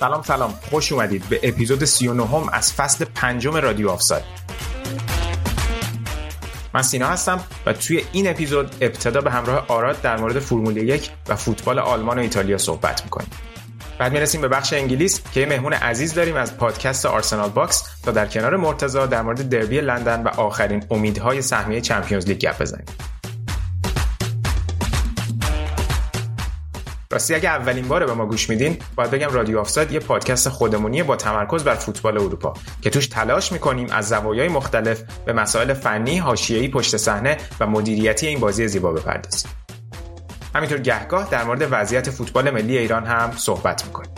سلام سلام. خوش اومدید. به اپیزود 39 هم از فصل پنجم رادیو آفساید. من سینا هستم و توی این اپیزود ابتدا به همراه آراد در مورد فرمول یک و فوتبال آلمان و ایتالیا صحبت می‌کنیم. بعد می‌رسیم به بخش انگلیس که یه مهمون عزیز داریم از پادکست آرسنال باکس تا در کنار مرتضی در مورد دربی لندن و آخرین امیدهای سهمیه Champions League گپ بزنیم. راستی اگه اولین باره به ما گوش میدین باید بگم رادیو آفساید یه پادکست خودمونیه با تمرکز بر فوتبال اروپا که توش تلاش می‌کنیم از زوایای مختلف به مسائل فنی، حاشیه‌ای، پشت صحنه و مدیریتی این بازی زیبا بپردازیم. همینطور گهگاه در مورد وضعیت فوتبال ملی ایران هم صحبت می‌کنیم.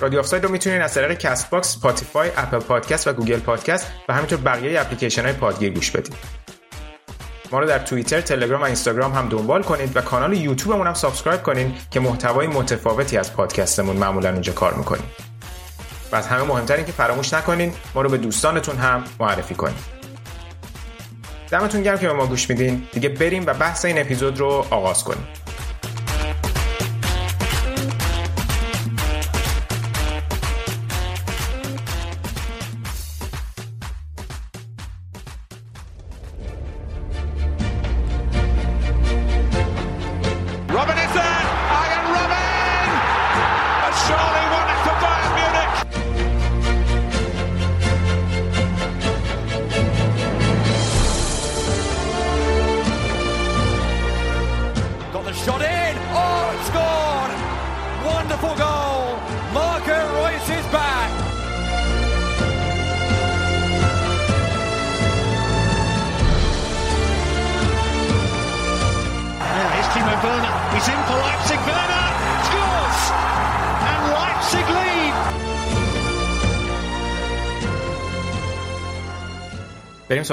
رادیو آفساید رو می‌تونین از طریق Castbox، Spotify، Apple Podcast و Google Podcast و همینطور بقیه اپلیکیشن های پادگیر گوش بدید. ما رو در توییتر، تلگرام و اینستاگرام هم دنبال کنید و کانال یوتیوبمون هم subscribe کنید که محتوای متفاوتی از پادکستمون معمولا اونجا کار می‌کنیم. و از همه مهمتر این که فراموش نکنین ما رو به دوستانتون هم معرفی کنید. دمتون گرم که به ما گوش میدین. دیگه بریم و بحث این اپیزود رو آغاز کنیم.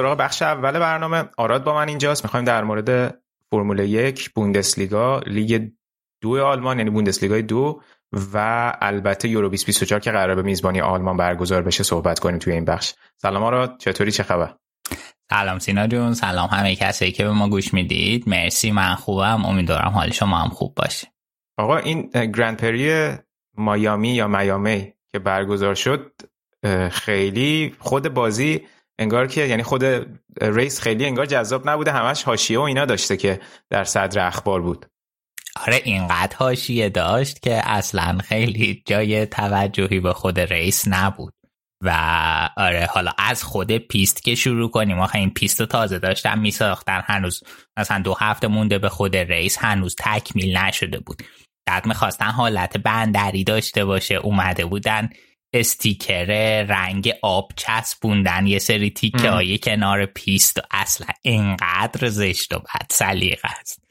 سراغ بخش اول برنامه. آراد با من اینجاست. می‌خوایم در مورد فرمول یک، بوندسلیگا، لیگ دو آلمان یعنی بوندسلیگای دو و البته یورو 2024 که قرار به میزبانی آلمان برگزار بشه صحبت کنیم توی این بخش. سلام آراد، چطوری چه خبر؟ سلام سینا جون سلام همه کسایی که به ما گوش می‌دید مرسی من خوبم امیدوارم حال شما هم خوب باشه آقا این گرند پری مایامی یا میامی که برگزار شد خیلی خود بازی انگار که یعنی خود race خیلی انگار جذاب نبوده. همش حاشیه و اینا داشته که در صدر اخبار بود. آره اینقدر حاشیه داشت که اصلا خیلی جای توجهی به خود race نبود. و آره حالا از خود پیست که شروع کنیم. آخه این پیست رو تازه داشتن میساختن. هنوز مثلا دو هفته مونده به خود race هنوز تکمیل نشده بود. بعد می‌خواستن حالت بندری داشته باشه. اومده بودن استیکر رنگ آب چسبوندن. یه سری تیکه های کنار پیست و اصلا انقدر زشت و بد سلیقه است.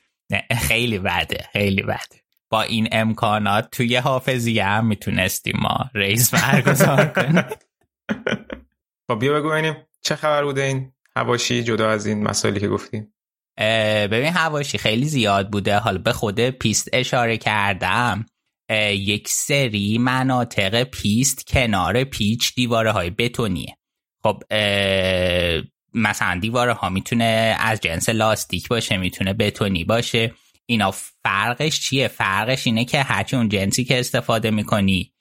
خیلی بده خیلی بده. با این امکانات توی حافظیه هم می‌تونستیم ما race برگزار کنیم. خب بیا بگو ببینیم چه خبر بوده این هواشی جدا از این مسائلی که گفتیم. ببین هواشی خیلی زیاد بوده. حالا به خود پیست اشاره کردم. یک سری مناطق پیست کنار پیچ دیواره های بتونیه. خب مثلا دیواره ها می‌تونه از جنس لاستیک باشه می‌تونه بتونی باشه. اینا فرقش چیه؟ فرقش اینه که هرچی اون جنسی که استفاده می‌کنی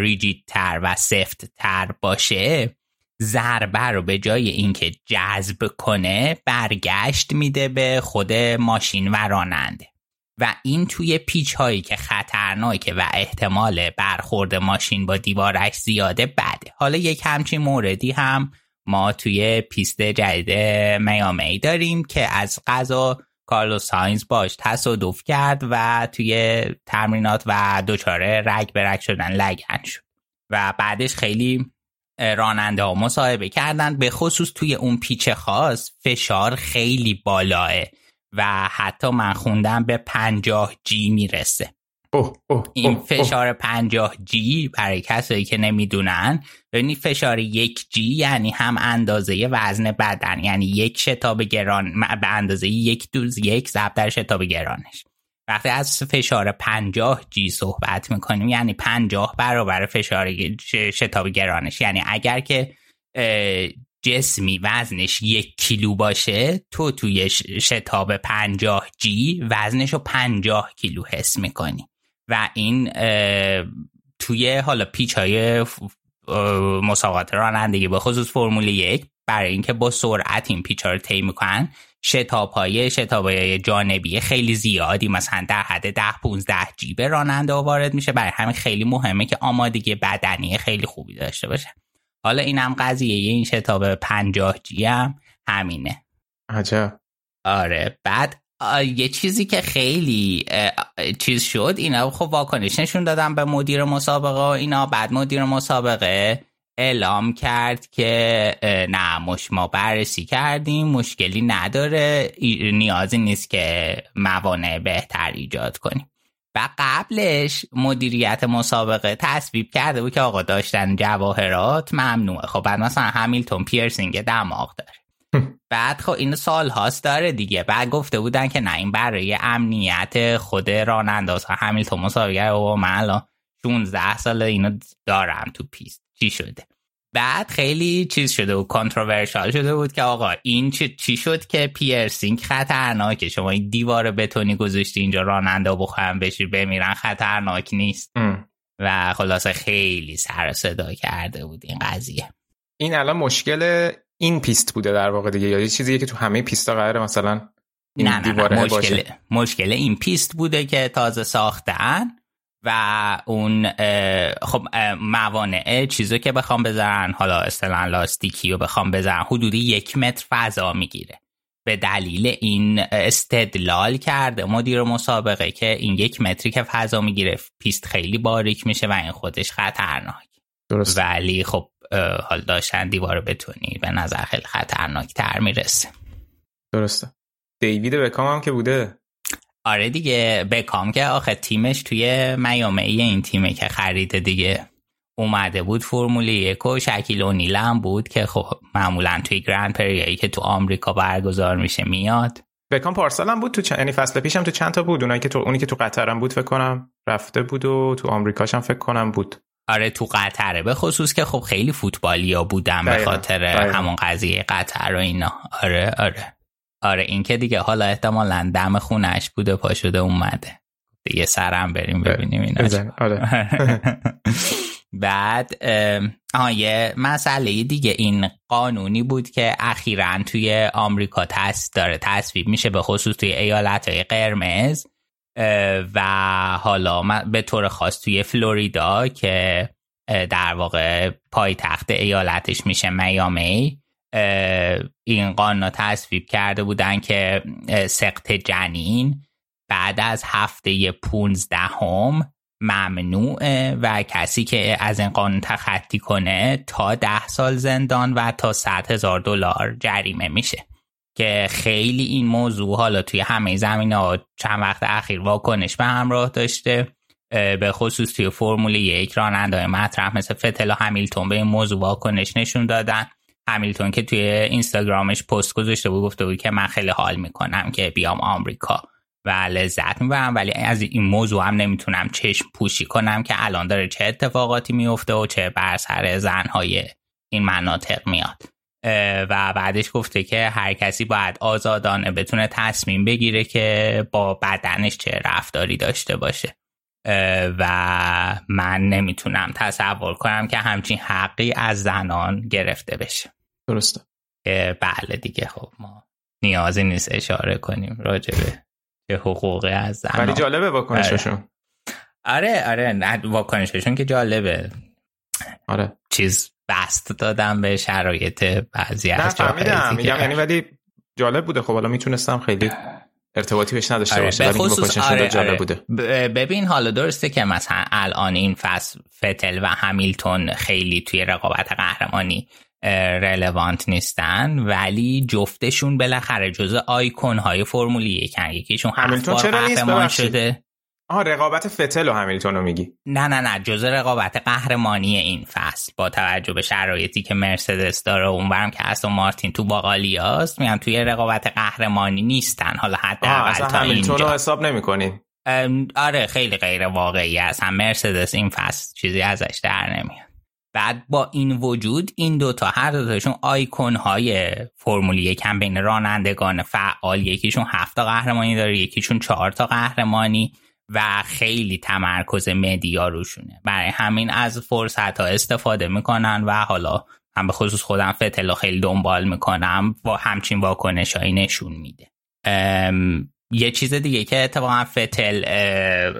ریجید تر و سفت تر باشه ضربه رو به جای اینکه جذب کنه برگشت میده به خود ماشین و راننده و این توی پیچ هایی که خطرناکه و احتمال برخورد ماشین با دیوارش زیاده بده. حالا یک همچین موردی هم ما توی پیست جدید میامی داریم که از قضا کارلوس ساینز باش تصادف کرد و توی تمرینات و دچار رگ به رگ شدن لگن شد. و بعدش خیلی راننده ها مصاحبه کردن. به خصوص توی اون پیچ خاص فشار خیلی بالاه. و حتی من خوندم به پنجاه جی می‌رسه. اوه اوه این اوه. فشار 50 جی برای کسایی که نمی‌دونن ببینید فشار یک جی یعنی هم اندازه وزن بدن یعنی یک شتاب گران به اندازه یک دوز یک ضرب در شتاب گرانش. وقتی از فشار 50 جی صحبت می‌کنیم یعنی 50 برابر فشار شتاب گرانش. یعنی اگر که جسمی وزنش یک کیلو باشه تو توی شتاب 50 جی وزنش رو 50 کیلو حس می‌کنی. و این توی حالا پیچ های مسابقات رانندگی به خصوص فرمول یک برای اینکه با سرعت این پیچ رو طی می‌کنن شتاب های شتاب های جانبی خیلی زیادی مثلا در حد 10 15 جی به راننده وارد میشه. برای همین خیلی مهمه که آمادگی بدنی خیلی خوبی داشته باشه. حالا اینم قضیه این شتاب 50 جی هم همینه. عجب. آره بعد یه چیزی که خیلی چیز شد اینا خب واکنش نشون دادم به مدیر مسابقه و اینا. بعد مدیر مسابقه اعلام کرد که نه مش ما بررسی کردیم مشکلی نداره نیازی نیست که موانع بهتر ایجاد کنیم. و قبلش مدیریت مسابقه تصویب کرده بود که آقا داشتن جواهرات ممنوعه. خب بعد مثلا همیلتون پیرسینگ دماغ داره. بعد خب این سال هاست داره دیگه. بعد گفته بودن که نه این برای امنیت خود راننده همیلتون مسابقه و من الان 16 سال اینو دارم تو پیست. چی شده؟ بعد خیلی چیز شده و controversial شده بود که آقا این چی, چی شد که پیرسینگ خطرناکه؟ شما این دیوار بتونی گذاشتی اینجا راننده بخوان بهش بزنن بمیرن خطرناک نیست. و خلاصه خیلی سر صدا کرده بود این قضیه. این الان مشکل این پیست بوده در واقع دیگه یا چیزیه که تو همه پیستا قراره مثلا این نه نه, نه. مشکل, مشکل این پیست بوده که تازه ساختن. و اون خب موانع چیزو که بخوام بذارن حالا اصطلاحا لاستیکی رو بخوام بذارن حدودی یک متر فضا می‌گیره. به دلیل این استدلال کرده مدیر مسابقه که این یک متری که فضا می‌گیره پیست خیلی باریک میشه و این خودش خطرناک. درست. ولی خب حال داشتن دیوار بتونی به نظر خیلی خطرناک تر می‌رسه. درسته. دیوید بکام هم که بوده. آره دیگه بکام که آخه تیمش توی میامه این تیمه که خریده دیگه. اومده بود فرمول یک و شکیل اونیل هم بود که خب معمولا توی گرند پریایی که تو آمریکا برگزار میشه میاد. بکام پارسال هم بود تو چ... یعنی فصل پیشم تو چند تا بود؟ اونایی که تو اونی که تو قطر هم بود فکر کنم رفته بود و تو آمریکاش هم فکر کنم بود. آره تو قطره به خصوص که خب خیلی فوتبالیا بودن به خاطر همون قضیه قطر و اینا. آره آره. آره این که دیگه حالا احتمالا دم خونش بوده پا شده اومده. دیگه سرم بریم ببینیم اینا آره. بعد آه یه مسئله دیگه. این قانونی بود که اخیرا توی آمریکا تست داره تصویب میشه به خصوص توی ایالت های قرمز و حالا به طور خاص توی فلوریدا که در واقع پایتخت ایالتش میشه میامی. این قانون تصویب کرده بودن که سقط جنین بعد از هفته پونزدهم ممنوعه و کسی که از این قانون تخطی کنه تا ده سال زندان و تا 100 هزار دلار جریمه میشه. که خیلی این موضوع حالا توی همه زمین ها چند وقت اخیر واکنش به همراه داشته به خصوص توی فرمول یک راننده مطرح مثل فتل و همیلتون به این موضوع واکنش نشون دادن. همیلتون که توی اینستاگرامش پست گذاشته بود گفته بود که من خیلی حال می‌کنم که بیام آمریکا و لذت می‌برم ولی از این موضوع هم نمی‌تونم چشم پوشی کنم که الان داره چه اتفاقاتی میفته و چه بر سر زنهای این مناطق میاد. و بعدش گفته که هر کسی باید آزادانه بتونه تصمیم بگیره که با بدنش چه رفتاری داشته باشه. و من نمی‌تونم تصور کنم که همچین حقی از زنان گرفته بشه. درسته. بله دیگه خب ما نیازی نیست اشاره کنیم راجبه چه حقوقی از زنان ولی جالبه واکنششون آره. آره واکنششون که جالبه. آره. چیز بست دادم به شرایط بعضی از فهمیدم میگم یعنی ولی جالب بوده. خب حالا می‌تونستم خیلی ارتباطی بهش نداشته آره باشه خصوص آره جالب آره. بوده. ببین حالا درسته که مثلا الان این فصل فتل و همیلتون خیلی توی رقابت قهرمانی رلوانت نیستن ولی جفتشون بالاخره جزء آیکون های فرمول یکن یکیشون همیلتون چرا نیست؟ قهرمان شده. آه رقابت فتل و همیلتون رو میگی. نه نه نه جزء رقابت قهرمانی این فصل. با توجه به شرایطی که مرسدس داره اونورم که اصلا مارتین تو باقالیاست میگم توی رقابت قهرمانی نیستن. حالا حتی اصلا تا همیلتون رو حساب نمی‌کنین آره خیلی غیر واقعی است. هم مرسدس این فصل چیزی ازش در نمیاد. بعد با این وجود این دوتا هر دوتاشون آیکون های فرمول یک هم بین رانندگان فعال یکیشون هفت تا قهرمانی داره یکیشون چهار تا قهرمانی و خیلی تمرکز مدیا روشونه. برای همین از فرصت ها استفاده می‌کنن و حالا هم به خصوص خودم فتل خیلی دنبال می‌کنم و همچین واکنش نشون میده. یه چیز دیگه که اتفاقا فتل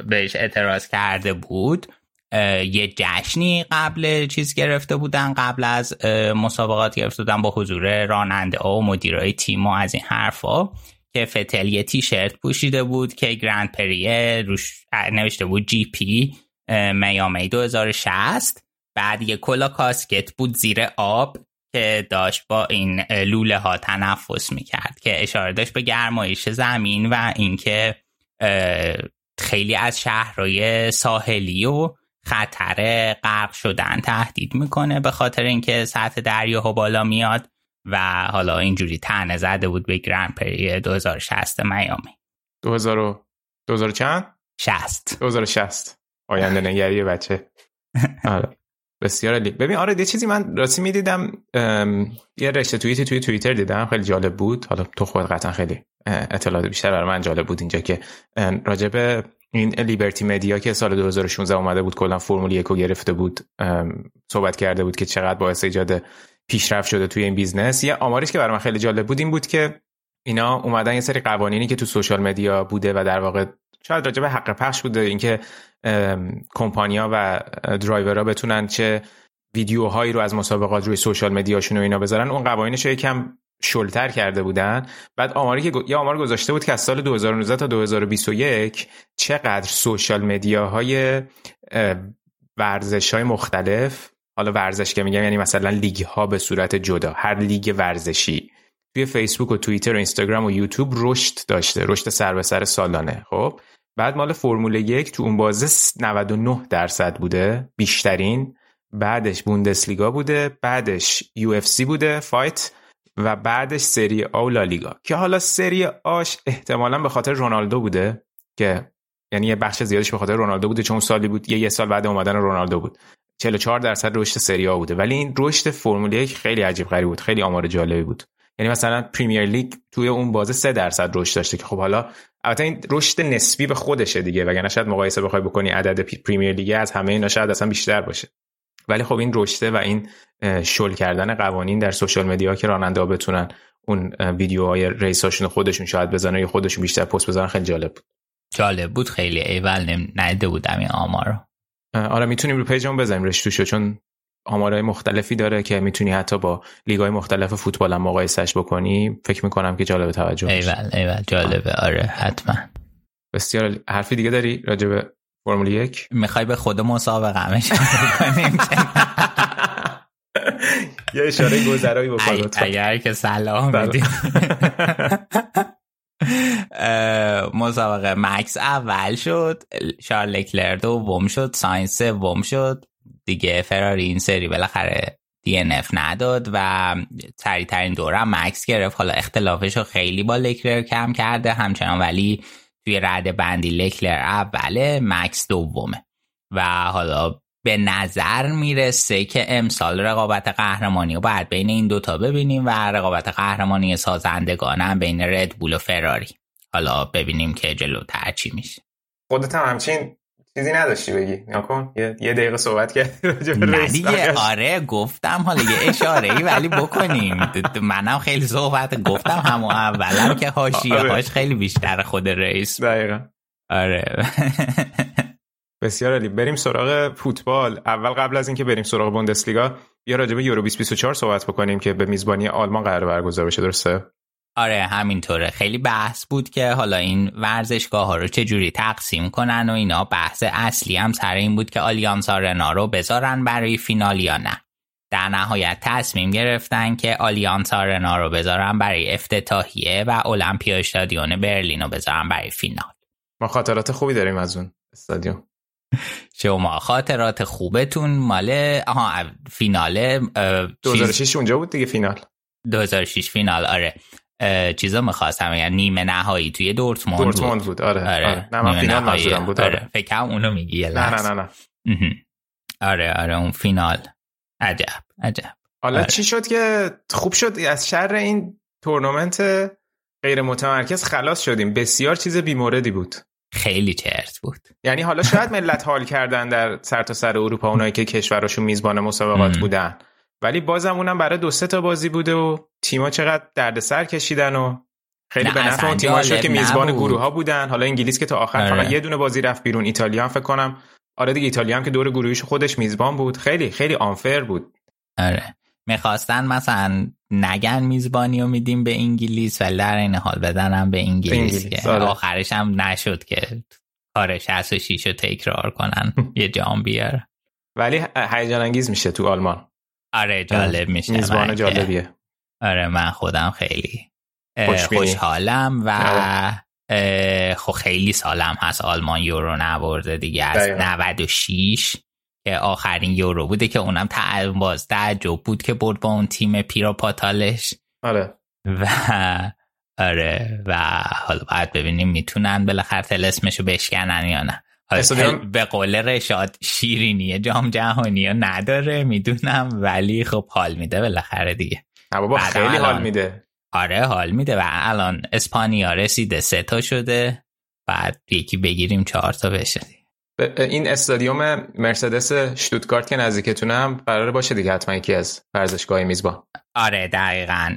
بهش اعتراض کرده بود یه جشنی قبل چیز گرفته بودن قبل از مسابقات گرفته بودن با حضور راننده ها و مدیرای تیم و از این حرفا که فتل یه تیشرت پوشیده بود که گرند پریه روش نوشته بود جی پی میامی 2060 بعد یه کلا کاسکت بود زیر آب که داشت با این لوله ها تنفس می‌کرد که اشاره داشت به گرمایش زمین و اینکه خیلی از شهرهای ساحلی و خطر غرق شدن تهدید می‌کنه به خاطر اینکه سطح دریاها بالا میاد و حالا اینجوری تنه زده بود به گرند پری 2060 میامی. 2000 2000 چند؟ 60 2060 آینده نگری بچه. آره. بسیار عالی. ببین آره یه چیزی من راستی می‌دیدم یه رشته توییتی توی توییتر دیدم خیلی جالب بود. حالا تو خود قطعا خیلی اطلاعات بیشتر برای من جالب بود اینجا که راجب این لیبرتی مدیا که سال 2016 اومده بود کلا فرمول یکو گرفته بود صحبت کرده بود که چقدر باعث ایجاد پیشرفت شده توی این بیزنس. یه آماریش که برای من خیلی جالب بود این بود که اینا اومدن یه سری قوانینی که تو social media بوده و در واقع شاید راجع به حق پخش بوده اینکه کمپانیا و درایورها بتونن چه ویدیوهایی رو از مسابقات روی social media شون و اینا بذارن. اون قوانینش یکم شل‌تر کرده بودن. بعد آماری که یه آمار گذاشته بود که از سال 2019 تا 2021 چقدر social media های ورزش های مختلف حالا ورزش که میگم یعنی مثلا لیگ ها به صورت جدا هر لیگ ورزشی توی فیسبوک و توییتر و اینستاگرام و یوتیوب رشد داشته رشد سر به سر سالانه خب؟ بعد مال فرمول یک تو اون بازه 99 درصد بوده بیشترین. بعدش بوندسلیگا بوده بعدش UFC بوده فایت. و بعدش سری آ و لالیگا که حالا سری آش احتمالا به خاطر رونالدو بوده که یعنی یه بخش زیادش به خاطر رونالدو بوده چون سالی بود یه, یه سال بعد اومدن رونالدو بود. 44 درصد رشد سری آ بوده. ولی این رشد فرمول یک خیلی عجیب غریب بود خیلی آمار جالبی بود. یعنی مثلا پریمیر لیگ توی اون بازه 3 درصد رشد داشته که خب حالا البته این رشد نسبی به خودشه دیگه وگرنه شاید مقایسه بخوای بکنی عدد پریمیر لیگ از همه اینا شاید اصلا بیشتر باشه. ولی خب این رشده و این شل کردن قوانین در social media که راننده ها بتونن اون ویدیوهای ریساشون خودشون شاید بزنن یا خودشون بیشتر پست بزنن خیلی جالب بود. جالب بود خیلی ایول نده بودم این آمارو آره می‌تونیم رو پیجمون بزنیم رشتوشو چون آمارهای مختلفی داره که می‌تونی حتی با لیگای مختلف فوتبال هم مقایسش بکنی فکر می‌کنم که جالب توجه ایول ایول جالبه. آره حتما. بسیار حرفی دیگه داری راجع فرمول یک. می‌خوای به خود مسابقه همش کنیم یه اشاره گذرایی بکن اگر که سلام بله. بدیم مسابقه مکس اول شد شارل لکلر دوم شد ساینز سوم شد. دیگه فراری این سری بالاخره DNF نداد و سریع ترین دورو مکس گرفت. حالا اختلافش رو خیلی با لکلر کم کرده همچنان ولی توی رده بندی لکلر اوله مکس دومه. و حالا به نظر می‌رسه که امسال رقابت قهرمانی رو باید بین این دوتا ببینیم و رقابت قهرمانی سازندگان هم بین ردبول و فراری حالا ببینیم که جلوتر چی میشه. خودت هم همچین چیزی نداشتی بگی. نکن یه, یه دقیقه صحبت کردی نه دیگه. آره گفتم. حالا یه اشاره ای ولی بکنیم. منم خیلی صحبت گفتم همو اولم که حاشیه آره. هاش خیلی بیشتر خود رئیس. دقیقا. آره. بسیار عالی. بریم سراغ فوتبال. اول قبل از اینکه بریم سراغ بوندسلیگا بیا راجع به یورو 2024 صحبت بکنیم که به میزبانی آلمان قرار برگزار بشه. درسته؟ آره همینطوره. خیلی بحث بود که حالا این ورزشگاه ها رو چجوری تقسیم کنن و اینا. بحث اصلی هم سر این بود که آلیانس آرنا رو بذارن برای فینال یا نه. در نهایت تصمیم گرفتن که آلیانس آرنا رو بذارن برای افتتاحیه و المپیا استادیون برلین رو بذارن برای فینال. ما خاطرات خوبی داریم از اون استادیوم. شما خاطرات خوبتون مال آها فینال 2006 اونجا بود دیگه فینال. 2006 فینال آره. چیزا می‌خواستم یعنی نیمه نهایی توی دورتموند دورتموند بود, آره, آره. آره. نه من فینال منظورم بود. آره. فکر اونو میگی نه نه نه نه. آره آره اون فینال. عجب عجب. حالا آره. چی شد که خوب شد؟ از شر این تورنمنت غیر متمرکز خلاص شدیم. بسیار چیز بیموردی بود. خیلی چرت بود. یعنی حالا شاید ملت حال کردن در سرتاسر سر اروپا اونایی که کشورشون میزبان مسابقات بودن. ولی بازم اونم برای دو سه تا بازی بوده و تیما چقدر دردسر کشیدن و خیلی به نفع اون تیما شد که میزبان گروه ها بودن. حالا انگلیس که تا آخر فقط آره. یه دونه بازی رفت بیرون ایتالیا هم فکر کنم. آره دیگه ایتالیا هم که دور گروهیش خودش میزبان بود. خیلی خیلی آنفر بود. آره. می‌خواستن مثلا نگن میزبانی رو میدیم به انگلیس ولی در این حال بدنم به انگلیس, که آره. آخرش هم نشد که کار 66 رو تکرار کنن یه جام بیار ولی هیجان انگیز میشه تو آلمان. آره جالب میشه. میزبان جالبیه. آره من خودم خیلی خوشحالم و خب خیلی سالم هست آلمان یورو نبرده دیگه. از 96 که آخرین یورو بوده که اونم باز تعجب بود که برد با اون تیم پیرا پاتالش آره. و آره و حالا باید ببینیم می‌تونن بالاخره تلسمشو بشکنن یا نه. به قول رشاد شیرینی جام جهانی نداره می‌دونم ولی خب حال میده بالاخره دیگه. بابا خیلی حال میده. آره حال میده و الان اسپانیا رسیده سه تا شده. بعد یکی بگیریم چهار تا بشه. این استادیوم مرسدس شتوتگارت که نزدیکتونه هم قراره باشه دیگه حتما یکی از ورزشگاه میزبان آره دقیقا.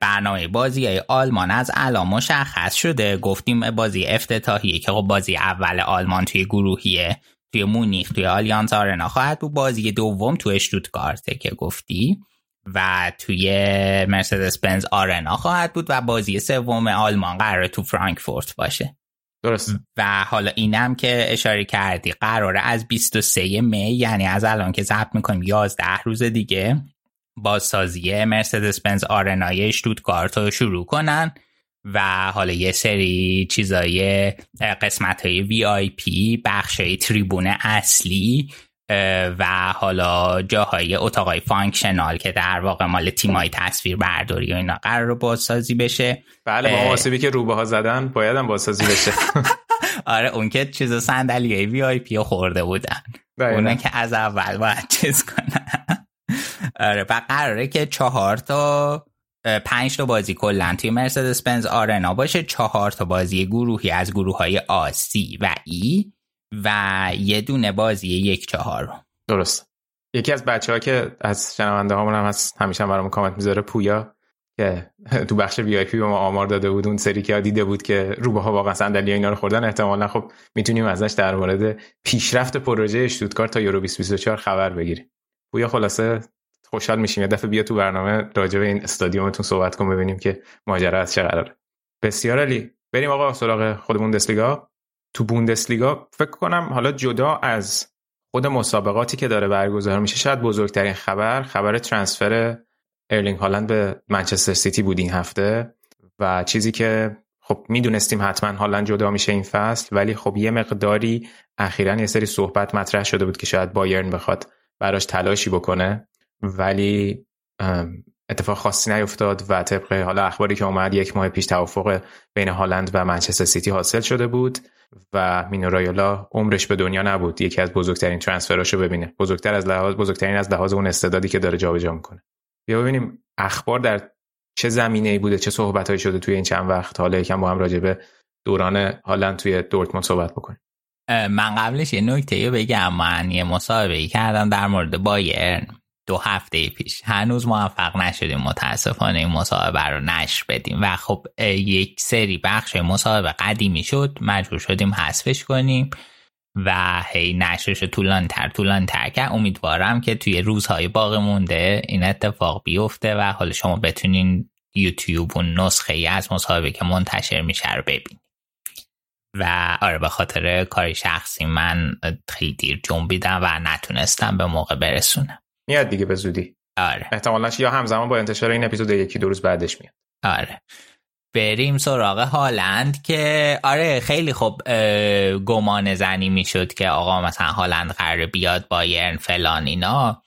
برنامه بازی آلمان از الان مشخص شده. گفتیم بازی افتتاحیه که خب بازی اول آلمان توی گروهیه توی مونیخ توی آلیانز آرنا خواهد بود. بازی دوم توی شتوتگارته که گفتی و توی مرسدس بنز آرنا خواهد بود و بازی سوم آلمان قراره تو فرانکفورت باشه. درست و حالا اینم که اشاره کردی قراره از 23 می یعنی از الان که ضبط می‌کنیم 11 روز دیگه بازسازی مرسدس بنز آرنای اشتوتگارت رو شروع کنن و حالا یه سری چیزای قسمت های VIP بخش های تریبون اصلی و حالا جاهای اتاقای functional که در واقع مال تیمای تصویر برداری و اینا قرار بازسازی بشه. بله با آسیبی که روبات ها زدن باید هم بازسازی بشه. آره اون که چیز صندلی VIP خورده بودن. اونا که از اول باید چیز کنن. آره و قراره که چهار تا پنج تا بازی کلا توی مرسدس بنز آرنا باشه. چهار تا بازی گروهی از گروه های آسی و ای و یه دونه بازی یک چهار درست. یکی از بچه ها که از شنونده هامون هم هست همیشه هم برامون کامنت می‌ذاره پویا که تو بخش وی آی به ما آمار داده بود. اون سری که دیده بود که روبه ها واقعا صندلی اینا رو خوردن احتمالا خب می‌تونیم ازش در مورد پیشرفت پروژه اشتوتگارت تا یورو 2024 خبر بگیریم. پویا خلاصه خوشحال میشیم. یه دفعه بیا تو برنامه راجع به این استادیومتون صحبت کن ببینیم که ماجرا از چه قراره. بسیار عالی بریم آقا سراغ خود بوندسلیگا تو بوندسلیگا فکر کنم حالا جدا از خود مسابقاتی که داره برگزار میشه شاید بزرگترین خبر خبر transfer ارلینگ هالند به منچستر سیتی بود این هفته و چیزی که خب می‌دونستیم حتما هالند جدا میشه این فصل ولی خب یه مقداری اخیرا یه سری صحبت مطرح شده بود که شاید بایرن بخواد براش تلاشی بکنه ولی اتفاق خاصی نیفتاد و طبق حالا اخباری که اومد یک ماه پیش توافق بین هالند و منچستر سیتی حاصل شده بود. و مینو رایولا عمرش به دنیا نبود. یکی از بزرگترین ترانسفراشو ببینه. بزرگتر از لحاظ بزرگترین از لحاظ اون استعدادی که داره جابجا می‌کنه. بیا ببینیم اخبار در چه زمینه ای بوده چه صحبتهایی شده توی این چند وقت. حالا یکم با هم راجع به دوران هالند توی دورتموند صحبت بکنیم. من قبلش یه نکته بگم. من یه مصاحبه کردم در مورد بایرن. دو هفته پیش. هنوز موفق نشدیم متاسفانه این مصاحبه رو نشر بدیم. و خب یک سری بخش مصاحبه قدیمی شد. مجبور شدیم حذفش کنیم و هی نشرش طولان تر طولان تر که امیدوارم که توی روزهای باقی مونده این اتفاق بیفته و حالا شما بتونین یوتیوب و نسخه ای از مصاحبه که منتشر میشه رو ببینید. و آره به خاطر کاری شخصی من خیلی دیر جنبیدم و نتونستم به موقع برسونم. میاد دیگه به زودی. آره. احتمالاً یا همزمان با انتشار این اپیزود یکی دو روز بعدش میاد. آره. بریم سراغ هالند که آره خیلی خوب گمان زنی می‌شد که آقا مثلا هالند قرار بیاد بایرن فلان اینا.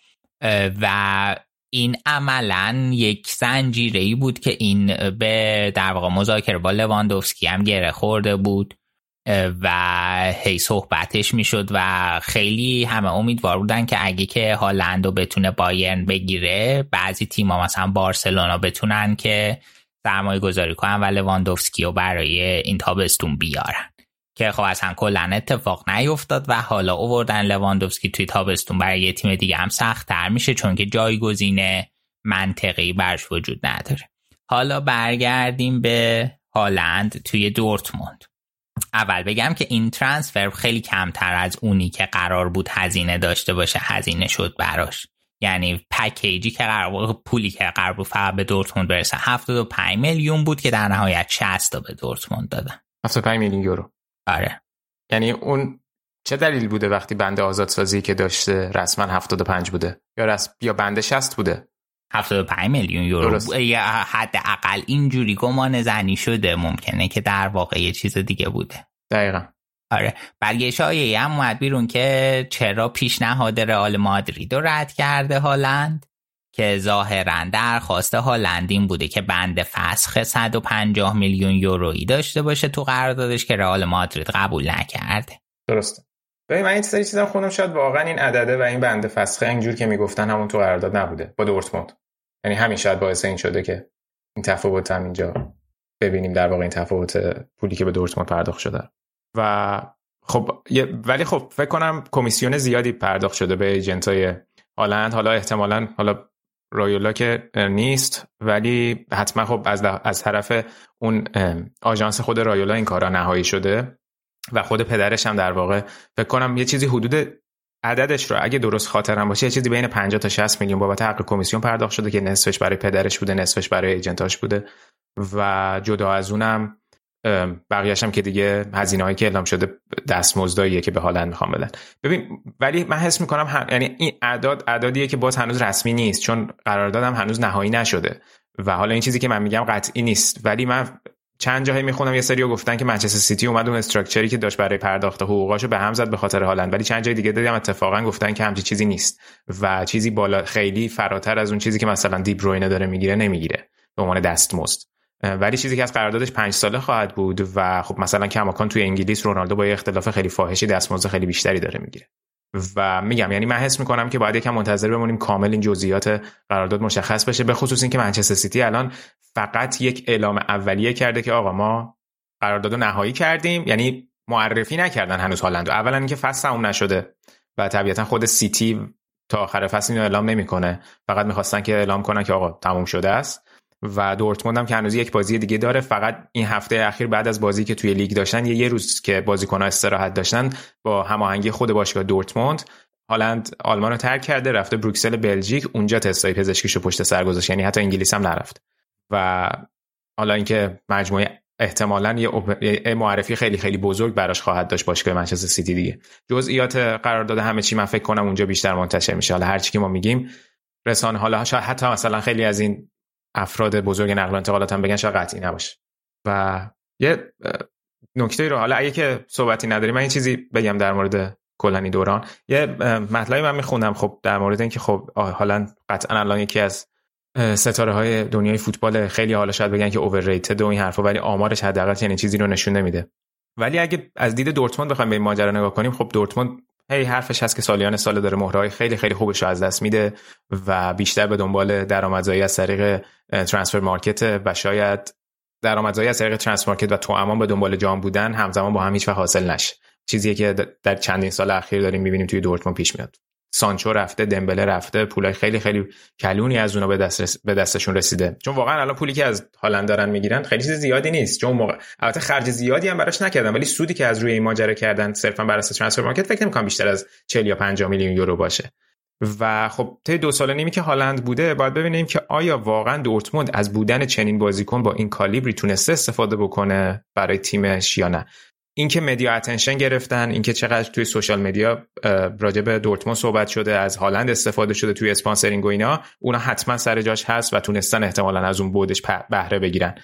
و این عملا یک زنجیره ای بود که این به در واقع مذاکره با لواندوفسکی هم گره خورده بود. و هی صحبتش می‌شد و خیلی همه امیدوار بودن که اگه که هالندو بتونه بایرن بگیره بعضی تیما مثلا بارسلونا بتونن که سرمایه گذاری کنن و لواندوفسکی رو برای این تابستون بیارن. که خب اصلا کلا اتفاق نیفتاد و حالا اووردن لواندوفسکی توی تابستون برای یه تیم دیگه هم سخت تر میشه چون که جایگزین منطقی برش وجود نداره. حالا برگردیم به هالند توی دورتموند. اول بگم که این ترانسفر خیلی کمتر از اونی که قرار بود هزینه داشته باشه هزینه شد براش. یعنی پکیجی که قرار پولی که قرار بود فقط به دورتموند برسه 75 میلیون بود که در نهایت 60 تا به دورتموند دادن. 75 میلیون یورو. آره. یعنی اون چه دلیل بوده وقتی بنده آزادسازی که داشته رسما 75 بوده؟ یا رسم یا بنده 60 بوده؟ 75 میلیون یورو. یا حد اقل اینجوری گمان زنی شده. ممکنه که در واقع یه چیز دیگه بوده. دقیقا. آره. بعد یه شایعه هم اومد بیرون که چرا پیشنهاد رئال مادرید رو رد کرده هالند؟ که ظاهرا درخواست هالند این بوده که بند فسخ 150 میلیون یورویی داشته باشه تو قراردادش که رئال مادرید قبول نکرده. درسته. ببین من این سری چیزم خوندم شاید واقعا این عدده و این بند فسخه اینجور که می‌گفتن همون تو قرارداد نبوده با دورتموند. یعنی همین شاید باعث این شده که این تفاوت هم اینجا ببینیم در واقع این تفاوت پولی که به دورتموند پرداخت شده. و خب ولی خب فکر کنم کمیسیون زیادی پرداخت شده به ایجنتای هالند. حالا احتمالا حالا رایولا که نیست ولی حتما خب از, از طرف اون آژانس خود رایولا این کارا نهایی شده. و خود پدرش هم در واقع فکر کنم یه چیزی حدود عددش رو اگه درست خاطرم باشه یه چیزی بین 50 تا 60 میلیون بابت حق کمیسیون پرداخت شده که نصفش برای پدرش بوده نصفش برای ایجنتاش بوده و جدا از اونم بقیهش هم که دیگه هزینه که اعلام شده دستمزداییه که به هالند می‌خوام بدن. ببین ولی من حس می‌کنم هم... یعنی این اعداد اعدادیه که باز هنوز رسمی نیست چون قراردادم هنوز نهایی نشده و حالا این چیزی که من میگم قطعی نیست. ولی من چند جایی می‌خونم یه سری گفتن که منچستر سیتی اومد اون استراکچری که داشت برای پرداخت حقوقاشو به هم زد به خاطر هالند. ولی چند جای دیگه دیدم اتفاقا گفتن که همچی چیزی نیست و چیزی بالا خیلی فراتر از اون چیزی که مثلا دی بروینه داره می‌گیره نمی‌گیره به عنوان دستمزد. ولی چیزی که از قراردادش پنج ساله خواهد بود و خب مثلا کماکان توی انگلیس رونالدو با یه اختلاف خیلی فاحشی دستمزد خیلی بیشتری داره می‌گیره. و میگم یعنی من حس می‌کنم که باید یکم منتظر بمونیم کامل این جزئیات قرارداد مشخص بشه به خصوص اینکه منچستر سیتی الان فقط یک اعلام اولیه کرده که آقا ما قرارداد نهایی کردیم. یعنی معرفی نکردن هنوز هالند اولا اینکه فصل تموم نشده و طبیعتا خود سیتی تا آخر فصل اینو اعلام نمی‌کنه. فقط می‌خواستن که اعلام کنن که آقا تموم شده است. و دورتموند هم که هنوز یک بازی دیگه داره فقط این هفته اخیر بعد از بازی که توی لیگ داشتن یه, یه روز که بازیکن‌ها استراحت داشتن با هماهنگی خود باشگاه دورتموند هالند آلمان رو ترک کرده رفته بروکسل بلژیک اونجا تستای پزشکیشو پشت سر گذاشت. یعنی حتی انگلیس هم نرفت. و حالا اینکه مجموعه احتمالا یه معرفی خیلی خیلی بزرگ براش خواهد داشت باشگاه منچستر سیتی دیگه. جزئیات قرارداد همه چی من فکر کنم اونجا بیشتر منتشر میشه. حالا هر چی که ما میگیم رسانه حالا شاید حتی مثلا خیلی از این افراد بزرگ نقل و انتقالات هم بگن شاید قطعی نباشه. و یه نکته رو حالا اگه که صحبتی نداری من این چیزی بگم در مورد کلانی دوران. یه مطلبی من می‌خونم خب در مورد اینکه خب حالا قطعا الان یکی از ستاره های دنیای فوتبال خیلی حالا شاید بگن که اوورریتد و این حرفا ولی آمارش حداقل چنین چیزی رو نشون نمیده. ولی اگه از دید دورتموند بخوایم به این ماجرا نگاه کنیم خب دورتموند هی حرفش هست که سالیان سال داره مهره‌های خیلی خیلی خوبش رو از دست میده و بیشتر به دنبال درآمدزایی از طریق transfer market و شاید درآمدزایی از طریق transfer market و توامان به دنبال جام بودن همزمان با هم هیچ حاصل نشه. چیزی که در چندین سال اخیر داریم می‌بینیم توی دورتموند پیش میاد. سانچو رفته دمبله رفته پولای خیلی خیلی کلانی از اونا به, دست به دستشون رسیده. چون واقعا الان پولی که از هالند دارن می‌گیرن خیلی چیز زیادی نیست. چون موقع البته خرج زیادی هم براش نکردن ولی سودی که از روی این ماجرا کردن صرفا بر اساس transfer market فکر نمی‌کنم بیشتر از 40 یا 50 میلیون یورو باشه. و خب طی دو سال نیمی که هالند بوده باید ببینیم که آیا واقعا دورتموند از بودن چنین بازیکن با این caliber ی تونسته استفاده بکنه برای تیمش یا نه. اینکه media attention گرفتن اینکه چقدر توی social media راجع به دورتموند صحبت شده از هالند استفاده شده توی sponsoring و اینا اونا حتما سر جاش هست و تونستن احتمالا از اون بودش بهره بگیرن.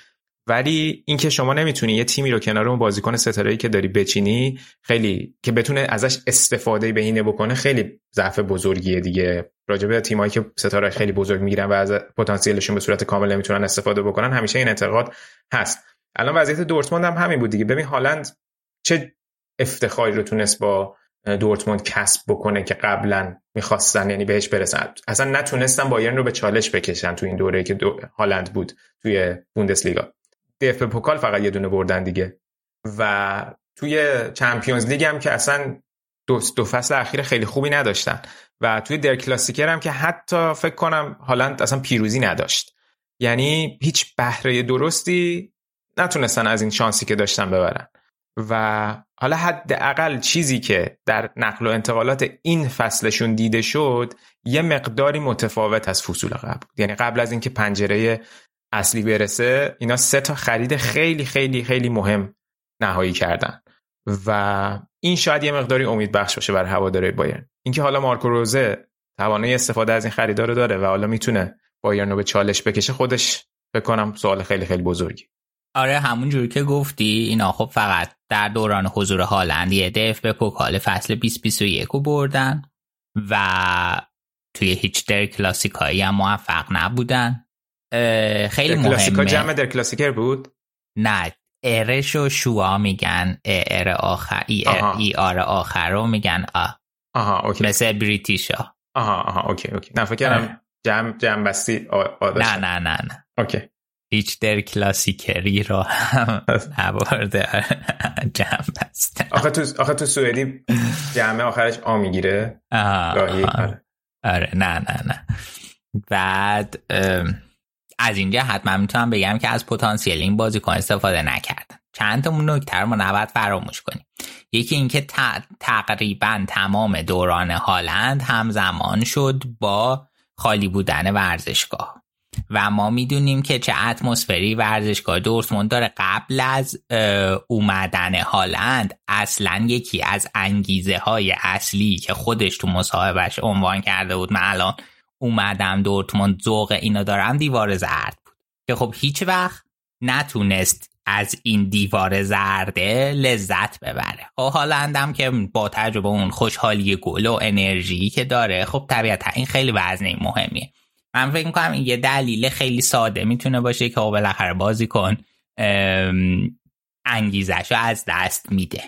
ولی اینکه شما نمی‌تونی یه تیمی رو کنار اون بازیکن ستاره که داری بچینی خیلی که بتونه ازش استفاده بهینه بکنه خیلی ضعف بزرگیه دیگه. راجع به تیمایی که ستاره خیلی بزرگ می‌گیرن و از پتانسیلشون به صورت کامل نمی‌تونن استفاده بکنن همیشه این انتقاد هست. الان وضعیت دورتموند هم همین بود دیگه. ببین هالند چه افتخاری رو تونست با دورتموند کسب بکنه که قبلا می‌خواستن یعنی بهش برسن؟ اصلا نتونستن بایرن رو به چالش بکشن تو این دوره که دو هالند بود توی بوندسلیگا. دف پوکال فقط یه دونه بردن دیگه. و توی چمپیونز لیگ هم که اصلا دو, دو فصل اخیر خیلی خوبی نداشتن. و توی در کلاسیکر هم که حتی فکر کنم هالند اصلا پیروزی نداشت. یعنی هیچ بهره درستی نتونستن از این شانسی که داشتن ببرن. و حالا حداقل چیزی که در نقل و انتقالات این فصلشون دیده شد یه مقداری متفاوت از فصول قبل یعنی قبل از اینکه پنجره اصلی برسه اینا سه تا خرید خیلی خیلی خیلی مهم نهایی کردن. و این شاید یه مقداری امید بخش باشه برای هواداره بایرن. اینکه حالا مارکو روزه توانایی استفاده از این خریدار داره و حالا می‌تونه بایرن رو به چالش بکشه خودش بکنم سوال خیلی خیلی بزرگی. آره همون جوری که گفتی. اینا خب فقط در دوران حضور هالند یه دف به پوکال فصل 2021 رو بردن و توی هیچ در کلاسیکایی هم موفق نبودن. خیلی مهمه کلاسیکا جمع در کلاسیکر بود؟ نه ارش و شوا میگن. ار آخر ای, ای آر آخر رو میگن آ. آها اوکی. مثل بریتیشا آها آها اوکی اوکی. نه فکر کردم آره. جمع جمع بستی نه نه نه نه. اوکی. هیچ در کلاسیکری رو نبرده جمع بسته آخه تو آخه تو سوئدی جمع آخرش آ می‌گیره؟ آره. نه نه نه. بعد از اینجا حتما می‌تونم بگم که از پتانسیل این بازیکن استفاده نکردن. چند تا نکته رو ما نباید فراموش کنیم. یکی اینکه تقریبا تمام دوران هالند همزمان شد با خالی بودن ورزشگاه. و ما می‌دونیم که چه اتمسفری ورزشگاه دورتموند داره. قبل از اومدن هالند اصلا یکی از انگیزه های اصلی که خودش تو مصاحبهش عنوان کرده بود من الان اومدم دورتموند ذوق اینا دارم دیوار زرد بود. که خب هیچ وقت نتونست از این دیوار زرده لذت ببره. خب هالندم که با تجربه اون خوشحالی گل و انرژی که داره خب طبیعتا این خیلی وزنه مهمیه. من فکر می‌کنم این یه دلیل خیلی ساده می‌تونه باشه که خب بالاخره بازی کن انگیزش رو از دست میده.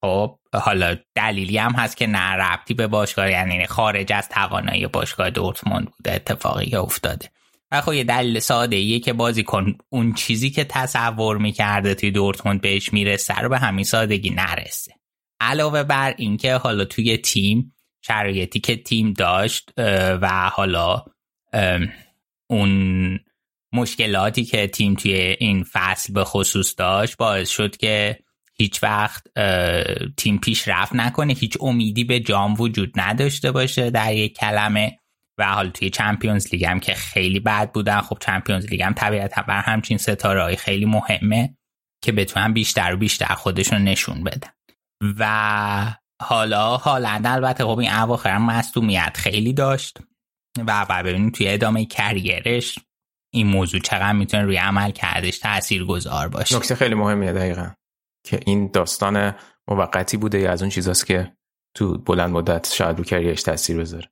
خب حالا دلیلی هم هست که نه به باشگاه یعنی خارج از توانایی باشگاه دورتموند بوده اتفاقی که افتاده. و خب یه دلیل ساده ایه که بازی کن اون چیزی که تصور می‌کرده توی دورتموند بهش می‌رسه رو به همین سادگی نرسه. علاوه بر اینکه حالا توی تیم شرایطی که تیم داشت و حالا اون مشکلاتی که تیم توی این فصل به خصوص داشت باعث شد که هیچ وقت تیم پیشرفت نکنه هیچ امیدی به جام وجود نداشته باشه در یک کلمه. و حال توی چمپیونز لیگ هم که خیلی بد بودن خب چمپیونز لیگ هم طبیعتا بر همچین ستاره خیلی مهمه که بتونن بیشتر و بیشتر خودشون نشون بدن. و حالا هالند البته خب این اواخر مصدومیت خیلی داشت. و و ببینیم توی ادامه کریرش این موضوع چقدر می‌تونه روی عمل کردش تأثیر گذار باشه. نکته خیلی مهمیه دقیقا که این داستان موقتی بوده یا از اون چیزاست که تو بلند مدت شاید رو career ش تاثیر بذاره.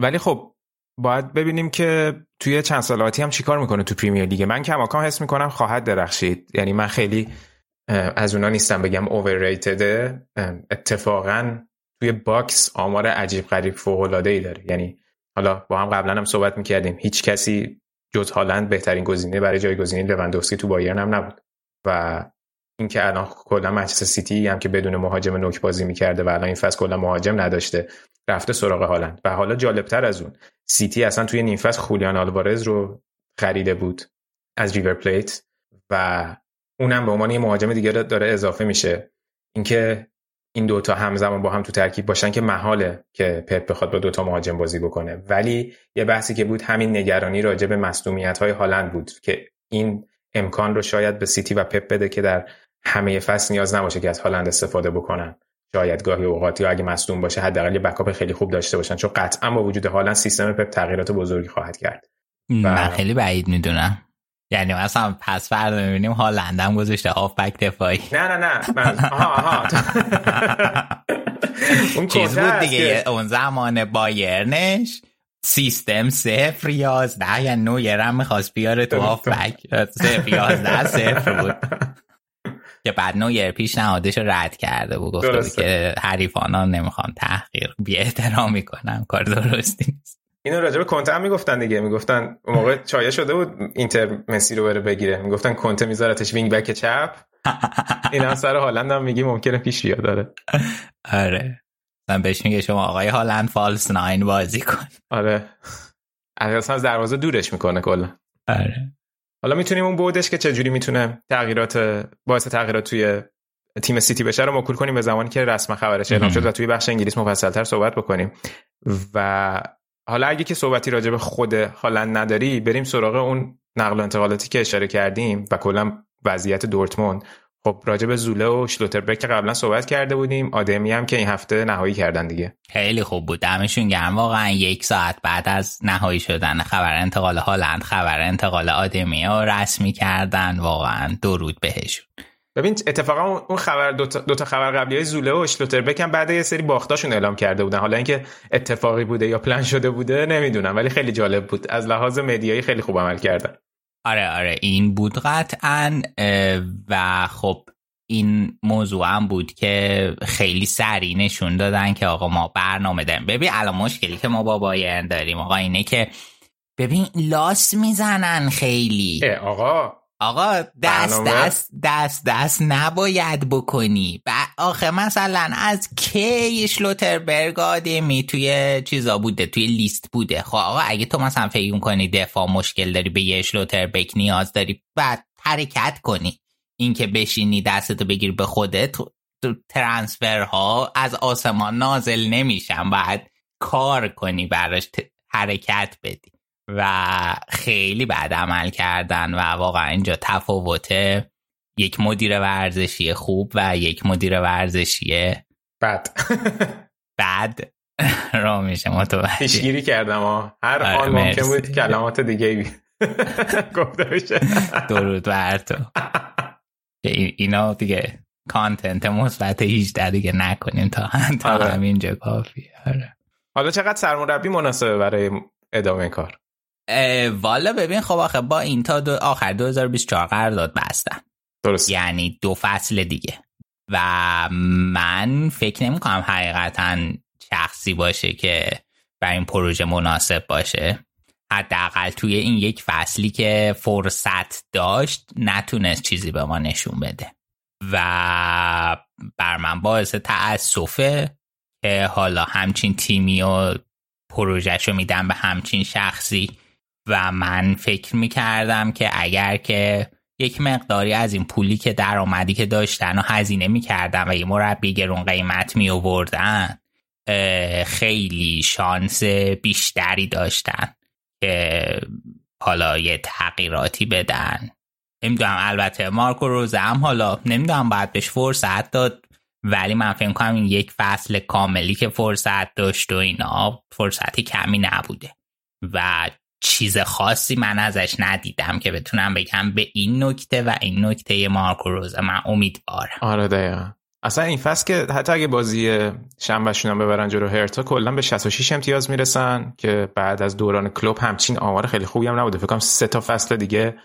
ولی خب باید ببینیم که توی چند سال آتی هم چیکار می‌کنه تو پریمیر لیگ. من کماکان حس می‌کنم خواهد درخشید. یعنی من خیلی از اونا نیستم بگم overrated اتفاقا توی box آمار عجیب غریب فوق العاده ای داره. یعنی حالا با هم قبلا هم صحبت می‌کردیم. هیچ کسی جز هالند بهترین گزینه برای جایگزینی لوندوفسکی تو بایرن هم نبود. و اینکه الان کلا منچستر سیتی هم که بدون مهاجم نوک بازی می‌کرده و الان این فصل کلا مهاجم نداشته رفته سراغ هالند. و حالا جالبتر از اون سیتی اصلا توی نیم فصل خولیان آلوارز رو خریده بود از ریور پلیت و اونم به عنوان یه مهاجم دیگه داره اضافه میشه. اینکه این دوتا همزمان با هم تو ترکیب باشن که محاله که پپ بخواد با دوتا مهاجم بازی بکنه. ولی یه بحثی که بود همین نگرانی راجع به مصدومیت های هالند بود که این امکان رو شاید به سیتی و پپ بده که در همه فصل نیاز نباشه که از هالند استفاده بکنن. شاید گاهی اوقاتی اگه مصدوم باشه حداقل یه بکاپ خیلی خوب داشته باشن چون قطعا با وجود هالند سیستم پپ تغییرات بزرگی خواهد کرد. من خیلی بعید می‌دونم. یعنی مثلا پس فردا می‌بینیم هالند هم گذاشته هافبک دفاعی. نه نه نه. من آها آها. اون چیز بود دیگه؟ اون زمان بایرنش سیستم صفر یازده یا نویر هم می‌خواست بیاره تو هافبک صفر یازده صفر بود. که بعد نویر پیشنهادش رو رد کرده بود. گفته بود که حریفان ها نمی‌خوان تحقیر بی احترامی کنم کار درستی نیست. اینو راجع به کنته هم می‌گفتن دیگه. می‌گفتن اون موقع شایعه شده بود اینتر مسی رو بره بگیره. می‌گفتن کنته میذارتش wing back چپ. این هم سر هالند هم میگی ممکنه پیش بیاد. داره آره. من بهش میگه شما آقای هالند فالس ناین بازی کن. آره. اصلا از دروازه دورش می‌کنه کلا. آره. حالا می‌تونیم اون بودش که چجوری می‌تونه تغییرات باعث تغییرات توی تیم سیتی بشه رو مکول کنیم به زمانی که رسم خبرش اعلام شد و توی بخش انگلیس مفصلتر صحبت بکنیم. و حالا اگه که صحبتی راجع به خود هالند نداری بریم سراغ اون نقل و انتقالاتی که اشاره کردیم و کلا وضعیت دورتموند. خب راجع به زوله و شلوتربک که قبلا صحبت کرده بودیم آدمی هم که این هفته نهایی کردن دیگه. خیلی خوب بود. دمشون گرم. واقعا یک ساعت بعد از نهایی شدن خبر انتقال هالند خبر انتقال آدمی ها رسمی کردن. واقعا درود بهشون. ببین اتفاقا اون خبر دو تا, دو تا خبر قبلی های زوله و اشلوتربک هم بعد یه سری باختاشون اعلام کرده بودن. حالا اینکه اتفاقی بوده یا پلن شده بوده نمی‌دونم. ولی خیلی جالب بود. از لحاظ مدیایی خیلی خوب عمل کردن. آره آره. این بود قطعا و خب این موضوع هم بود که خیلی سریع نشون دادن که آقا ما برنامه داریم. ببین الان مشکلی که ما با بایرن داریم آقا اینه که ببین لاس می‌زنن خیلی. آقا. آقا دست دست دست دست نباید بکنی. و آخه مثلا از کی شلوتربرگ آدمی توی چیزا بوده؟ توی لیست بوده. خب آقا اگه تو مثلا فکر کنی دفاع مشکل داری به یه شلوتربک نیاز داری بعد حرکت کنی. اینکه بشینی دستتو بگیر به خودت تو ترانسفرها از آسمان نازل نمیشن. بعد کار کنی براش حرکت بدی. و خیلی بعد عمل کردن و واقعا اینجا تفاوت یک مدیر ورزشی خوب و یک مدیر ورزشی بد. بد را میشه متوجه. پیشگیری کردم ها هر آره، حال ممکن بود کلمات دیگه گفته بشه. درود بر تو. اینا دیگه کانتنت مثبت 18 دیگه نکنیم تا تا آره. همینجا کافیه. آره. حالا چقدر سرمربی مناسبه برای ادامه کار؟ والا ببین خب آخه با این تا دو آخر 2024 قرارداد بستن. درست یعنی دو فصل دیگه. و من فکر نمی کنم حقیقتا شخصی باشه که برای این پروژه مناسب باشه. حداقل توی این یک فصلی که فرصت داشت نتونست چیزی به ما نشون بده. و بر من باعث تأسفه که حالا همچین تیمی و پروژهشو میدن به همچین شخصی. و من فکر می‌کردم که اگر که یک مقداری از این پولی که درآمدی که داشتن و هزینه می‌کردن و یه مربی گرون قیمت می آوردن خیلی شانس بیشتری داشتن که حالا یه تغییراتی بدن. نمی‌دونم البته مارکو روزه هم حالا نمی‌دونم باید بهش فرصت داد ولی من فکر کنم این یک فصل کاملی که فرصت داشت و اینا فرصتی کمی نبوده. و چیز خاصی من ازش ندیدم که بتونم بگم به این نکته و این نکته مارکو روزه من امیدوارم. آره دقیقا. اصلا این فصل که حتی اگه بازی شنبهشون هم ببرن جلو هرتا کلا به 66 امتیاز می‌رسن که بعد از دوران کلوب همچین آمار خیلی خوبی هم نبوده. فکر کنم سه تا فصل دیگه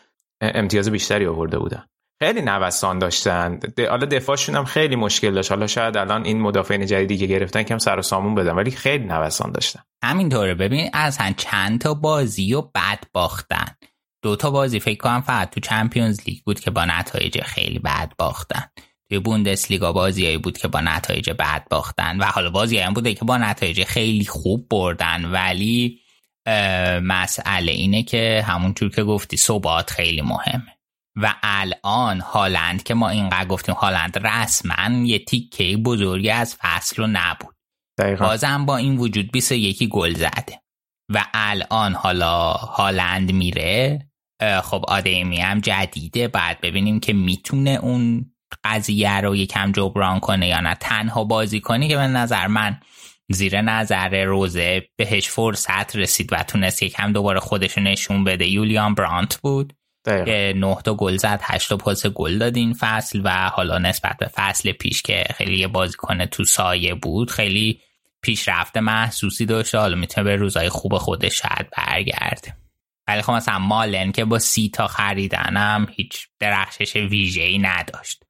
امتیاز بیشتری آورده بودن. خیلی نوسان داشتن. حالا دفاعشون هم خیلی مشکل داشت. حالا شاید الان این مدافعین جدیدی که گرفتن کم سر و سامون بدن ولی خیلی نوسان داشتن. همینطوره. ببین از هم چند تا بازی و بد باختن. دو تا بازی فکر کنم فقط تو چمپیونز لیگ بود که با نتایج خیلی بد باختن. توی بوندسلیگا بازیایی بود که با نتایج بد باختن و حالا بازی هم بوده که با نتایج خیلی خوب بردن. ولی مسئله اینه که همونجور که گفتی ثبات خیلی مهمه. و الان هالند که ما اینقدر گفتیم هالند رسما یه تیکه بزرگی از فصل رو نبود. دقیقا. بازم با این وجود 21 گل زده. و الان حالا هالند میره. خب آدمی هم جدیده. بعد ببینیم که می‌تونه اون قضیه رو یکم جبران کنه یا نه. تنها بازی کنی که به نظر من زیر نظر روزه بهش فرصت رسید و تونست یکم دوباره خودش نشون بده یولیان برانت بود. که 9 تا گل زد 8 تا پاس گل داد این فصل و حالا نسبت به فصل پیش که خیلی یه بازیکن تو سایه بود خیلی پیشرفت محسوسی داشته حالا می‌تونه به روزای خوب خودش شاید برگرده. ولی خب مثلا مالن که با سی تا خریدنم هیچ درخشش ویژه ای نداشت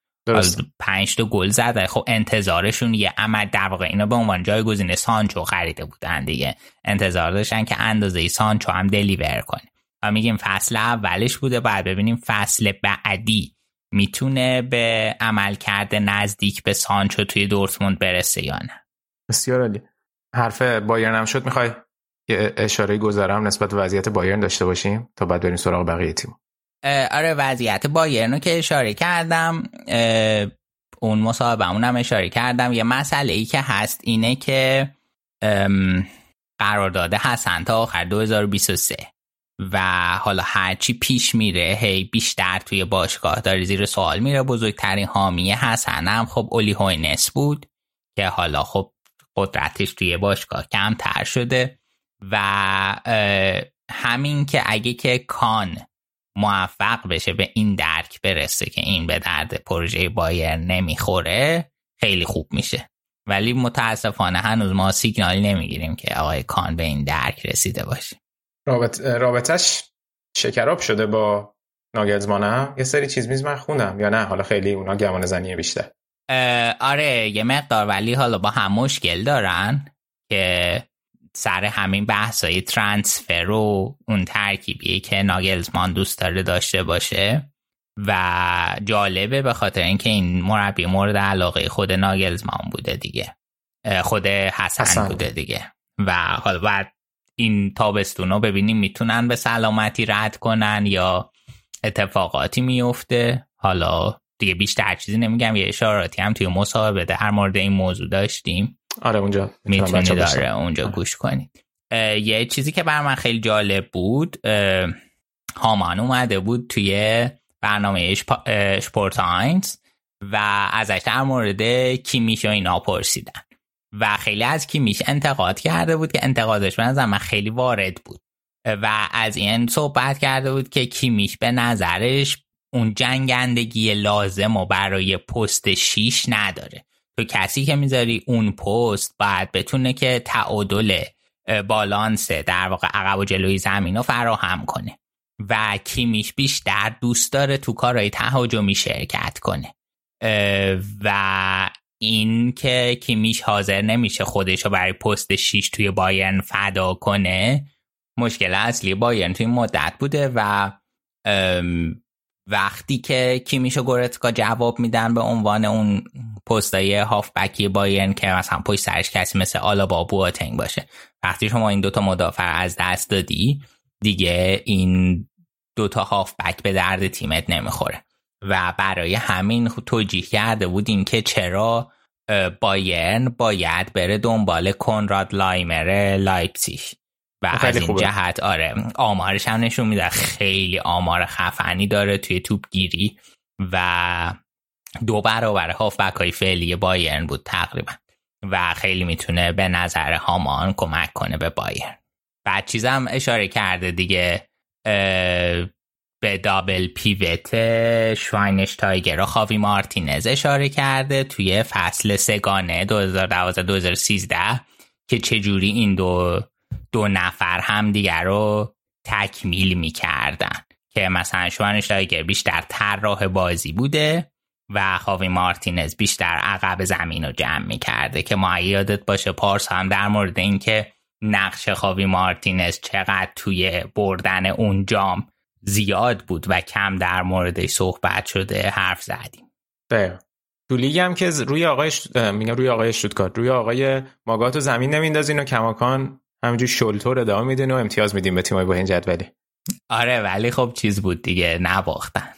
پنج تا گل زد. خب انتظارشون یه عمل در واقع اینا به عنوان جایگزین سانچو خریده بودن دیگه. انتظار داشتن که اندازه سانچو هم دلیور کنه. و میگیم فصل اولش بوده باید ببینیم فصل بعدی می‌تونه به عمل کرده نزدیک به سانچو توی دورتموند برسه یا نه. بسیار عالی. حرف بایرن هم شد. می‌خوای یه اشاره گذرم نسبت وضعیت بایرن داشته باشیم تا بعد بریم سراغ بقیه تیم؟ آره وضعیت بایرن رو که اشاره کردم اون مصاحبه هم اشاره کردم. یه مسئله ای که هست اینه که قرارداد حسن تا آخر 2023 و حالا هرچی پیش میره هی بیشتر توی باشگاه داره زیر سوال میره. بزرگترین حامی حسن هم خب اولی هوینس بود که حالا خب قدرتش توی باشگاه کمتر شده و همین که اگه که کان موفق بشه به این درک برسه که این به درد پروژه بایر نمی‌خوره خیلی خوب میشه. ولی متاسفانه هنوز ما سیگنالی نمی‌گیریم که آقای کان به این درک رسیده باشه. رابط رابطش شکراب شده با ناگلزمانم یه سری چیز میز من خونم. یا نه؟ حالا خیلی اونا گمان زنیه بیشتر. آره یه مقدار. ولی حالا با هم مشکل دارن که سر همین بحثای ترانسفر و اون ترکیبیه که ناگلزمان دوست داره داشته باشه. و جالبه به خاطر اینکه این مربی مورد علاقه خود ناگلزمان بوده دیگه. خود حسن, حسن. بوده. دیگه. و حالا بعد این تابستون رو ببینیم می‌تونن به سلامتی رد کنن یا اتفاقاتی میفته. حالا دیگه بیشتر چیزی نمیگم یه اشاراتی هم توی مصاحبه در مورد این موضوع داشتیم آره اونجا. می‌تونید داره اونجا آره. گوش کنید. یه چیزی که بر من خیلی جالب بود هامان اومده بود توی برنامه شپورتاینز و ازش در مورد کیمیش و اینا پرسیدن. و خیلی از کیمیش انتقاد کرده بود که انتقادش به نظر من خیلی وارد بود. و از این صحبت کرده بود که کیمیش به نظرش اون جنگندگی لازم و برای پست شیش نداره. تو کسی که می‌ذاری اون پست باید بتونه که تعادل بالانس در واقع عقب و جلوی زمین رو فراهم کنه. و کیمیش بیشتر دوست داره تو کارهای تهاجمی شرکت کنه. و این که کیمیش حاضر نمیشه خودش رو برای پست 6 توی بایرن فدا کنه مشکل اصلی بایرن توی مدت بوده و وقتی که کیمیش و گورتکا جواب میدن به عنوان اون پستای هافبکی بایرن که مثلا پشت سرش کسی مثل آلابا بواتنگ باشه. وقتی شما این دوتا مدافع از دست دادی دیگه این دوتا هافبک به درد تیمت نمی‌خوره. و برای همین توجیه کرده بودیم که چرا بایرن باید بره دنبال کنراد لایمر لایپسیش و از این جهت آره آمارش هم نشون میده. خیلی آمار خفنی داره توی توپ گیری و دو برابر هافبک های فعلی بایرن بود تقریبا. و خیلی می‌تونه به نظر هامان کمک کنه به بایرن. بعد چیزم اشاره کرده دیگه به دابل پیوت شواینش تایگر و خاوی مارتینز اشاره کرده توی فصل سگانه 2012-2013 که چجوری این دو دو نفر هم دیگر رو تکمیل می‌کردن. که مثلا شواینش تایگر بیشتر طراح بازی بوده و خاوی مارتینز بیشتر عقب زمین رو جمع می‌کرده. که ما یادت باشه پارس هم در مورد اینکه نقش خاوی مارتینز چقدر توی بردن اون جام زیاد بود و کم در موردش صحبت شده حرف زدیم. دقیقا تو لیگ هم که روی آقای میگم روی آقای شوتکارت روی آقای ماگاتو زمین نمیندازین و کماکان همینجور شلتور ادامه میدین و امتیاز میدیم به تیمای با این جدولی. آره ولی خب چیز بود دیگه نباختن.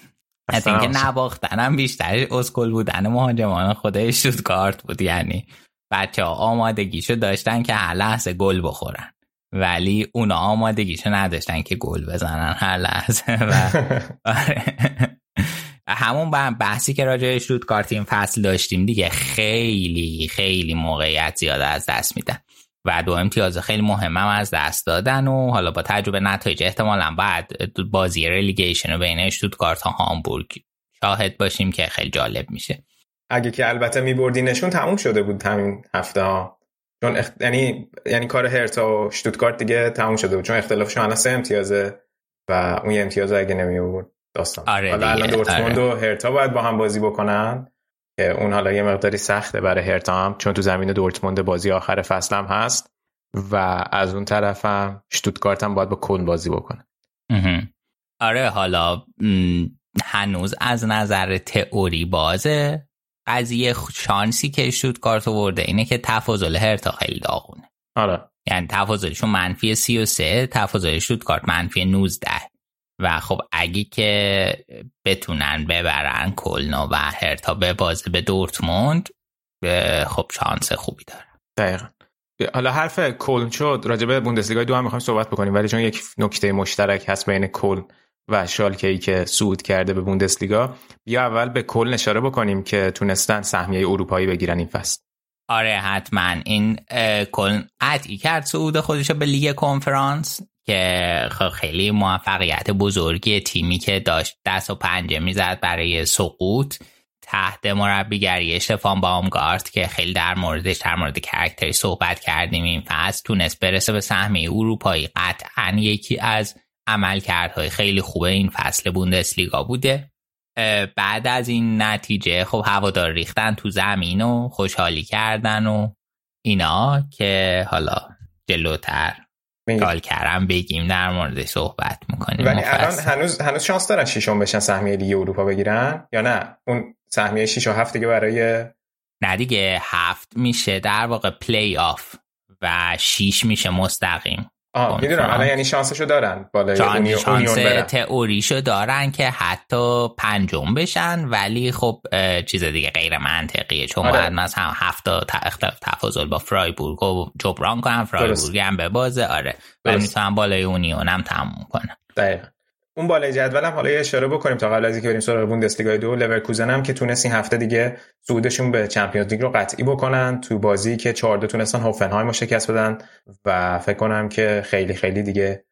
از اینکه نباختن. هم بیشتر اسکل بودن مهاجمان خودش شوتکارت بود یعنی بچه ها آمادگیشو داشتن که هر لحظه گل بخورن. ولی اونا آمادگیشو نداشتن که گل بزنن هر لحظه و همون بحثی که راجع کارت این فصل داشتیم دیگه خیلی خیلی موقعیت زیاد از دست میدن. و دو امتیاز خیلی مهمم از دست دادن و حالا با تجربه نتایج احتمالا بعد بازی رلیگیشن بین اشتوتگارت و هامبورگ شاهد باشیم که خیلی جالب میشه. اگه که البته میبردینشون تموم شده بود همین هفته ها. چون اخ... یعنی یعنی کار هرتا و شتوتگارت دیگه تموم شده بود. چون اختلافشون الان سه امتیازه و اون یه امتیاز اگه نمی آورد داستان. آره حالا الان دورتموند آره. و هرتا باید با هم بازی بکنن که اون حالا یه مقداری سخته برای هرتا هم چون تو زمین دورتموند بازی آخر فصل هم هست و از اون طرف هم شتوتگارت هم باید با کل بازی بکنه آره حالا هنوز از نظر تئوری بازه. قضیه شانسی که شتوتگارت ورده اینه که تفاضل هرتا خیلی داغونه. آره. یعنی تفاضلشون منفی 33 تفاضل شتوتگارت منفی 19 و خب اگه که بتونن ببرن کلنا و هرتا به بازه به دورتموند خب شانس خوبی داره. دقیقا. حالا حرف کلن شد راجبه بوندسلیگا دو هم می‌خوایم صحبت بکنیم ولی چون یک نکته مشترک هست بین کلن و شالکه ای که سود کرده به بوندسلیگا بیا اول به کل اشاره بکنیم که تونستن سهمیه اروپایی بگیرن این فصل. آره حتما. این کل قطعی کرد سعود خودش به لیگ کنفرانس که خب خیلی موفقیت بزرگی تیمی که داشت. دست و پنجه می‌زد برای سقوط. تحت مربیگری شفان بامگارد که خیلی در موردش در مورد کرکتری صحبت کردیم این فصل تونست برسه به سهمیه اروپایی. قطعا یکی از عملکردهای خیلی خوبه این فصل بوندسلیگا بوده. بعد از این نتیجه خب هوادار ریختن تو زمین و خوشحالی کردن و اینا که حالا جلوتر کال کردم بگیم در مورد صحبت می‌کنیم. ولی الان هنوز هنوز شانس دارن شیشون بشن سهمیه لیگ اروپا بگیرن؟ یا نه؟ اون سهمیه 6 و 7 دیگه برای نه دیگه هفت میشه در واقع پلی آف و 6 میشه مستقیم. آه می‌دونم الان یعنی شانسشو دارن بالای اونیون شانس تئوریشو دارن که حتی پنجم بشن ولی خب چیز دیگه غیر منطقیه. چون آره. باید مثلا هفته اختلاف تفاضل با فرایبورگ و جبران کنن فرایبورگ هم به بازه آره ولی می‌تونن بالای اونیون هم تموم کنن. دقیقا. اون بالای جدول هم حالا یه اشاره بکنیم تا قبل از اینکه بریم سراغ بوندسلیگا دو لورکوزن هم که تونست این هفته دیگه صعودشون به چمپیونز لیگ رو قطعی بکنن تو بازی که 4 تونستن هوفنهایم رو شکست بدن و فکر کنم که خیلی خیلی دیگه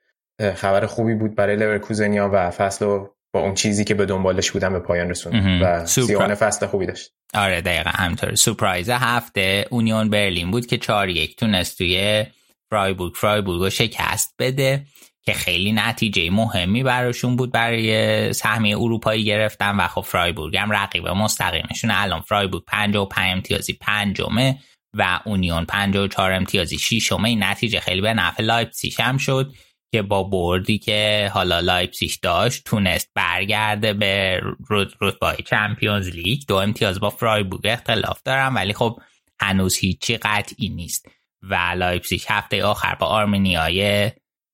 خبر خوبی بود برای لورکوزنیا و فصل رو با اون چیزی که به دنبالش بودن به پایان رسوند و سیوان فصل خوبی داشت. آره دقیقا همطور سورپرایز هفته اونیون برلین بود که 4 1 تونست توی فرایبورگ فرایبورگ رو شکست بده. که خیلی نتیجه مهمی براشون بود برای سهمیه اروپایی گرفتن و خب فرایبورگ هم رقیب مستقیمشون الان فرایبورگ 55 امتیازی پنجمه و اونیون 54 امتیازی ششمه. این نتیجه خیلی به نفع لایپزیگ هم شد که با بردی که حالا لایپزیگ داشت تونست برگرده به رتبه چمپیونز لیگ. دو امتیاز با فرایبورگ اختلاف دارم ولی خب هنوز هیچی قطعی نیست. و لایپزیگ هفته آخر با آرمنیای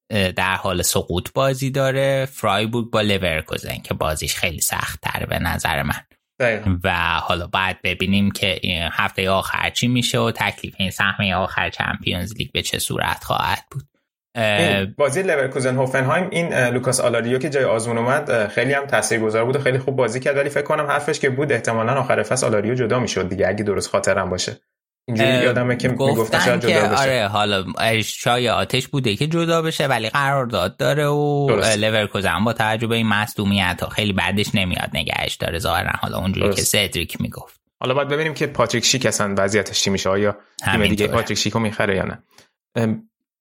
در حال سقوط بازی داره. فرایبورگ با لورکوزن که بازیش خیلی سخت تره به نظر من. و حالا باید ببینیم که هفته آخر چی میشه و تکلیف این سهمیه آخر چمپیونز لیگ به چه صورت خواهد بود. بازی لورکوزن هوفنهایم این لوکاس آلاریو که جای آزمون اومد خیلی هم تاثیرگذار بود و خیلی خوب بازی کرد. ولی فکر کنم حرفش که بود احتمالا آخر فصل آلاریو جدا می‌شد دیگه اگه درست خاطرم باشه. اینجوری یادمه که می‌گفتن شاید جدا بشه. آره حالا شایعاتش بوده که جدا بشه ولی قرارداد داره و لورکوزن با توجه به این مصدومیت ها خیلی بدش نمیاد نگهش داره. ظاهرا حالا اونجوری که سدریک می‌گفت. حالا باید ببینیم که پاتریک شیک اصلا وضعیتش چی میشه. آیا تیم دیگه پاتریک شیکو می‌خره یا نه؟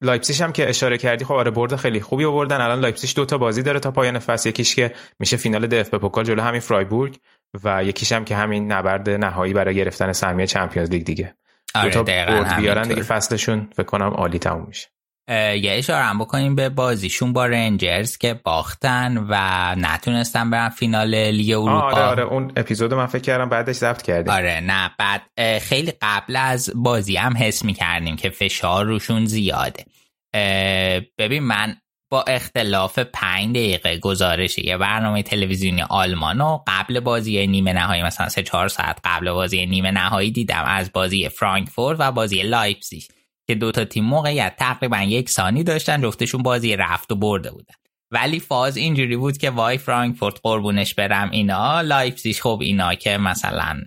لایپزیگ هم که اشاره کردی خب آره برد خیلی خوبی آوردن. الان لایپزیگ دو تا بازی داره تا پایان فصل. یکیش که میشه فینال دف پوکال جلو همین فرایبورگ و یکیش هم که همین نبرد نهایی برای گرفتن سهمیه چمپیونز لیگ دیگه. آره دو تا بیارن دیگه فصلشون فکر کنم عالی تموم میشه. یه اشاره هم بکنیم به بازیشون با رنجرز که باختن و نتونستن برن فینال لیگ اروپا. آره آره اون اپیزود من فکر کردم بعدش ضبط کردیم. آره نه بعد خیلی قبل از بازی هم حس می‌کردیم که فشار روشون زیاده. ببین من با اختلاف پنج دقیقه گزارش یه برنامه تلویزیونی آلمان و قبل بازی نیمه نهایی مثلا سه چهار ساعت قبل بازی نیمه نهایی دیدم از بازی فرانکفورت و بازی لایپزیگ که دوتا تیم موقعیت تقریبا یکسانی داشتن جفتشون بازی رفت و برده بودن. ولی فاز اینجوری بود که وای فرانکفورت قربونش برم اینا لایپزیگ خب اینا که مثلا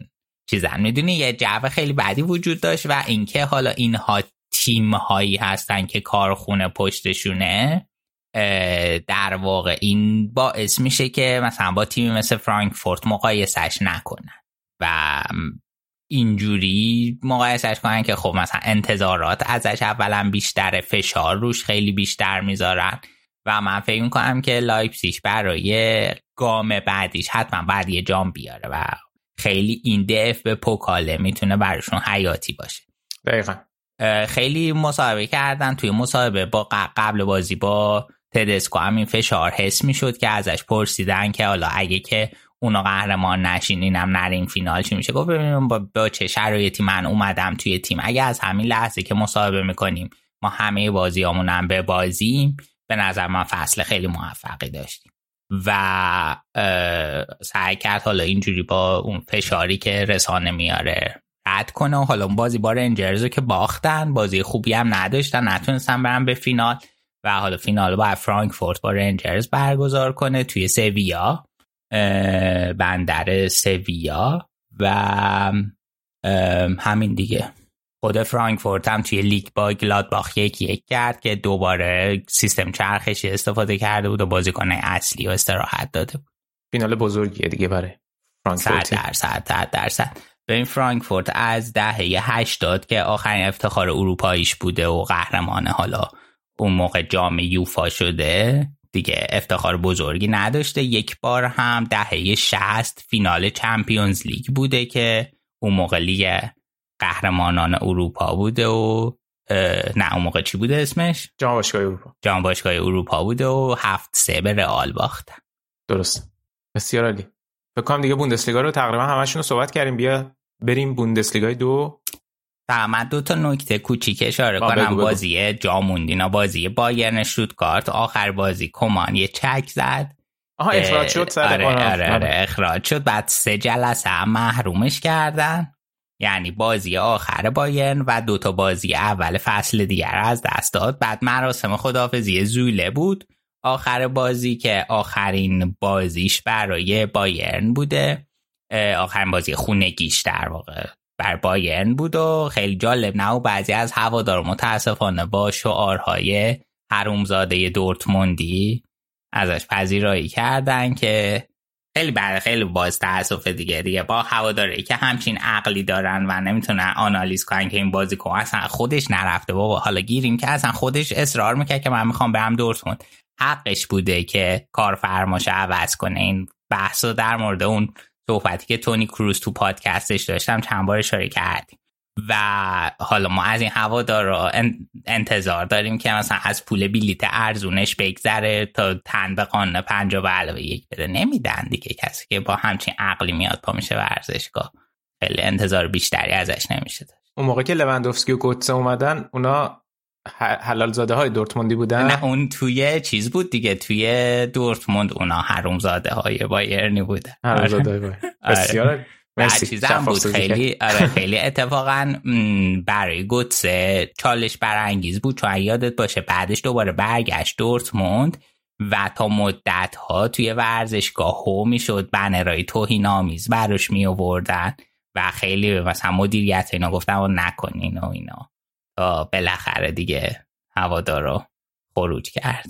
چیزن می‌دونی یه جو خیلی بدی وجود داشت و اینکه حالا اینها تیم هایی هستن که کارخونه پشتشونه. در واقع این باعث میشه که مثلا با تیمی مثل فرانکفورت مقایسش نکنن و اینجوری مقایسش کنن که خب مثلا انتظارات ازش اولا بیشتر فشار روش خیلی بیشتر می‌ذارن و من فکر می‌کنم که لایپسیش برای گام بعدیش حتما بعد یه جام بیاره و خیلی این دف به پوکاله می‌تونه براشون حیاتی باشه. دقیقا. خیلی مصاحبه کردن توی مصاحبه با قبل بازی با تدسکو هم این فشار حس می‌شد که ازش پرسیدن که حالا اگه که اونا قهرمان نشین اینم نرین فینال چی میشه؟ گفت ببینیم با, با چه شرایطی من اومدم توی تیم. اگه از همین لحظه که مصاحبه می‌کنیم ما همه بازیامونم به بازیم به نظر من فصل خیلی موفقی داشتیم. و سعی کرد حالا اینجوری با اون فشاری که رسانه میاره رد کنه و حالا اون بازی با رنجرز که باختن بازی خوبی هم نداشتن نتونستن برن به فینال. و حالا فینال با فرانکفورت با رنجرز برگزار کنه توی سویا بندر سویا و همین دیگه. خود فرانکفورت هم توی لیگ با گلادباخ یک یک کرد که دوباره سیستم چرخشی استفاده کرده بود و بازیکن اصلی و استراحت داده بود. فینال بزرگیه دیگه برای فرانکفورت. صد درصد صد درصد این فرانکفورت از دهه هشتاد که آخرین افتخار اروپاییش بوده و قهرمان حالا اون موقع جام یوفا شده دیگه افتخار بزرگی نداشته. یک بار هم دهه شست فینال Champions League بوده که اون موقع لیگ قهرمانان اروپا بوده و نه اون موقع چی بوده اسمش؟ جام باشگاه اروپا. جام باشگاه اروپا بوده و هفت سه به رئال باختن درست. بسیار عالی. بکنم دیگه بوندسلیگا رو تقریبا همشون رو صحبت کردیم. بیا بریم بوندسلیگای دو. فقط دو تا نکته کوچیک اشاره کنم. بازی جاموندینا بازی بایرن کارت آخر بازی کمان یه چک زد. آها اخراج شد سر آره, آره, آره اخراج شد. بعد سه جلسه هم محرومش کردن. یعنی بازی آخر بایرن و دوتا بازی اول فصل دیگر از دست داد. بعد مراسم خدافزی زوله بود. آخر بازی که آخرین بازیش برای بایرن بوده. آخرین بازی خونگیش در واقع. بر بایرن بود و خیلی جالب نه؟ و بعضی از هوادار متاسفانه با شعارهای حرومزاده دورتموندی ازش پذیرایی کردن که خیلی بعد خیلی باز تاسف دیگه. دیگه با هواداری که همچین عقلی دارن و نمی‌تونن آنالیز کنن که این بازیکن اصلا خودش نرفته. بابا حالا گیریم که اصلا خودش اصرار می‌کرد که من می‌خوام برم دورتموند. حقش بوده که کارفرماش عوض کنه. این بحث در مورد اون صحبتی که تونی کروز تو پادکستش داشتم چند بار اشاره کردیم و حالا ما از این هوادارا انتظار داریم که مثلا از پول بلیت ارزونش بگذره تا تن به قانون پنجا به علاوه یک بده نمیدن دیگه. کسی که با همچین عقلی میاد پا میشه ورزشگاه خیلی انتظار بیشتری ازش نمیشه اون موقع که لوندوفسکی و گوتسه اومدن اونا حلال زاده های دورتموندی بودن؟ نه اون توی چیز بود دیگه توی دورتموند اونا حروم زاده های بایرنی بودن. حروم زاده های آره. بسیار چیزم بود خیلی آره خیلی اتفاقا برای گوتسه چالش برانگیز بود چون یادت باشه بعدش دوباره برگشت دورتموند و تا مدت ها توی ورزشگاه هو می‌شد بنرای توهین آمیز براش می آوردن و خیلی مثلا مدیریت اینا گفتن و نکنین و اینا. بالاخره دیگه هوادارو خروج کرد.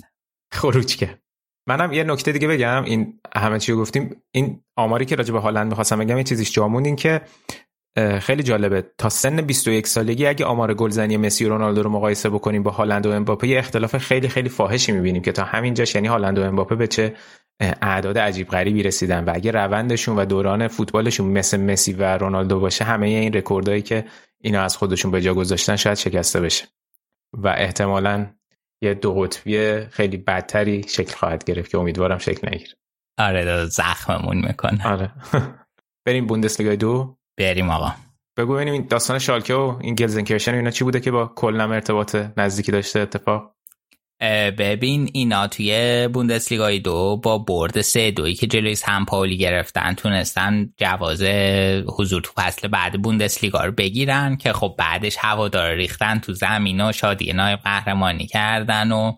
خروج کرد. منم یه نکته دیگه بگم. این همه چی گفتیم. این آماری که راجع به هالند می‌خواستم بگم یه چیزیش جامون این که خیلی جالبه. تا سن 21 سالگی اگه آمار گلزنی مسی و رونالدو رو مقایسه بکنیم با هالند و امباپه یه اختلاف خیلی خیلی فاحشی می‌بینیم که تا همینجاش یعنی هالند و امباپه به چه اعداد عجیب غریبی رسیدن. و اگه روندشون و دوران فوتبالشون مثل مسی و رونالدو باشه همه این رکوردایی که اینا از خودشون به جا گذاشتن شاید شکسته بشه. و احتمالا یه دو قطبی خیلی بدتری شکل خواهد گرفت که امیدوارم شکل نگیره. آره زخممون می‌کنه. آره. بریم بوندسلیگا دو. بریم آقا. بگو ببینیم این داستان شالکه و این گلزنکرشن اینا چی بوده که با کلنم ارتباط نزدیکی داشته اتفاق؟ ببین اینا توی بوندسلیگای دو با برد سه دوی که جلوی سمپاولی گرفتن تونستن جواز حضور تو فصل بعد بوندسلیگا رو بگیرن که خب بعدش هوادار ریختن تو زمین و شادی نای قهرمانی کردن و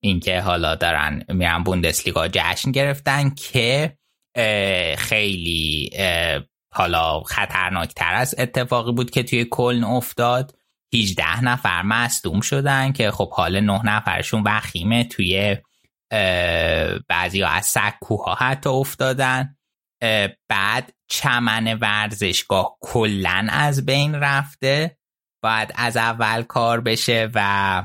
اینکه حالا دارن میرن بوندسلیگا جشن گرفتن که خیلی حالا خطرناکتر از اتفاقی بود که توی کلن افتاد. 18 نفر مصدوم شدن که خب حال نه نفرشون وخیمه توی بعضی ها از سکوها ها حتی افتادن. بعد چمن ورزشگاه کلا از بین رفته. باید از اول کار بشه و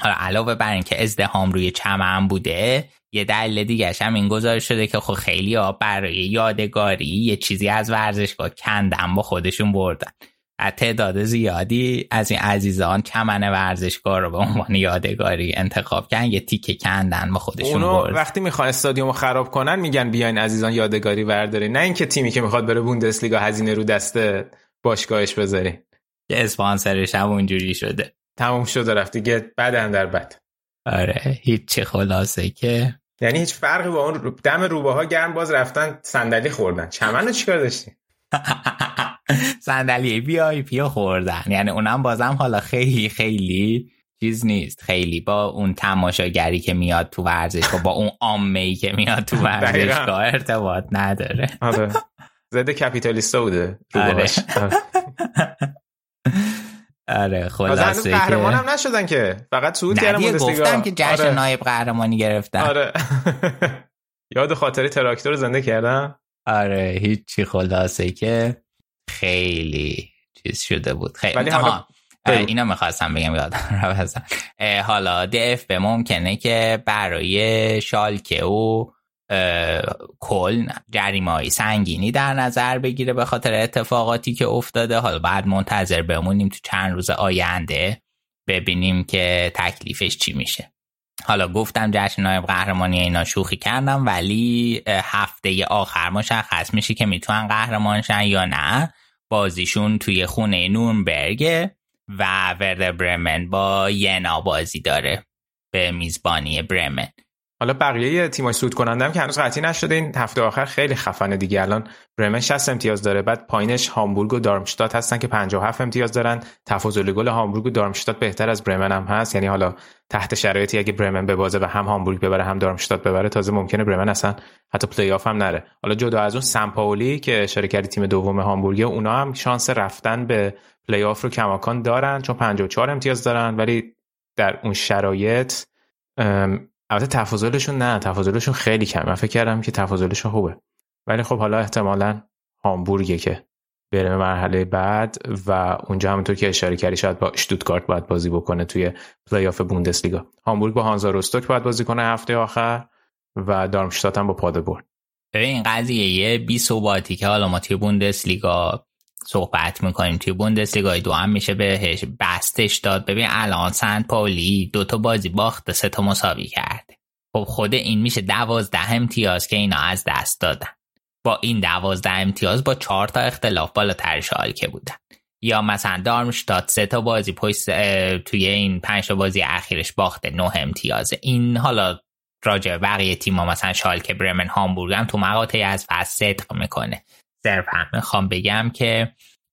حالا علاوه بر اینکه ازدهام روی چمن بوده یه دلیل دیگه هم این گزارش شده که خب خیلی ها برای یادگاری یه چیزی از ورزشگاه کندن با خودشون بردن. تعداد زیادی از این عزیزان چمن ورزشگاه رو به عنوان یادگاری انتخاب کردن. یه تیکه کندن با خودشون اونو برد. وقتی می‌خوان استادیوم خراب کنن میگن بیاین عزیزان یادگاری ورداری نه اینکه تیمی که می‌خواد بره بوندسلیگا هزینه رو دست باشگاهش بذاری که اسپانسرش هم اونجوری شده. تموم شده رفت دیگه بعد در بد. آره هیچ خلاصه که. یعنی هیچ فرقی با اون دم روبه ها گرم باز رفتن صندلی خوردن. چمن رو چیکار داشتی صندلی بی آی پی خوردن. یعنی اونم بازم حالا خیلی خیلی چیز نیست. خیلی با اون تماشاگری که میاد تو ورزش با اون عامه که میاد تو ورزشگاه ارتباط نداره. آره. زده کپیتالیستا بوده آره. آره. خلاصه که قهرمان هم نشدن که. فقط صعود کردن گفتم که جشن آره. نایب قهرمانی گرفتن. آره. یاد خاطری تراکتور زنده کردن آره هیچی خلاصه که خیلی چیز شده بود. خیلی ولی حالا اینا می‌خواستم بگم یادم حالا دف به ممکنه که برای شالکه و کل جریمه های سنگینی در نظر بگیره به خاطر اتفاقاتی که افتاده. حالا بعد منتظر بمونیم تو چند روز آینده ببینیم که تکلیفش چی میشه. حالا گفتم جشن نایب قهرمانی اینا شوخی کردم ولی هفته آخر مشخص میشه که می‌تونن قهرمانشن یا نه. بازیشون توی خونه نورنبرگ و وردر برمن با ینا بازی داره به میزبانی برمن. حالا بقیه تیمای سود کننده هم که هنوز قطعی نشده. این هفته آخر خیلی خفنه دیگه. الان برمن 60 امتیاز داره. بعد پایینش هامبورگ و دارمشتات هستن که 57 امتیاز دارن. تفاضل گل هامبورگ و دارمشتات بهتر از برمن هم هست. یعنی حالا تحت شرایطی اگه برمن ببازه و هم هامبورگ ببره هم دارمشتات ببره تازه ممکنه برمن اصلا حتی پلی آف هم نره. حالا جدا از اون سمپاولی که کردی تیم دوم هامبورگ اونا هم شانس رفتن به پلی آف رو کماکان دارن چون 54 امتیاز دارن. ولی در اون شرایط البته تفاضلشون نه تفاضلشون خیلی کم من فکر کردم که تفاضلشون خوبه. ولی خب حالا احتمالا هامبورگه که بره مرحله بعد و اونجا همونطور که اشاره کردی شاید با اشتوتگارت باید بازی بکنه توی پلی آف بوندسلیگا. هامبورگ با هانزا روستوک باید بازی کنه هفته آخر و دارمشتات هم با پادربورن این قضیه یه بی که حالا ما توی بوندسلیگا صحبت می‌کنیم. توی بوندسلیگا دو هم میشه بهش بسطش داد. ببین الان سنت پاولی دو تا بازی باخته سه تا مساوی کرده خب خود این میشه دوازده امتیاز که اینا از دست دادن. با این دوازده امتیاز با چهار تا اختلاف بالاتر که بودن. یا مثلا دارمشتاد سه تا بازی پشت توی این پنج تا بازی اخیرش باخته نه امتیازه این حالا راجع بقیه تیما مثلا شالکه برمن هامبورگ هم تو مقاطعی از فصل صدق می‌کنه. صرفا می‌خوام بگم که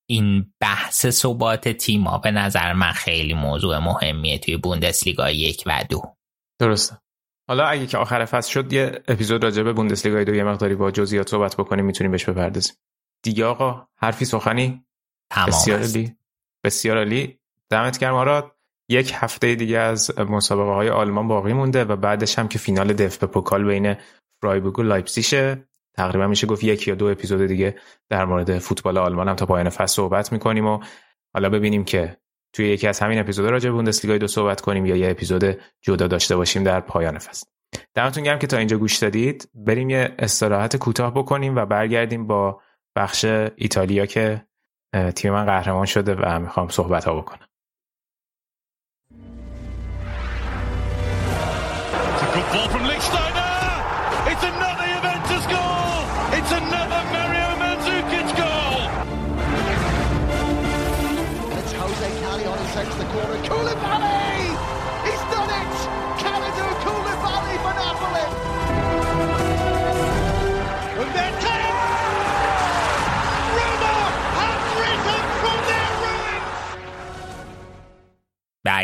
این بحث ثبات تیما به نظر من خیلی موضوع مهمیه توی بوندسلیگا یک و دو. درسته. حالا اگه که آخر فصل شد یه اپیزود راجع به بوندسلیگا دو یه مقداری با جزئیات صحبت بکنیم می‌تونیم بهش بپردازیم. دیگه آقا حرفی سخنی؟ بسیار عالی. بسیار عالی. دمت گرم آراد. یک هفته دیگه از مسابقه های آلمان باقی مونده و بعدش هم که فینال دف به پوکال بین فرایبورگ و لایپزیشه تقریبا میشه گفت یک یا دو اپیزود دیگه در مورد فوتبال آلمان هم تا پایان فصل صحبت می‌کنیم و حالا ببینیم که توی یکی از همین اپیزود راجع به بوندسلیگا دو صحبت کنیم یا یه اپیزود جدا داشته باشیم در پایان فصل. دمتون گرم که تا اینجا گوش دادید. بریم یه استراحت کوتاه بکنیم و برگردیم با بخش ایتالیا که تیم من قهرمان شده و می‌خوام صحبت ها بکنم.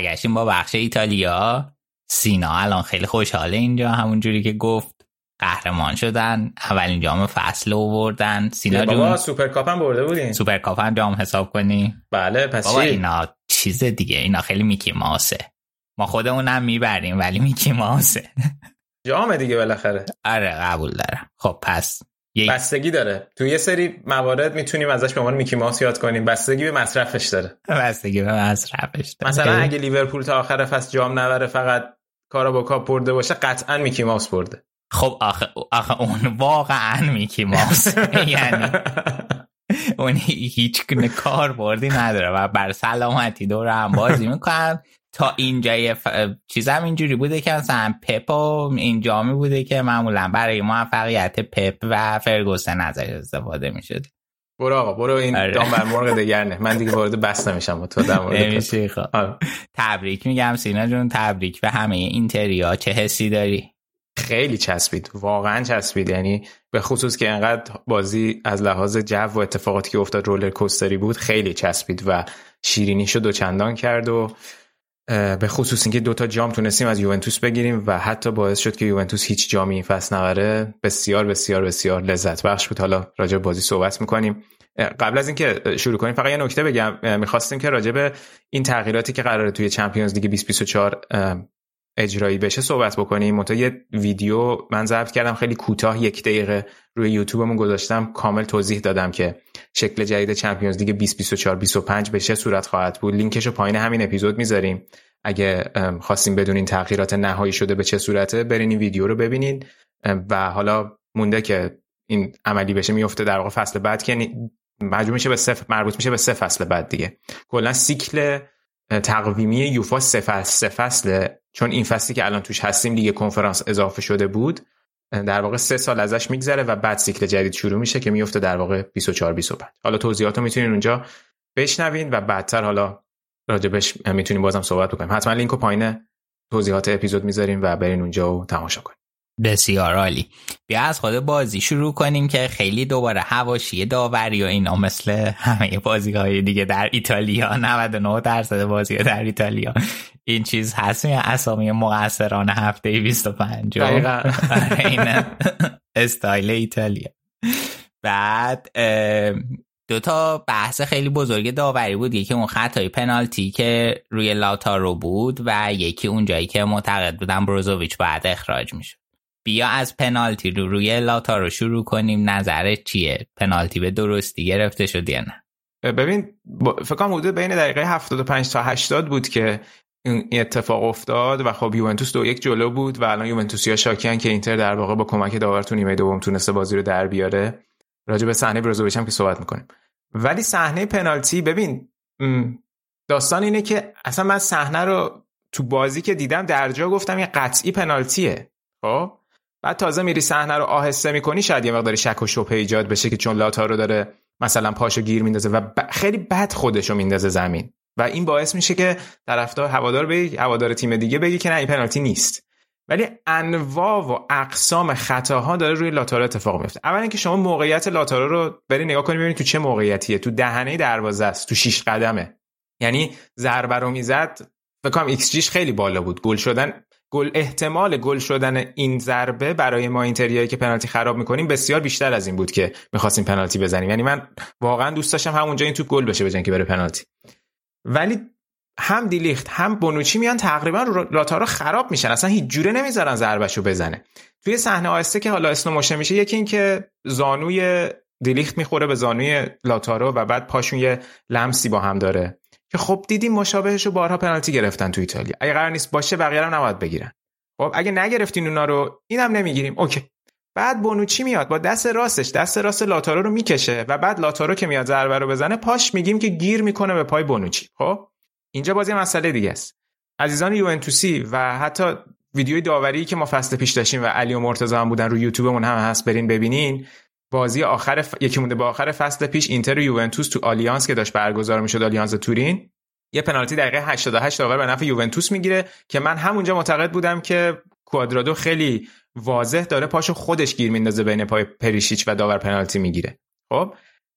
برگشتیم با بخش ایتالیا. سینا الان خیلی خوشحاله اینجا همون جوری که گفت. قهرمان شدن اولین جام فصل آوردن. سینا بابا سوپرکاپ هم برده بودین سوپرکاپ هم جام حساب کنی؟ بله پس بابا چی؟ اینا چیز دیگه اینا خیلی Mickey Mouse ه ما خودمونم می‌بریم ولی میکی ماسه جامه دیگه بالاخره. آره قبول دارم. خب پس یک. بستگی داره. تو یه سری موارد می‌تونیم ازش به عنوان Mickey Mouse یاد کنیم. بستگی به مصرفش داره. بستگی به مصرفش داره. مثلا اگه لیورپول تا آخر فصل جام نبره فقط کارا با کاپ برده باشه قطعا میکی ماوس برده. خب آخه, آخه اون واقعا میکی ماوس. یعنی اون هیچ کار بردی نداره و بر سلامتی دور هم بازی می‌کنن. تا اینجای ف... چیزم اینجوری بوده که مثلا پپ و این جامی بوده که معمولا برای موفقیت پپ و فرگوسن ازش استفاده می‌شد. برو آقا برو این آره. دام بر مرغ نه من دیگه وارد بس نمیشم تو در مورد خب. تبریک میگم سینا جون تبریک به همه اینتریا. چه حسی داری؟ خیلی چسبید. واقعا چسبید. یعنی به خصوص که انقدر بازی از لحاظ جو و اتفاقاتی که افتاد رولر کوستری بود خیلی چسبید و شیرینی شد و چندان کرد و به خصوص اینکه دوتا جام تونستیم از یوونتوس بگیریم و حتی باعث شد که یوونتوس هیچ جامی این فصل نبره. بسیار بسیار بسیار لذت بخش بود. حالا راجع بازی صحبت می‌کنیم. قبل از اینکه شروع کنیم فقط یه نکته بگم. می‌خواستیم که راجع به این تغییراتی که قراره توی چمپیونز لیگ 2024 اه، اجرایی بشه صحبت بکنیم. منتها یه ویدیو من ضبط کردم خیلی کوتاه یک دقیقه روی یوتیوبمون گذاشتم. کامل توضیح دادم که شکل جدید چمپیونز لیگ 2024 25 به چه صورت خواهد بود. لینکش رو پایین همین اپیزود می‌ذاریم. اگه خواستیم بدونین تغییرات نهایی شده به چه صورته برین این ویدیو رو ببینین. ام، و حالا مونده که این عملی بشه میفته در واقع فصل بعد که مجموع میشه به سه مربوط میشه به سه فصل بعد دیگه. کلا سیکل تقویمی یوفا سه فصل فصله چون این فصلی که الان توش هستیم لیگ کنفرانس اضافه شده بود در واقع سه سال ازش میگذره و بعد سیکل جدید شروع میشه که میفته در واقع 24 25 حالا توضیحات رو می‌تونین اونجا بشنوین و بعدتر حالا راجبش می‌تونیم بازم صحبت بکنیم. حتما لینک رو پایین توضیحات اپیزود می‌ذاریم و برین اونجا و تماشا کنیم بسیار عالی. بیا از خود بازی شروع کنیم که خیلی دوباره هواشی داوری و اینا مثل همه بازی های دیگه در ایتالیا. 99 درصد بازی در ایتالیا. این چیز هست. یا اسامی مقصران هفته 25 و- دقیقاً. آره، این استایل ایتالیا. بعد دو تا بحث خیلی بزرگ داوری بود. یکی اون خطای پنالتی که روی لاتارو بود و یکی اون جایی که معتقد بودن بروزوویچ بعد اخراج میشه بیا از پنالتی رو روی لاتارو شروع کنیم. نظرت چیه؟ پنالتی به درستی گرفته شد یا نه؟ ببین فکر کنم حدود بین دقیقه 75 تا 80 بود که این اتفاق افتاد و خب یوونتوس دو یک جلو بود و الان یوونتوسیا شاکیان که اینتر در واقع با کمک داور تو نیمه دوم تونسته بازی رو در بیاره. راجع به صحنه بروزوویچ هم که صحبت می‌کنیم. ولی صحنه پنالتی ببین داستان اینه که اصلا من صحنه رو تو بازی که دیدم در جا گفتم یه قطعی پنالتیه. خب؟ بعد تازه میری صحنه رو آهسته می‌کنی شاید یه مقدار شک و شبهه ایجاد بشه که چون لاتارو داره مثلا پاشو گیر میندازه و ب- خیلی بد خودشو میندازه زمین. و این باعث میشه که طرفدار هوادار بگی هوادار تیم دیگه بگی که نه این پنالتی نیست. ولی انواع و اقسام خطاها داره روی لاتارو اتفاق میفته اولا اینکه شما موقعیت لاتارو رو بری نگاه کنی ببینید تو چه موقعیتیه. تو دهنه دروازه است تو شیش قدمه. یعنی ضربه رو می‌زد فکر کنم ایکس جیش خیلی بالا بود. گل شدن گل احتمال گل شدن این ضربه برای ما اینتریایی که پنالتی خراب می‌کنیم بسیار بیشتر از این بود که می‌خواستیم پنالتی بزنیم. یعنی من واقعا دوست داشتم همونجا این توپ گل بشه بجن که بره پنالتی. ولی هم دیلیخت هم بونوچی میان تقریبا رو لاتارو خراب میشن. اصلا هیچ جوره نمی‌ذارن ضربهشو بزنه. توی صحنه آهسته که حالا slow motion میشه یکی این که زانوی دیلیخت می‌خوره به زانوی لاتارو و بعد پاشون یه لمسی با هم داره. که خب دیدیم مشابهش رو بارها پنالتی گرفتن تو ایتالیا. اگه قرار نیست باشه بقیه هم نباید بگیرن. خب اگه نگرفتین اونا رو اینم نمی‌گیریم. okay. بعد بونوچی میاد. با دست راستش دست راست لاتارو رو می‌کشه و بعد لاتارو که میاد ضربه رو بزنه پاش میگیم که گیر می‌کنه به پای بونوچی. خب؟ اینجا بازی مسئله دیگه است. عزیزان یوونتوسی و حتی ویدیوی داوری که ما فصل پیش داشتیم و علی و مرتضی هم بودن رو یوتیوبمون هم هست برین ببینین. بازی آخر ف... یکی مونده به آخر فصل پیش اینتر و یوونتوس تو آلیانس که داشت برگزار می‌شد آلیانس تورین. یه پنالتی دقیقه 88 داور به نفع یوونتوس می‌گیره که من همونجا معتقد بودم که کوادرادو خیلی واضح داره پاشو خودش گیر میندازه بین پای پریشیچ و داور پنالتی می‌گیره. خب؟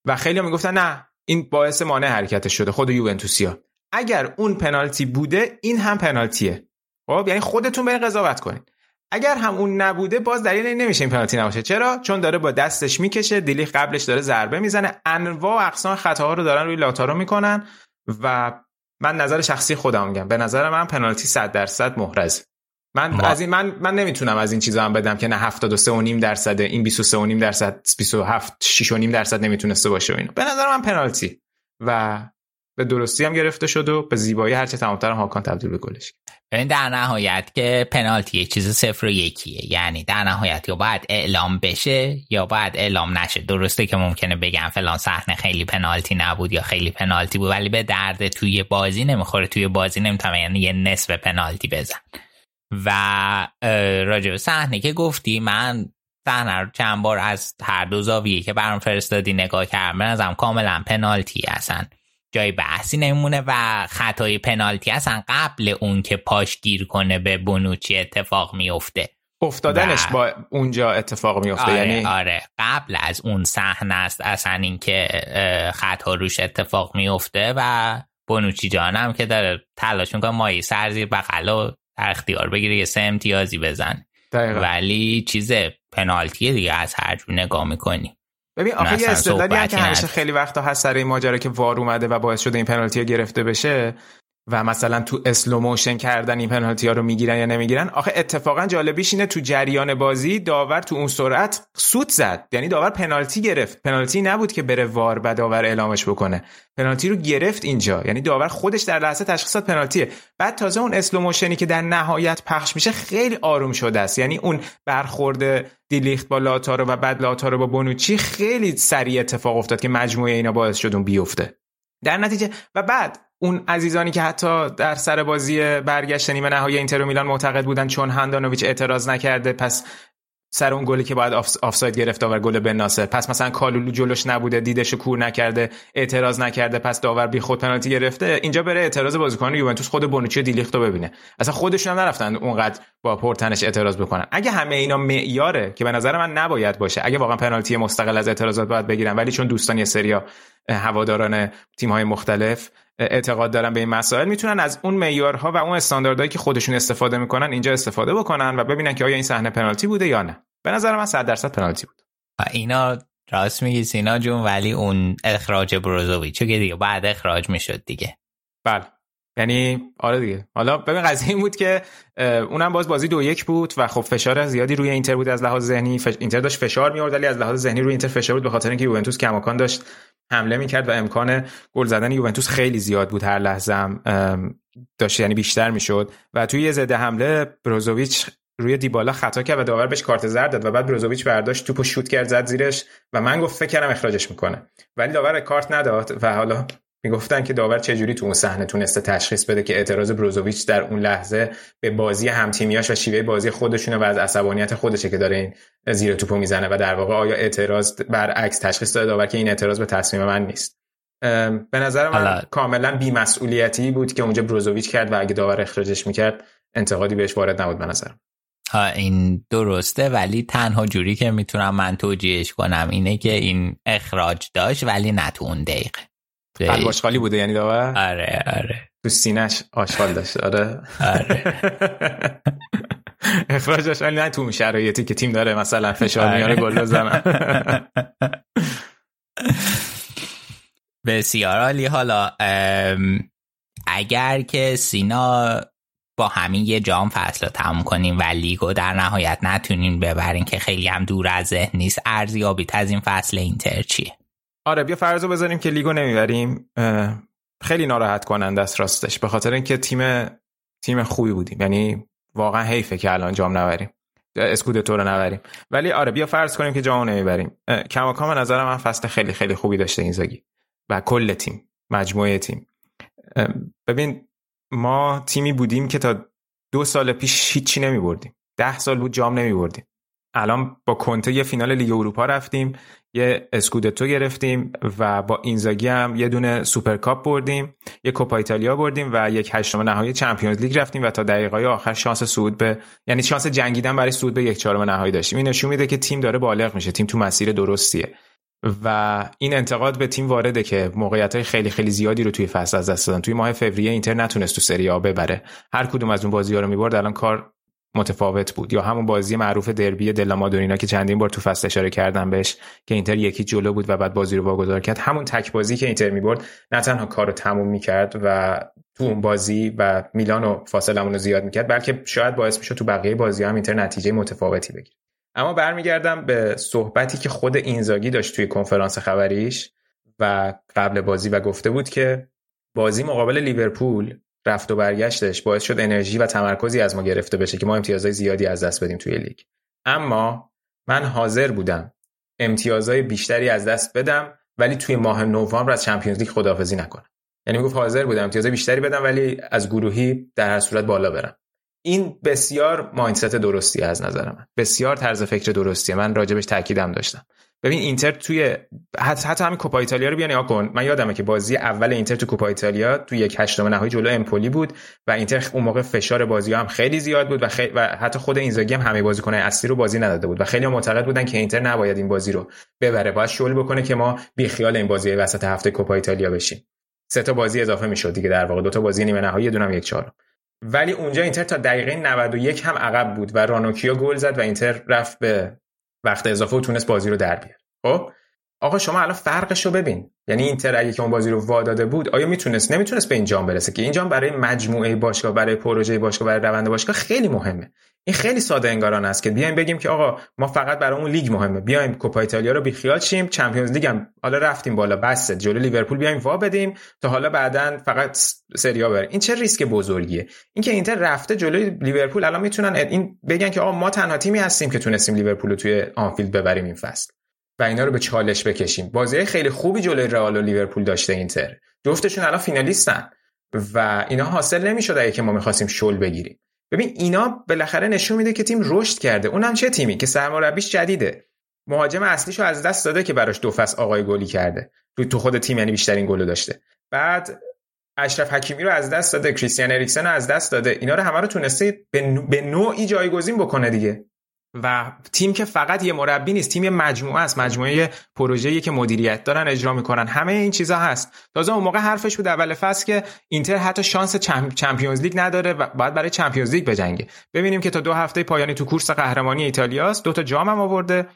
و خیلی هم می‌گفتن نه این باعث مانع حرکتش شده خود یوونتوسیا. اگر اون پنالتی بوده این هم پنالتیه. خب؟ یعنی خودتون برین قضاوت کنین. اگر هم اون نبوده باز دلیل این نمیشه این پنالتی نباشه. چرا؟ چون داره با دستش می‌کشه دیلی قبلش داره ضربه می‌زنه. انواع اقسام خطاها رو دارن روی لاتارو می‌کنن و من نظر شخصی خودم میگم. به نظر من پنالتی 100 درصد محرز من ما... از این من من نمی‌تونم از این چیزا هم بدم که نه 73 و نیم درصد این 23 و نیم درصد 27 6 و نیم درصد نمی‌تونسته باشه و اینا. به نظر من پنالتی. و به درستی هم گرفته شد و به زیبایی هرچه تمامتر هاکان تبدیل به گلش ببین در نهایت که پنالتی چیز صفر و یکیه. یعنی در نهایت یا باید اعلام بشه یا باید اعلام نشه. درسته که ممکنه بگم فلان صحنه خیلی پنالتی نبود یا خیلی پنالتی بود ولی به درد توی بازی نمی‌خوره. توی بازی نمی‌تونه یعنی یه نصف پنالتی بزن. و راجع صحنه که گفتی من صحنه رو چند بار از هر دو زاویه که برام فرستادی نگاه کردم ازم کاملا پنالتی هستن جای بحثی نمونه و خطای پنالتی اصلا قبل اون که پاش گیر کنه به بونوچی اتفاق میفته. افتادنش با اونجا اتفاق میفته آره یعنی؟ آره. قبل از اون صحنه است اصلا اینکه خطا روش اتفاق میفته و بونوچی جانم که داره تلاش می‌کنه مایی سر زیر بغلا در اختیار بگیره یه سه امتیازی بزن دقیقا. ولی چیز پنالتی دیگه از هر جور نگاه می‌کنی. ببین آخه یه استدلالی هم که همیشه خیلی وقتا هست سر این ماجرا که VAR اومده و باعث شده این پنالتی گرفته بشه. و مثلا تو slow motion کردن این پنالتی ها رو می‌گیرن یا نمی‌گیرن آخه اتفاقا جالبیش اینه تو جریان بازی داور تو اون سرعت سوت زد. یعنی داور پنالتی گرفت. پنالتی نبود که بره VAR و داور اعلامش بکنه. پنالتی رو گرفت اینجا. یعنی داور خودش در لحظه تشخیصش پنالتیه بعد تازه اون slow motion ی که در نهایت پخش میشه خیلی آروم شده است. یعنی اون برخورد دیلیخت با لاتارو و بعد لاتارو با بونوچی خیلی سریع اتفاق افتاد که مجموعه اینا باعث شد اون بیفته. در نتیجه و بعد اون عزیزانی که حتی در سر بازی برگشت نیمه نهایی اینتر میلان معتقد بودن چون هندانویچ اعتراض نکرده پس سر اون گلی که باید آفساید گرفت داور گل بن ناصر. پس مثلا کالولو جلوش نبوده دیدش کور نکرده اعتراض نکرده پس داور بی خود پنالتی گرفته. اینجا بره اعتراض بازیکن یوونتوس خود بونوچی و دیلیختو ببینه. اصلا خودشون هم نرفتن اونقدر با پرتنش اعتراض بکنن. اگه همه اینا معیاره که به نظر من نباید باشه اگه واقعا پنالتی مستقل از اعتراضات باید بگیرن ولی چون دوستان یه سریا هواداران تیم مختلف اعتقاد دارن به این مسائل می‌تونن از اون معیارها و اون استانداردهایی که خودشون استفاده می‌کنن اینجا استفاده بکنن و ببینن که آیا این صحنه پنالتی بوده یا نه. به نظر من 100 درصد پنالتی بود. اینا راست میگی سینا جون ولی اون اخراج بروزوویچ که دیگه بعد اخراج می‌شد دیگه. بله. یعنی آره دیگه. حالا ببین قضیه این بود که اونم باز بازی دو یک بود و خب فشار زیادی روی اینتر بود از لحاظ ذهنی. فش... اینتر داشت فشار میورد ولی از لحاظ ذهنی روی اینتر فشار بود به خاطر اینکه یوونتوس کماکان داشت. حمله می‌کرد و امکان گل زدن یوونتوس خیلی زیاد بود هر لحظه هم داشت یعنی بیشتر می‌شد. و توی یه ضد حمله بروزوویچ روی دیبالا خطا کرد و داور بهش کارت زرد داد و بعد بروزوویچ برداشت توپو شوت کرد زد زیرش و من گفت فکر کردم اخراجش می‌کنه. ولی داور کارت نداد و حالا می‌گفتن که داور چجوری تو اون صحنه تونسته تشخیص بده که اعتراض بروزوویچ در اون لحظه به بازی همتیمیاش و شیوه بازی خودشونه و از عصبانیت خودشه که داره این زیر توپو می‌زنه و در واقع آیا اعتراض برعکس تشخیص داده داور که این اعتراض به تصمیم من نیست به نظر من حالا. کاملا بیمسئولیتی بود که اونجا بروزوویچ کرد و اگه داور اخراجش می‌کرد انتقادی بهش وارد نبود به نظرم این درسته ولی تنها جوری که می‌تونم من توجیهش کنم اینه که این اخراج داشت ولی نه تو اون دقیقه قلب آشغالی بوده یعنی داور؟ آره آره. تو سینش آشغال داشت آره. آره. اخراجش ولی نه تو شرایطی که تیم داره مثلا فشار میاره گل بزنن بسیار عالی. حالا اگر که سینا با همین یه جام فصل رو تموم کنیم و لیگو در نهایت نتونیم ببرین که خیلی هم دور از ذهن نیست ارزیابیت از این فصل اینتر چیه؟ آره بیا فرضو بذاریم که لیگو نمی‌بریم. خیلی ناراحت کننده است راستش به خاطر اینکه تیم تیم خوبی بودیم. یعنی واقعا حیفه که الان جام نبریم. اسکودتو رو نبریم. ولی آره بیا فرض کنیم که جام نمی‌بریم. کماکان نظر من فصل خیلی خیلی خوبی داشته این زاگی و کل تیم مجموعه تیم. ببین ما تیمی بودیم که تا دو سال پیش هیچی نمی بردیم ده سال بود جام نمی بردیم الان با کنته یه فینال لیگ اروپا رفتیم یه اسکودتو گرفتیم و با اینزاگی هم یه دونه سوپرکاپ بردیم یه کوپا ایتالیا بردیم و یک هشتم نهایی Champions League رفتیم و تا دقیقه آخر شانس صعود به یعنی شانس جنگیدن برای صعود به یک چهارم نهایی داشتیم. این نشون میده که تیم داره بالغ میشه تیم تو مسیر درستیه. و این انتقاد به تیم وارده که موقعیت های خیلی خیلی زیادی رو توی فصل از دست دادن. توی ماه فوریه اینتر نتونست تو سری آ ببره. هر کدوم از اون بازی ها رو می‌برد الان کار متفاوت بود. یا همون بازی معروف دربی دلا مادورینا که چندین بار تو فصل اشاره کردم بهش که اینتر یکی جلو بود و بعد بازی رو واگذار کرد. همون تک بازی که اینتر می‌برد نه تنها کارو تموم می‌کرد و تو اون بازی و میلان و فاصلمون رو زیاد می‌کرد بلکه شاید باعث می‌شد تو بقیه بازی هم اینتر نتیجه متفاوتی بگیره. اما برمیگردم به صحبتی که خود اینزاگی داشت توی کنفرانس خبریش و قبل بازی و گفته بود که بازی مقابل لیورپول رفت و برگشتش باعث شد انرژی و تمرکزی از ما گرفته بشه که ما امتیازهای زیادی از دست بدیم توی لیگ. اما من حاضر بودم امتیازهای بیشتری از دست بدم ولی توی ماه نوامبر از چمپیونز لیگ خداحافظی نکنم. یعنی می‌گفت حاضر بودم امتیاز بیشتری بدم ولی از گروهی در هر صورت بالا برم. این بسیار مایندست درستی از نظر من. بسیار طرز فکر درستیه. من راجبش تاکیدم داشتم. ببین اینتر توی حتی, حتی همین کوپا ایتالیا رو بیان کن. من یادمه که بازی اول اینتر تو کوپا ایتالیا تو یک هشتم نهایی جلو امپولی بود و اینتر اون موقع فشار بازی هم خیلی زیاد بود و, و حتی خود اینزاگی هم همه بازیکنای اصلی رو بازی نداده بود و خیلی معتقد بودن که اینتر نباید این بازی رو ببره. باید شل بکنه که ما بیخیال این بازی وسط هفته کوپا ایتالیا بشیم. سه تا بازی اضافه می‌شد دیگه در واقع. دو تا بازی نیمه نهایی دونم یک چهارم. ولی اونجا اینتر تا دقیقه 91 هم عقب بود و رانوکیو گل زد و اینتر رفت به وقت اضافه و تونست بازی رو در بیاره. خب؟ آقا شما الان فرقش رو ببین. یعنی اینتر اگه که اون بازی رو واداده بود آیا می‌تونست نمی‌تونست به این جام برسه که این جام برای مجموعه باشگاه برای پروژه باشگاه برای روند باشگاه خیلی مهمه. این خیلی ساده انگارانه است که بیایم بگیم که آقا ما فقط برای اون لیگ مهمه. بیایم کوپا ایتالیا رو بیخیال شیم Champions League هم حالا رفتیم بالا بس. جلو لیورپول بیایم وا بدیم تا حالا بعدا فقط سری آ ببریم این چه ریسک بزرگیه. اینکه اینتر رفته جلوی لیورپول الان می‌تونن این بگن که آقا ما تنها تیمی هستیم که تونستیم لیورپول رو توی آنفیلد ببریم این فصل. و اینا رو به چالش بکشیم. بازی خیلی خوبی جلوی رئال و لیورپول داشته اینتر. جفتشون الان فینالیستن و اینا حاصل نمی‌شد اگه که ما می‌خواستیم شل بگیریم. ببین اینا بالاخره نشون میده که تیم رشد کرده. اونم چه تیمی؟ که سرمربیش جدیده. مهاجم اصلیشو از دست داده که براش دو فصل آقای گلی کرده. تو خود تیم یعنی بیشترین گلو داشته. بعد اشرف حکیمی رو از دست داده. کریستیان اریکسن رو از دست داده. اینا رو همه رو تونسته به نوعی جایگزین بکنه دیگه. و تیم که فقط یه مربی نیست تیم یه مجموعه است. مجموعه پروژه‌ای که مدیریت دارن اجرا می‌کنن. همه این چیزا هست. تازه اون موقع حرفش بود اول فصل که اینتر حتی شانس Champions League نداره و باید برای Champions League بجنگه. ببینیم که تا دو هفته پایانی تو کورس قهرمانی ایتالیاست دو تا جام هم آورده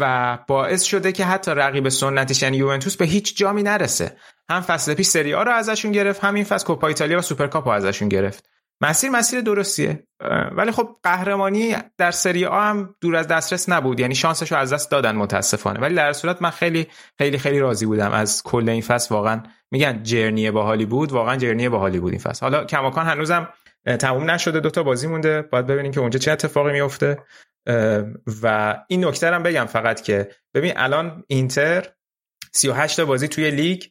و باعث شده که حتی رقیب سنتیش یعنی یوونتوس به هیچ جامی نرسه. هم فصل پیش سری آ رو ازشون گرفت همین فصل کوپا ایتالیا و سوپرکاپ رو ازشون گرفت. مسیر مسیر درستیه. ولی خب قهرمانی در سری آ هم دور از دسترس نبود. یعنی شانسش رو از دست دادن متاسفانه. ولی در صورت من خیلی خیلی خیلی راضی بودم از کل این فصل. واقعا میگن جرنی باحالی بود. واقعا جرنی باحالی بود این فصل. حالا کماکان هنوزم تموم نشده. دوتا بازی مونده. باید ببینیم که اونجا چه اتفاقی میفته. و این نکته هم بگم فقط که ببین الان اینتر 38 تا بازی توی لیگ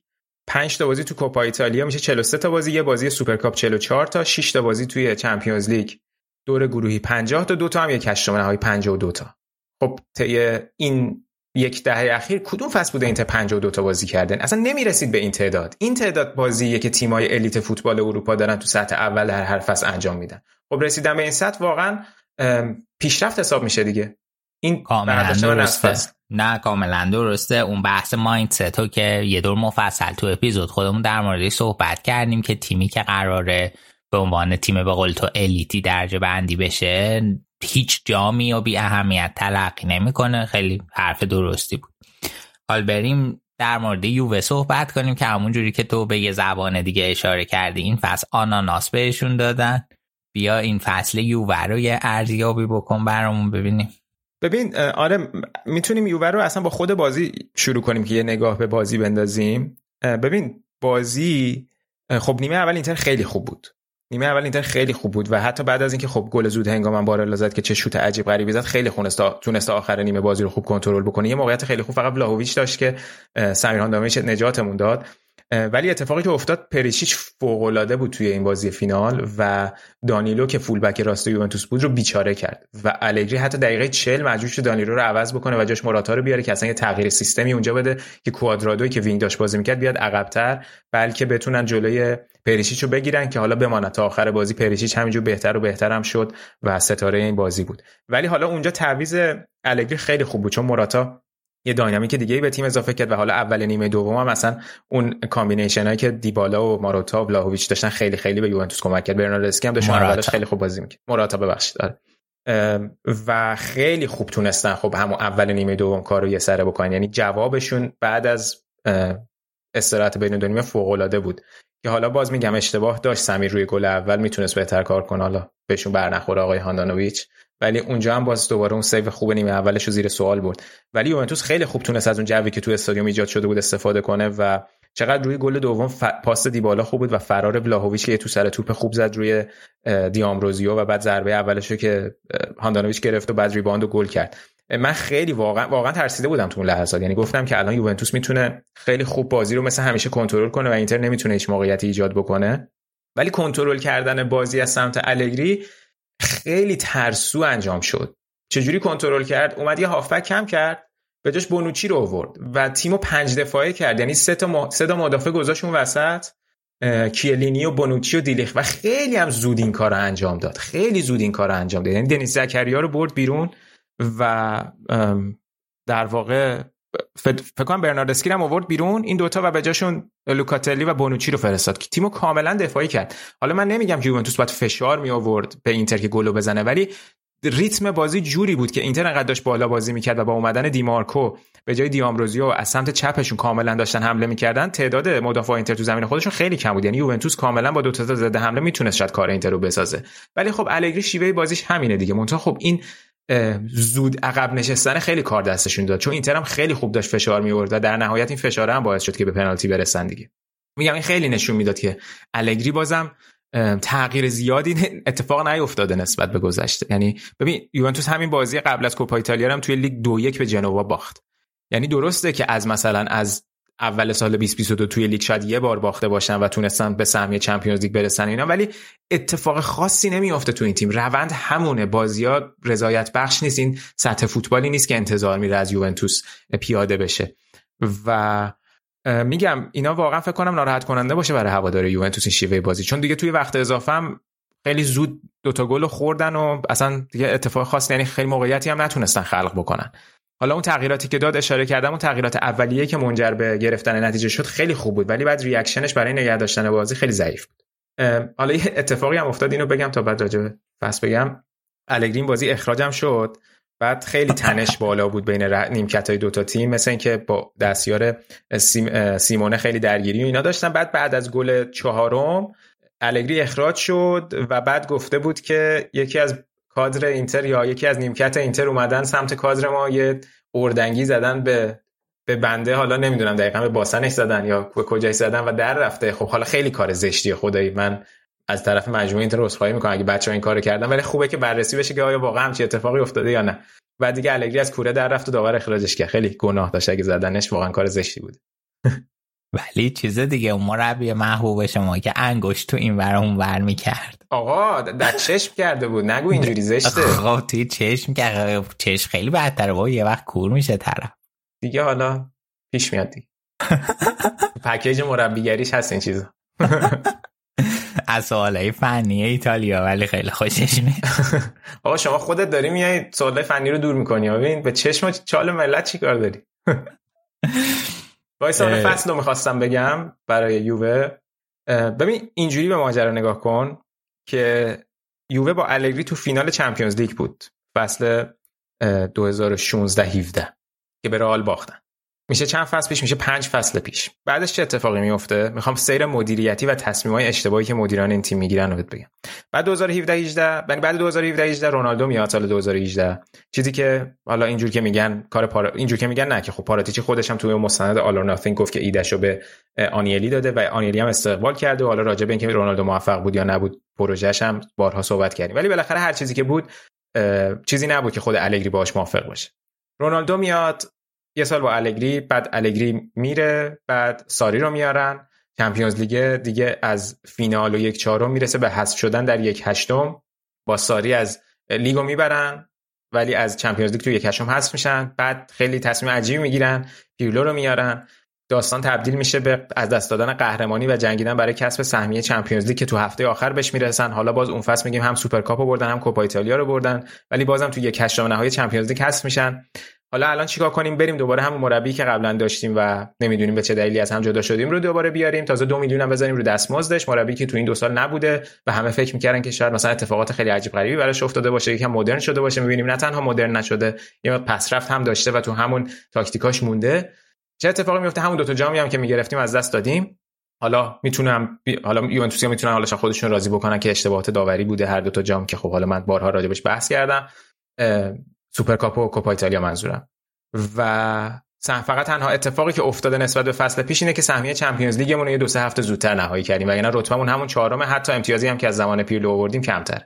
5 تا بازی تو کوپا ایتالیا میشه 43 تا بازی یه بازی سوپرکاپ 44 تا 6 تا بازی توی Champions League. دور گروهی 50 تا دو تا هم یک هشتم نهایی 52 تا. خب طی این یک دهه اخیر کدوم فصل بوده اینتر 52 تا بازی کردن؟ اصلا نمی‌رسید به این تعداد. این تعداد بازیه که تیمای elite فوتبال اروپا دارن تو سطح اول در هر فصل انجام میدن. خب رسیدن به این سطح واقعا پیشرفت حساب میشه دیگه. این کاملا درسته. نه کاملا درسته. اون بحث مایندست. که یه دور مفصل تو اپیزود خودمون در موردش صحبت کردیم که تیمی که قراره به عنوان تیم به قول تو الیتی درجه بندی بشه هیچ جامی و بی اهمیت تلقی نمی‌کنه. خیلی حرف درستی بود. حال بریم در مورد یووه صحبت کنیم که همون جوری که تو به یه زبان دیگه اشاره کردی این فصل آناناس بهشون دادن. بیا این فصل یووه رو یه ارزیابی بکن برامون ببینیم. ببین آره می‌تونیم یووه رو اصلا با خود بازی شروع کنیم که یه نگاه به بازی بندازیم. ببین بازی خب نیمه اول اینتر خیلی خوب بود. نیمه اول اینتر خیلی خوب بود و حتی بعد از اینکه خب گل زود هنگام بارلا زد که چه شوت عجیب غریبی زد خیلی خونست تونست آخر نیمه بازی رو خوب کنترل بکنه. یه موقعیت خیلی خوب فقط بلاهویچ داشت که سمیران دامش نجاتمون داد. ولی اتفاقی که افتاد پریشیچ فوق العاده بود توی این بازی فینال و دانیلو که fullback راست یوونتوس بود رو بیچاره کرد و الگری حتی دقیقه 40 مجبور شد دانیلو رو عوض بکنه و جاش موراتا رو بیاره که اصلا یه تغییر سیستمی اونجا بده که کوادرادوی که wing داشت بازی می‌کرد بیاد عقبتر بلکه بتونن جلوی پریشیچ رو بگیرن که حالا بماند تا آخر بازی پریشیچ همینجور بهتر و بهتر هم شد و ستاره این بازی بود. ولی حالا اونجا تعویض الگری خیلی خوب بود چون موراتا یه dynamic دیگه به تیم اضافه کرد و حالا اول نیمه دوم هم مثلا اون combination هایی که دیبالا و موراتا و ولاهویچ داشتن خیلی خیلی به یوونتوس کمک کرد. برناردسکی هم داشت اولش خیلی خوب بازی می‌کرد. موراتا ببخشید. آره. و خیلی خوب تونستن خب همون اول نیمه دوم کار رو یه سره بکنن. یعنی جوابشون بعد از استراحت بین دو نیمه فوق العاده بود. که حالا باز میگم اشتباه داشت سمیر روی گل اول می‌تونست بهتر کار کنه. حالا بهشون برنخوره آقای هاندانویچ. ولی اونجا هم باز دوباره اون save خوب نیمه اولش رو زیر سوال برد. ولی یوونتوس خیلی خوب تونست از اون جوی که تو استادیوم ایجاد شده بود استفاده کنه و چقدر روی گل دوم ف... پاس دیبالا خوب بود و فرار ولاهویچ که تو سر توپ خوب زد روی دیامروزیو و بعد ضربه اولش که هاندانویچ گرفت و بعد ریباند و گل کرد. من خیلی واقعا واقعا ترسیده بودم تو اون لحظات. یعنی گفتم که الان یوونتوس می‌تونه خیلی خوب بازی رو مثل همیشه کنترل کنه و اینتر نمی‌تونه هیچ موقعیتی ایجاد بکنه. ولی کنترل کردن بازی از سمت الگری خیلی ترسو انجام شد. چجوری کنترل کرد؟ اومد یه هافبک کم کرد به جاش بونوچی رو آورد و تیمو پنج دفاعه کرد. یعنی سه تا سه تا مدافع گذاشت اون وسط کیه‌لینی و بونوچی و دلیخت و خیلی هم زود این کار رو انجام داد. خیلی زود این کار رو انجام داد. یعنی دنیس زکریا رو برد بیرون و در واقع فکر کنم برناردسکی هم آورد بیرون. این دوتا و به جاشون لوکاتلی و بونوچی رو فرستاد. که تیمو کاملا دفاعی کرد. حالا من نمیگم که یوونتوس باید فشار می آورد به اینتر که گلو بزنه ولی ریتم بازی جوری بود که اینتر انقدر داشت بالا بازی می‌کرد و با اومدن دیمارکو به جای دی‌آمبروزیو از سمت چپشون کاملا داشتن حمله می‌کردن. تعداد مدافع اینتر تو زمین خودشون خیلی کم بود. یعنی یوونتوس کاملا با دو تا ضد حمله می‌تونست شاید کار اینتر رو بسازه. ولی خب الگری شیوه بازیش همینه دیگه. منتها خب این زود عقب نشستن خیلی کار دستشون داد. چون اینتر هم خیلی خوب داشت فشار می و در نهایت این فشار هم باعث شد که به پنالتی برسن دیگه. میگم این خیلی نشون می‌داد که الگری بازم تغییر زیادی اتفاق نیفتاده نسبت به گذشته. یعنی ببین یوونتوس همین بازی قبل از کوپا ایتالیا هم توی لیگ دو یک به جنوا باخت. یعنی درسته که از مثلا از اول سال 2022 توی لیگ شاید یه بار باخته باشن و تونستن به سهمیه چمپیونز لیگ برسن اینا ولی اتفاق خاصی نمیافته تو این تیم. روند همونه. بازیات رضایت بخش نیست. این سطح فوتبالی نیست که انتظار میره از یوونتوس پیاده بشه. و میگم اینا واقعا فکر کنم ناراحت کننده باشه برای هوادار یوونتوس این شیوه بازی. چون دیگه توی وقت اضافه هم خیلی زود دوتا گل خوردن و اصلا دیگه اتفاق خاصی یعنی خیلی موقعیتی هم نتونستن خلق بکنن. حالا اون تغییراتی که داد اشاره کردم اون تغییرات اولیه که منجر به گرفتن نتیجه شد خیلی خوب بود ولی بعد ریاکشنش برای نگه داشتن بازی خیلی ضعیف بود. حالا یه اتفاقی هم افتاد اینو بگم تا بعد راجع فصل بگم. الگرین بازی اخراجم شد بعد خیلی تنش بالا بود بین نیمکت های دوتا تیم مثل اینکه با دستیار سیم، سیمونه خیلی درگیری و اینا داشتن. بعد بعد از گل چهارم الگری اخراج شد و بعد گفته بود که یکی از کادر اینتر یا یکی از نیمکت اینتر اومدن سمت کادر ما یه اردنگی زدن به به بنده حالا نمی‌دونم دقیقا به باسنش زدن یا به کجای زدن و در رفته. خب حالا خیلی کار زشتیه خدایی. من از طرف مجموعه اینتر عذرخواهی می‌کنم اگه بچه‌ها این کارو کردن ولی خوبه که بررسی بشه که آیا واقعا همچین اتفاقی افتاده یا نه. بعد دیگه الگری از کوره در رفت و داور اخراجش کرد. خیلی گناه داشت اگه زدنش واقعا کار زشتی بود. ولی چیز دیگه اون مربی محبوب شما که انگشت تو این ور اون ور می‌کرد. آقا در چشم کرده بود. نگو اینجوری زشته. آقا توی چشم کرد چشم خیلی بدتره. با یه وقت کور میشه طرف. دیگه حالا پیش میاد دیگه. پکیج مربیگریش هست این چیزا. از سوالای فنی ایتالیا ولی خیلی خوشش میاد. آقا شما خودت داری میای سوالای فنی رو دور می‌کنی ببین به چشم چال ملت چیکار داری؟ وایسا فصل رو می‌خواستم بگم برای یووه. ببین اینجوری به ماجرا نگاه کن که یووه با الگری تو فینال چمپیونز لیگ بود. فصل 2016 17 که به رئال باختن. میشه چند فصل پیش میشه پنج فصل پیش. بعدش چه اتفاقی میفته؟ می‌خوام سیر مدیریتی و تصمیمای اشتباهی که مدیران این تیم می‌گیرن رو بگم. بعد 2017 18 یعنی بعد 2017 18 رونالدو میاد سال 2018 چیزی که حالا اینجور که میگن کار پارا... اینجور که میگن نه که خب پاراتیچی خودش هم توی مستند آل ناتینگ گفت که ایدهشو به آنیلی داده و آنیلی هم استقبال کرده. و حالا راجع به اینکه رونالدو موفق بود یا نبود پروژهش هم بارها صحبت کردیم. ولی بالاخره هر چیزی که بود چیزی نبود که خود الگری باهاش موافق باشه. رونالدو میاد یه سال با الگری بعد الگری میره بعد ساری رو میارن. Champions League دیگه از فینال و یک چهارم می‌رسه به حذف شدن در یک هشتم. با ساری از لیگو می‌برن ولی از Champions League تو یک هشتم حذف میشن. بعد خیلی تصمیم عجیبی می‌گیرن پیرلو رو میارن. داستان تبدیل میشه به از دست دادن قهرمانی و جنگیدن برای کسب سهمیه Champions League که تو هفته آخر بهش می‌رسن. حالا باز اون فصل میگیم هم سوپرکاپ بردن هم کوپا ایتالیا رو بردن ولی بازم تو یک هشتم نهایی Champions League حذف میشن. حالا الان چیکار کنیم؟ بریم دوباره همون مربی که قبلا داشتیم و نمی‌دونیم به چه دلیلی از هم جدا شدیم رو دوباره بیاریم. تازه دو میلیون هم بزنیم رو دستمزدش. مربی که تو این دو سال نبوده و همه فکر می‌کردن که شاید مثلا اتفاقات خیلی عجیب غریبی براش افتاده باشه یکم مدرن شده باشه. می‌بینیم نه تنها مدرن نشده یه پسرفت هم داشته و تو همون تاکتیکاش مونده. چه اتفاقی میفته همون دو تا جامی هم که می‌گرفتیم از دست دادیم. حالا می‌تونم حالا یوونتوس می‌تونن حالا خودشون راضی بکنن که اشتباهات داوری بوده هر دو تا جام که خب حالا من بارها راجبش بحث کردم. سوپرکاپ و کوپا ایتالیا منظورم. و فقط تنها اتفاقی که افتاده نسبت به فصل پیش اینه که سهمیه Champions League مون یه دو سه هفته زودتر نهایی کردیم. و اینا رتبمون همون چهارم حتی امتیازی هم که از زمان پیرلو آوردیم کمتر.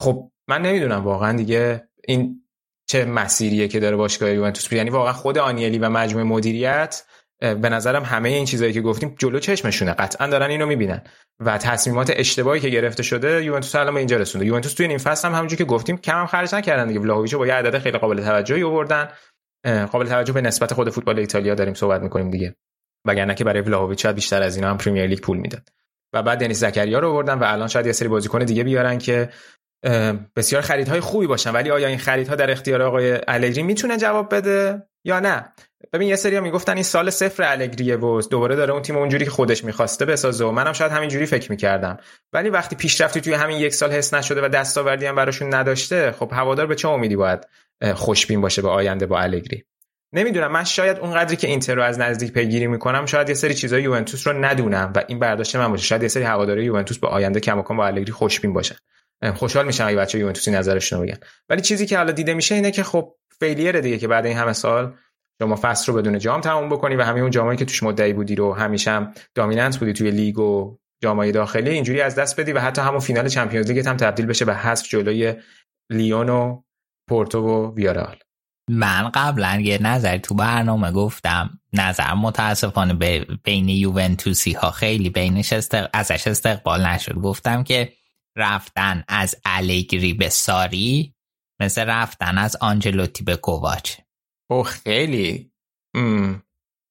خب من نمی‌دونم واقعا دیگه این چه مسیریه که داره باشگاه یوونتوس یعنی واقعا خود آنیلی و مجموعه مدیریت به نظرم همه این چیزایی که گفتیم جلو چشمشونه. قطعا دارن اینو می‌بینن. و تصمیمات اشتباهی که گرفته شده یوونتوس الان اینجا رسونده. یوونتوس توی این فصل هم همونجوری که گفتیم کم هم خرج نکردن دیگه. ولاهویچو با یه عدد خیلی قابل توجهی آوردن. قابل توجه به نسبت خود فوتبال ایتالیا داریم صحبت می‌کنیم دیگه. وگرنه که برای ولاهویچ بیشتر از اینا هم پریمیر لیگ پول می‌داد. و بعد دنیس زکریا رو آوردن و الان شاید یه سری بازیکن دیگه بیارن که بسیار خریدهای خوبی باشن. ولی آیا این خریدها در اختیار آقای الگری می‌تونه جواب بده؟ یا نه؟ ببین یه سری می‌گفتن این سال صفر الگریه و دوباره داره اون تیم اونجوری که خودش می‌خواسته بسازه و منم شاید همینجوری فکر می‌کردم. ولی وقتی پیشرفتی توی همین یک سال حس نشده و دستاوردی هم براشون نداشته خب هوادار به چه امیدی باید خوشبین باشه به آینده با الگری؟ نمی‌دونم. من شاید اون قدری که اینتر رو از نزدیک پیگیری می‌کنم شاید یه سری چیزای یوونتوس رو ندونم و این برداشت من باشه. شاید یه سری هواداری یوونتوس به آینده کماکان با الگری خوشبین باشن. خوشحال میشن اگه بچه یوونتوسی نظرشون رو بگن. ولی چیزی که حالا دیده میشه اینه که خب failure دیگه که بعد این همه سال شما فصل رو بدون جام تموم بکنی و همین اون جامایی که توش مدعی بودی رو همیشه هم dominant بودی توی لیگ و جامای داخلی اینجوری از دست بدی و حتی همون فینال Champions League هم تبدیل بشه به حذف جلوی لیون و پورتو و ویارال من قبلا یه نظر تو برنامه گفتم. نظر متاسفانه بین یوونتوسی ها خیلی بینش استق... ازش استقبال نشد. گفتم که رفتن از الگری به ساری مثل رفتن از آنجلوتی به کوواچ. او خیلی.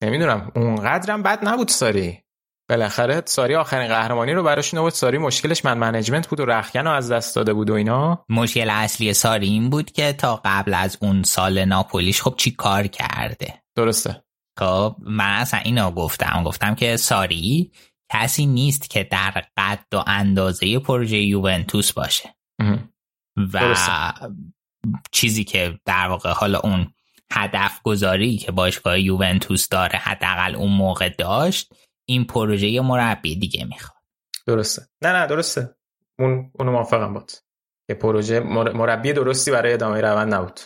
نمی‌دونم اونقدرم بد نبود ساری. بالاخره ساری آخرین قهرمانی رو براش بود ساری مشکلش من منیجمنت بود و رخکن رو از دست داده بود و اینا. مشکل اصلی ساری این بود که تا قبل از اون سال ناپولیش خب چی کار کرده؟ درسته. خب من اصلا اینا گفتم. گفتم که ساری کسی نیست که در قد و اندازه پروژه یوونتوس باشه. و. چیزی که در واقع حالا اون هدف گذاری که باشگاه یوونتوس داره حداقل اون موقع داشت این پروژه مربی دیگه می‌خواد. درسته. نه نه درسته. اون اونو موافقم بود که پروژه مربی درستی برای ادامه روند نبود.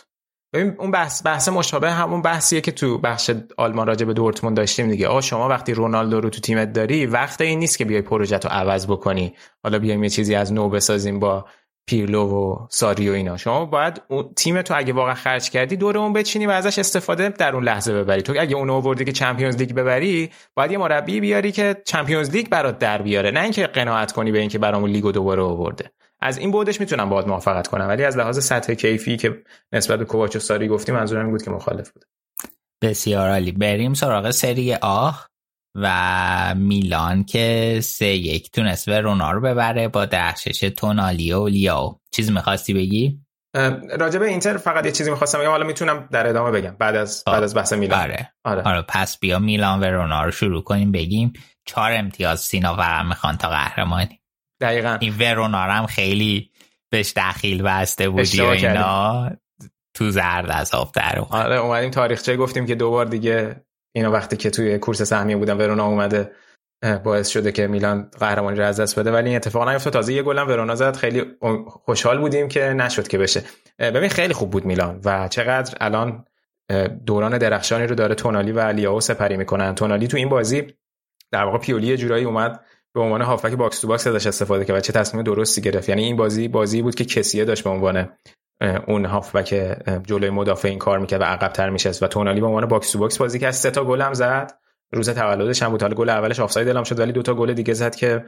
ببین اون بحث بحث مشابه همون بحثیه که تو بخش آلمان راجع به دورتموند داشتیم دیگه. آ شما وقتی رونالدو رو تو تیمت داری وقت این نیست که بیای پروژه رو عوض بکنی. حالا بیایم یه چیزی از نو بسازیم با پیرلو و ساری و اینا. شما باید تیم تو اگه واقعا خرج کردی دور اون بچینی و ازش استفاده در اون لحظه ببری. تو اگه اون آوردی که Champions League ببری باید یه مربی بیاری که Champions League برات در بیاره. نه اینکه قناعت کنی به اینکه برامون لیگو دوباره آورده. از این بودش می‌تونم باید موافقت کنم. ولی از لحاظ سطح کیفی که نسبت به کوواچ ساری گفتیم منظورم این بود که مخالف بود. بسیار عالی. بریم سراغ سری آه و میلان که سه یک تونست رونا رو ببره با درخشش تونالی و لیاو چیز می‌خواستی بگی؟ راجب اینتر فقط یه چیزی می‌خواستم بگم حالا می‌تونم در ادامه بگم بعد از بعد از بحث میلان آره. آره. آره. پس بیا میلان و رونا رو شروع کنیم بگیم چهار امتیاز سینا فقط می‌خوان تا قهرمانی دقیقا این ورونا هم خیلی بهش دخیل بسته بودی و اینا تو زرد از آب در آره اومدیم تاریخچه گفتیم که دوبار دیگه اینو وقتی که توی کورس سهمیه بودن ورونا اومده باعث شده که میلان قهرمانی رو از دست بده. ولی این اتفاق نیفتاد. تازه یه گلم ورونا زد. خیلی خوشحال بودیم که نشد که بشه. ببین خیلی خوب بود میلان. و چقدر الان دوران درخشانی رو داره تونالی و لیائو سپری می‌کنن. تونالی تو این بازی در واقع پیولی جورایی اومد به عنوان هافبک box to box ازش استفاده کرد و چه تصمیم درستی گرفت. یعنی این بازی بازی بود که کسیه داشت به عنوان اون هافبک جلوی مدافع این کار می‌کرد و عقبتر میشست و تونالی به عنوان box to box بازی کرد. سه تا گل هم زد. روز تولدش هم بود. حالا گل اولش آفساید اعلام شد ولی دو تا گل دیگه زد که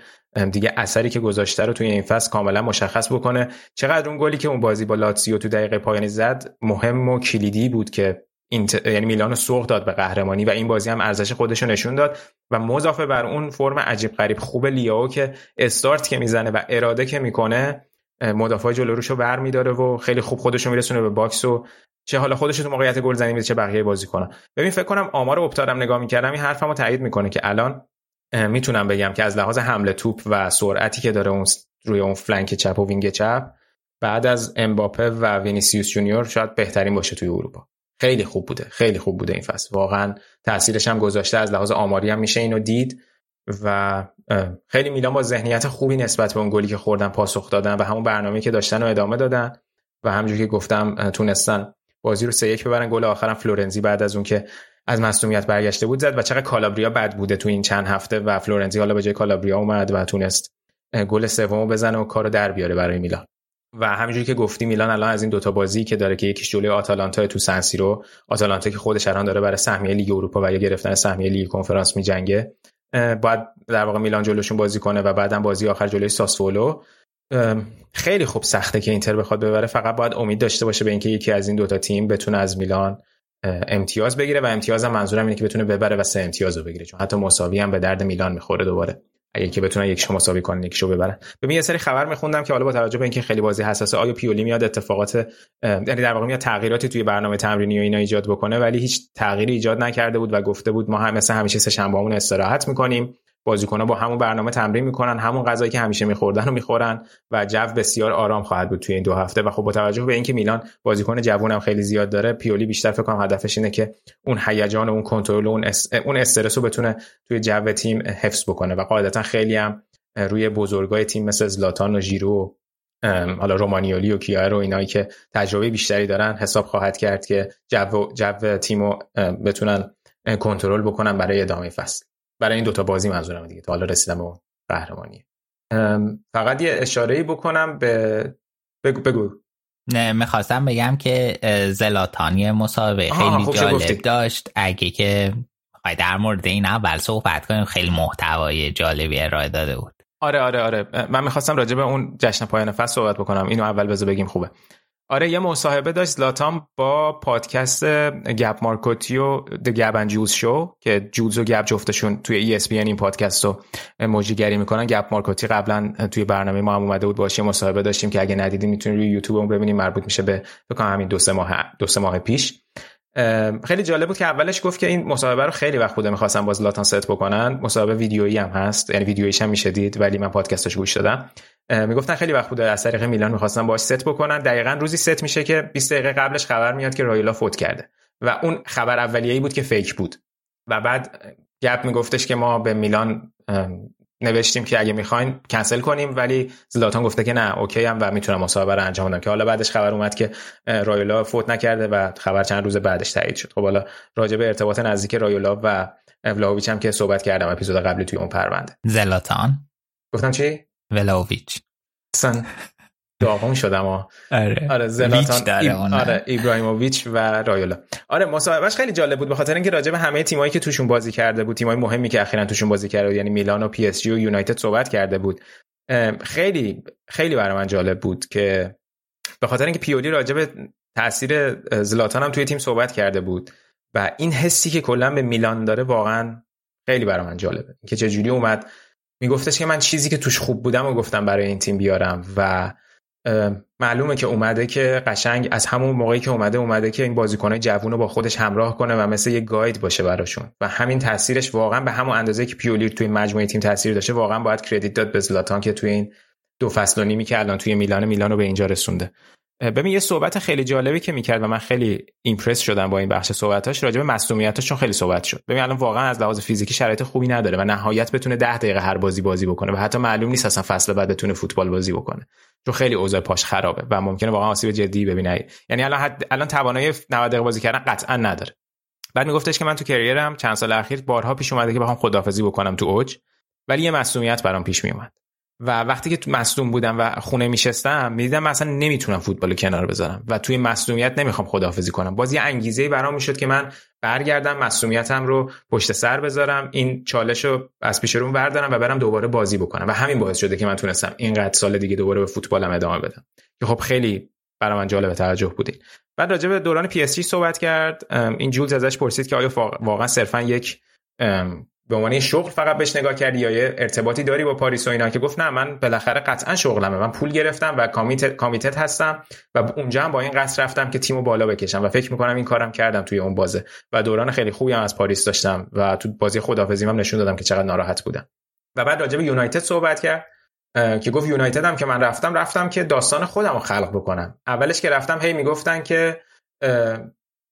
دیگه اثری که گذاشته رو توی این فصل کاملا مشخص بکنه. چقدر اون گلی که اون بازی با لاتزیو تو دقیقه پایانی زد مهم و کلیدی بود که اینت... یعنی میلان سوق داد به قهرمانی و این بازی هم ارزش خودش رو نشون داد و مضافه بر اون فرم عجیب غریب خوب لیاو که استارت که می‌زنه و اراده که می‌کنه مدافع جلو روشو بر میداره و خیلی خوب خودش رو میرسونه به باکس و چه حالا خودش تو موقعیت گلزنی میده چه بقیه بازیکن‌ها. ببین فکر کنم آمار اپتارم نگاه می‌کردم این حرفمو تایید می‌کنه که الان می‌تونم بگم که از لحاظ حمل توپ و سرعتی که داره اون روی اون flank چپ و wing چپ بعد از امباپه و وینیسیوس جونیور شاید بهترین باشه توی اروپا. خیلی خوب بوده خیلی خوب بوده این فصل. واقعا تاثیرش هم گذاشته از لحاظ آماری هم میشه اینو دید و خیلی میلان با ذهنیت خوبی نسبت به اون گلی که خوردن پاسخ دادن و همون برنامه که داشتن و ادامه دادن و همونجوری که گفتم تونستن بازی رو سه یک ببرن گل آخرم فلورنزی بعد از اون که از مصدومیت برگشته بود زد و چقدر کالابریا بد بوده تو این چند هفته و فلورنزی حالا به جای کالابریا اومد و تونست گل سومو بزنه و کارو در بیاره برای میلان. و همینجوری که گفتی میلان الان از این دوتا بازی که داره که یکیش جلوی آتالانتا تو سنسیرو آتالانتا که خودش الان داره برای سهمیه لیگ اروپا و یا گرفتن سهمیه لیگ کنفرانس میجنگه باید در واقع میلان جلوشون بازی کنه و بعدم بازی آخر جلوی ساسولو. خیلی خوب سخته که اینتر بخواد ببره. فقط باید امید داشته باشه به اینکه یکی از این دوتا تیم بتونه از میلان امتیاز بگیره و امتیاز هم منظورم اینه که بتونه ببره و سه امتیاز رو بگیره. چون حتی مساوی هم به درد میلان می‌خوره دوباره. اگه که بتونن یک مساوی کنن یکشو ببرن. ببین یه سری خبر میخوندم که حالا با توجه به اینکه خیلی بازی حساسه آیا پیولی میاد اتفاقات یعنی در واقع میاد تغییراتی توی برنامه تمرینی و اینا ایجاد بکنه ولی هیچ تغییری ایجاد نکرده بود و گفته بود ما هم مثل همیشه سه شنبهمون استراحت می‌کنیم. بازیکن‌ها با همون برنامه تمرین می‌کنن همون غذایی که همیشه میخوردن رو می‌خورن و جو بسیار آرام خواهد بود توی این دو هفته. و خب با توجه به اینکه میلان بازیکن جوون هم خیلی زیاد داره پیولی بیشتر فکر کنم هدفش اینه که اون هیجان و اون کنترل و اون اون استرس رو بتونه توی جو تیم حفظ بکنه. و قاعدتا خیلی هم روی بزرگای تیم مثل زلاتان و ژیرو حالا رومانیولی و کیار و اینایی که تجربه بیشتری دارن حساب خواهد کرد که جو جو تیمو بتونن کنترل بکنن برای ادامه فصل. برای این دوتا بازی منظورم دیگه. تا حالا رسیدم به قهرمانی. فقط یه اشاره بکنم به بگو بگو. نه می‌خواستم بگم که زلاتانی مسابقه خیلی خب جالب داشت. اگه که در مورد این اول صحبت کنیم خیلی محتوای جالبی ارائه داده بود. آره آره آره. من می‌خواستم راجع به اون جشن پایان فصل صحبت بکنم. اینو اول بذار بگیم خوبه. آره یه مصاحبه داشت لاتام با پادکست گپ مارکوتی و د گپ اند جوز شو که جوز و گپ جفتشون توی ESPN این پادکست رو موجیگری می‌کنن. گپ مارکوتی قبلا توی برنامه ما هم اومده بود باشه مصاحبه داشتیم که اگه ندیدین می‌تونید روی یوتیوب ببینیم مربوط میشه به فکر همین دو سه ماه دو سه ماه پیش. خیلی جالب بود که اولش گفت که این مصاحبه رو خیلی وقت بوده می‌خواستم باز لاتان ست بکنن. مصاحبه ویدیویی هم هست یعنی ویدیوییش هم میشه دید ولی من پادکستش گوش دادم. می‌گفتن خیلی وقت بوده از طریق میلان می‌خواستن باش ست بکنن. دقیقا روزی ست میشه که 20 دقیقه قبلش خبر میاد که رایولا فوت کرده و اون خبر اولیه‌ای بود که fake بود. و بعد گپ میگفتش که ما به میلان نوشتیم که اگه می‌خواین کنسل کنیم ولی زلاتان گفته که نه okay ام و می‌تونم مصاحبه رو انجام بدم که حالا بعدش خبر اومد که رایولا فوت نکرده و خبر چند روز بعدش تایید شد. خب حالا راجع به ارتباط نزدیک رایولا و ولاویچ هم که صحبت کردم اپیزود قبلی توی اون پرونده. زلاتان. گفتم چی؟ ولاویچ. اصلا داغون شدم ها آره. آره زلاتان آره ایبراهیموویچ و رایولا. آره مصاحبهش خیلی جالب بود به خاطر اینکه راجع به همه تیمایی که توشون بازی کرده بود تیمای مهمی که اخیرا توشون بازی کرده یعنی میلان و پی اس جی و یونایتد صحبت کرده بود. خیلی خیلی برای من جالب بود که به خاطر اینکه پیولی راجع به تاثیر زلاتان هم توی تیم صحبت کرده بود و این حسی که کلا به میلان داره واقعا خیلی برای من جالبه. که چجوری اومد میگفتش که من چیزی که توش خوب بودم و گفتم برای این تیم بیارم و معلومه که اومده که قشنگ از همون موقعی که اومده اومده که این بازیکنای جوون با خودش همراه کنه و مثل یه گاید باشه براشون. و همین تاثیرش واقعا به همون اندازه که پیولی توی مجموعه تیم تاثیر داشته واقعا باید کردیت داد به زلاتان که توی این دو فصل و نیمی که الان توی میلان میلان رو به اینجا رسونده. ببین یه صحبت خیلی جالبی که می‌کرد و من خیلی ایمپرس شدم با این بخش صحبتاش راجع به مصونیتاش چون خیلی صحبت شد. ببین الان واقعا از لحاظ فیزیکی شرایط خوبی نداره و نهایت بتونه 10 دقیقه هر بازی بازی بکنه و حتی معلوم نیست اصلا فصل بعد بتونه فوتبال بازی بکنه. چون خیلی اوضاع پاش خرابه و ممکنه واقعا آسیب جدی ببینه. یعنی الان حد... الان توانایی 90 دقیقه بازی کردن قطعا نداره. بعد میگفتش که من تو کریرم چند سال اخیر بارها پیش اومده که بخوام خدافظی بکنم تو اوج ولی یه مسئولیت برام پیش میومد و وقتی که مصدوم بودم و خونه میشستم می‌دیدم مثلا نمی‌تونم فوتبال کنار بذارم و توی مصدومیت نمی‌خوام خداحافظی کنم. باز یه انگیزه برام می‌شد که من برگردم مصدومیتم رو پشت سر بذارم این چالش رو از پیش رو بردارم و برم دوباره بازی بکنم و همین باعث شده که من تونستم اینقدر سال دیگه دوباره به فوتبالم ادامه بدم. که خب خیلی برای من جالب توجه بودین. بعد راجع به دوران پی صحبت کرد. این جولز ازش پرسید که آیا واقعا صرفا یک به عنوان شغل فقط بهش نگاه کردی یا یه ارتباطی داری با پاریس و اینا که گفت نه من بالاخره قطعا شغلمه. من پول گرفتم و کامیتت هستم و اونجا هم با این قصد رفتم که تیمو بالا بکشم و فکر می‌کنم این کارم کردم توی اون بازه و دوران خیلی خوبی هم از پاریس داشتم و تو بازی خدافظی هم نشون دادم که چقدر ناراحت بودم. و بعد راجع به یونایتد صحبت کرد که گفت یونایتد هم که من رفتم رفتم که داستان خودم رو خلق بکنم. اولش که رفتم هی می‌گفتن که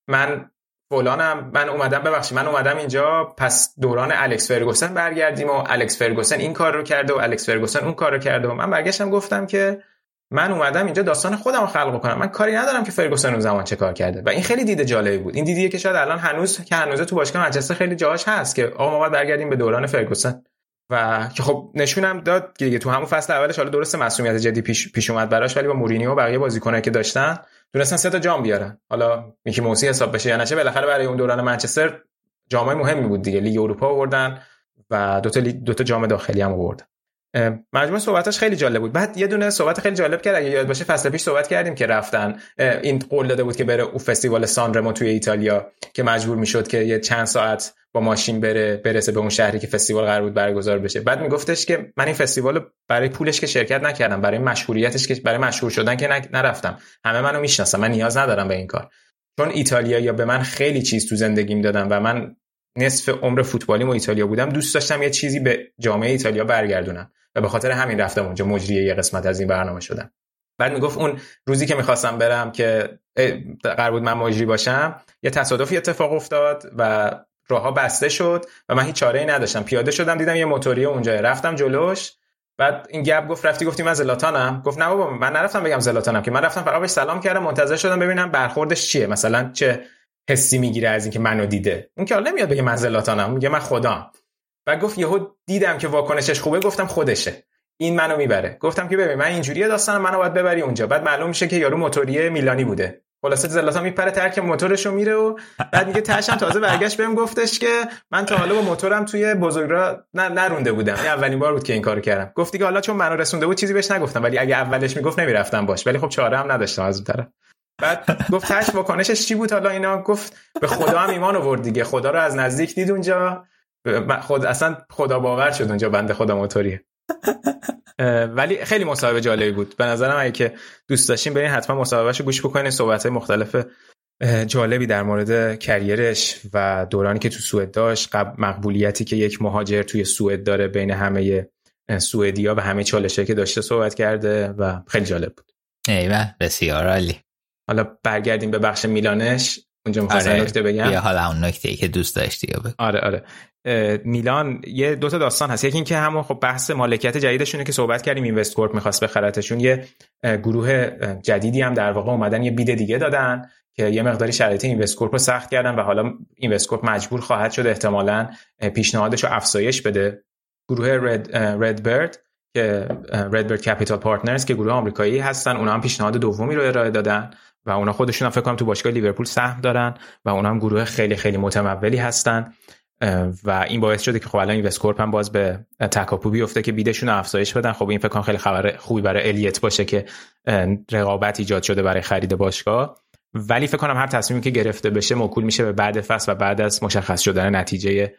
من فلانم من اومدم ببخشید من اومدم اینجا پس دوران الکس فرگوسن برگردیم و الکس فرگوسن این کار رو کرده و الکس فرگوسن اون کار رو کرده و من برگشتم گفتم که من اومدم اینجا داستان خودم رو خلق بکنم من کاری ندارم که فرگوسن اون زمان چه کار کرده. و این خیلی دید جالبی بود. این دیدیه که شاید الان هنوز که هنوز تو باشگاه منچستر خیلی جاهاش هست که آقا ما باید برگردیم به دوران فرگوسن. و که خب نشونم داد که تو همون فصل اولش حالا درست مسئولیت جدی پیش, پیش اومد براش ولی با مورینیو بقیه بازیکنایی که داشتن تونستن سه تا جام بیارن. حالا میکی موسی حساب بشه یا نشه بالاخره برای اون دوران منچستر جامای مهمی بود دیگه. لیگ اروپا آوردن و دو تا دو تا جام داخلی هم آوردن. مجموع صحبتاش خیلی جالب بود. بعد یه دونه صحبت خیلی جالب کرد اگه یاد باشه فصل پیش صحبت کردیم که رفتن این قول داده بود که بره او فستیوال سانرمو توی ایتالیا که مجبور می‌شد که یه چند ساعت با ماشین بره برسه به اون شهری که فستیوال قرار بود برگزار بشه. بعد میگفتش که من این فستیوال برای پولش که شرکت نکردم برای مشهوریتش که برای مشهور شدن که نرفتم. همه منو می‌شناسن من نیاز ندارم به این کار. چون ایتالیا یا به من خیلی چیز تو زندگیم دادن و من نصف عمر فوتبالی و ایتالیا بودم دوست داشتم یه چیزی به جامعه ایتالیا برگردونم. به خاطر همین رفتم اونجا. مجری یه قسمت از این برنامه شدم. بعد می‌گفت اون روزی که می‌خواستم برم که قرار بود من مجری باشم یه تصادفی اتفاق افتاد و راهها بسته شد و من هیچ چاره ای نداشتم. پیاده شدم دیدم یه موتوری اونجا. رفتم جلوش. بعد این گپ گفت رفتی گفتی من زلاتانم؟ گفت نه بابا من نرفتم بگم زلاتانم که. من رفتم فقط بهش سلام کردم منتظر شدم ببینم برخوردش چیه. مثلا چه حسی می‌گیره از اینکه منو دیده. اون که حالا نمیاد بگه من زلاتانم میگه من خدا و گفت یهو دیدم که واکنشش خوبه گفتم خودشه. این منو می‌بره. گفتم که ببین من اینجوریه داستان منو باید ببری اونجا. بعد معلوم میشه که یارو موتوری میلانی بوده. خلاصه زلاتان میپره ترک موتورش رو میره و بعد میگه تاشم تازه برگشت بهم گفتش که من تا حالا با موتورم توی بزرگراه نرونده بودم. این اولین بار بود که این کارو کردم. گفت دیگه حالا چون منو رسونده بود چیزی بهش نگفتم. ولی اگه اولش می‌گفت نمی‌رفتم باش. ولی خب چاره هم نداشتم از اون طرف. بعد گفت تاش واکنشش چی بود حالا اینا؟ گفت به خدا هم ایمان آورد دیگه. خدا رو از نزدیک دید اونجا. خود اصلا خدا باور شد اونجا بنده خدا موتوریه ولی خیلی مصاحبه جالبی بود. به نظرم اگه که دوست داشتین برین حتما مصاحبهشو گوش بکنین. صحبت های مختلف جالبی در مورد کریرش و دورانی که تو سوئد داشت مقبولیتی که یک مهاجر توی سوئد داره بین همه سوئدیا و همه چالشه که داشته صحبت کرده و خیلی جالب بود. ایوه بسیار عالی. حالا برگردیم به بخش میلانش. اونجا می‌خواستم آره. نکته بگم یا حالا اون نکته ای که دوست داشتی بگو. آره آره. میلان یه دو تا داستان هست. یکی اینکه همون خب بحث مالکیت جدیدشونه که صحبت کردیم اینوست کورپ می‌خواست بخرتشون. یه گروه جدیدی هم در واقع اومدن یه bid دیگه دادن که یه مقداری شرایط Investcorp رو سخت کردن و حالا Investcorp مجبور خواهد شد احتمالاً پیشنهادش رو افزایش بده. گروه Red RedBird که RedBird Capital Partners که گروه آمریکایی هستن اونا هم پیشنهاد دومی رو ارائه دادن. و اونا خودشون هم فکر کنم تو باشگاه لیورپول سهم دارن و اونا هم گروه خیلی خیلی متمولی هستن. و این باعث شده که خب الان Investcorp هم باز به تکاپو بیفته که bid شون افزایش بدن. خب این فکر کنم خیلی خبر خوبی برای الیت باشه که رقابت ایجاد شده برای خرید باشگاه. ولی فکر کنم هر تصمیمی که گرفته بشه موکول میشه به بعد فصل و بعد از مشخص شدن نتیجه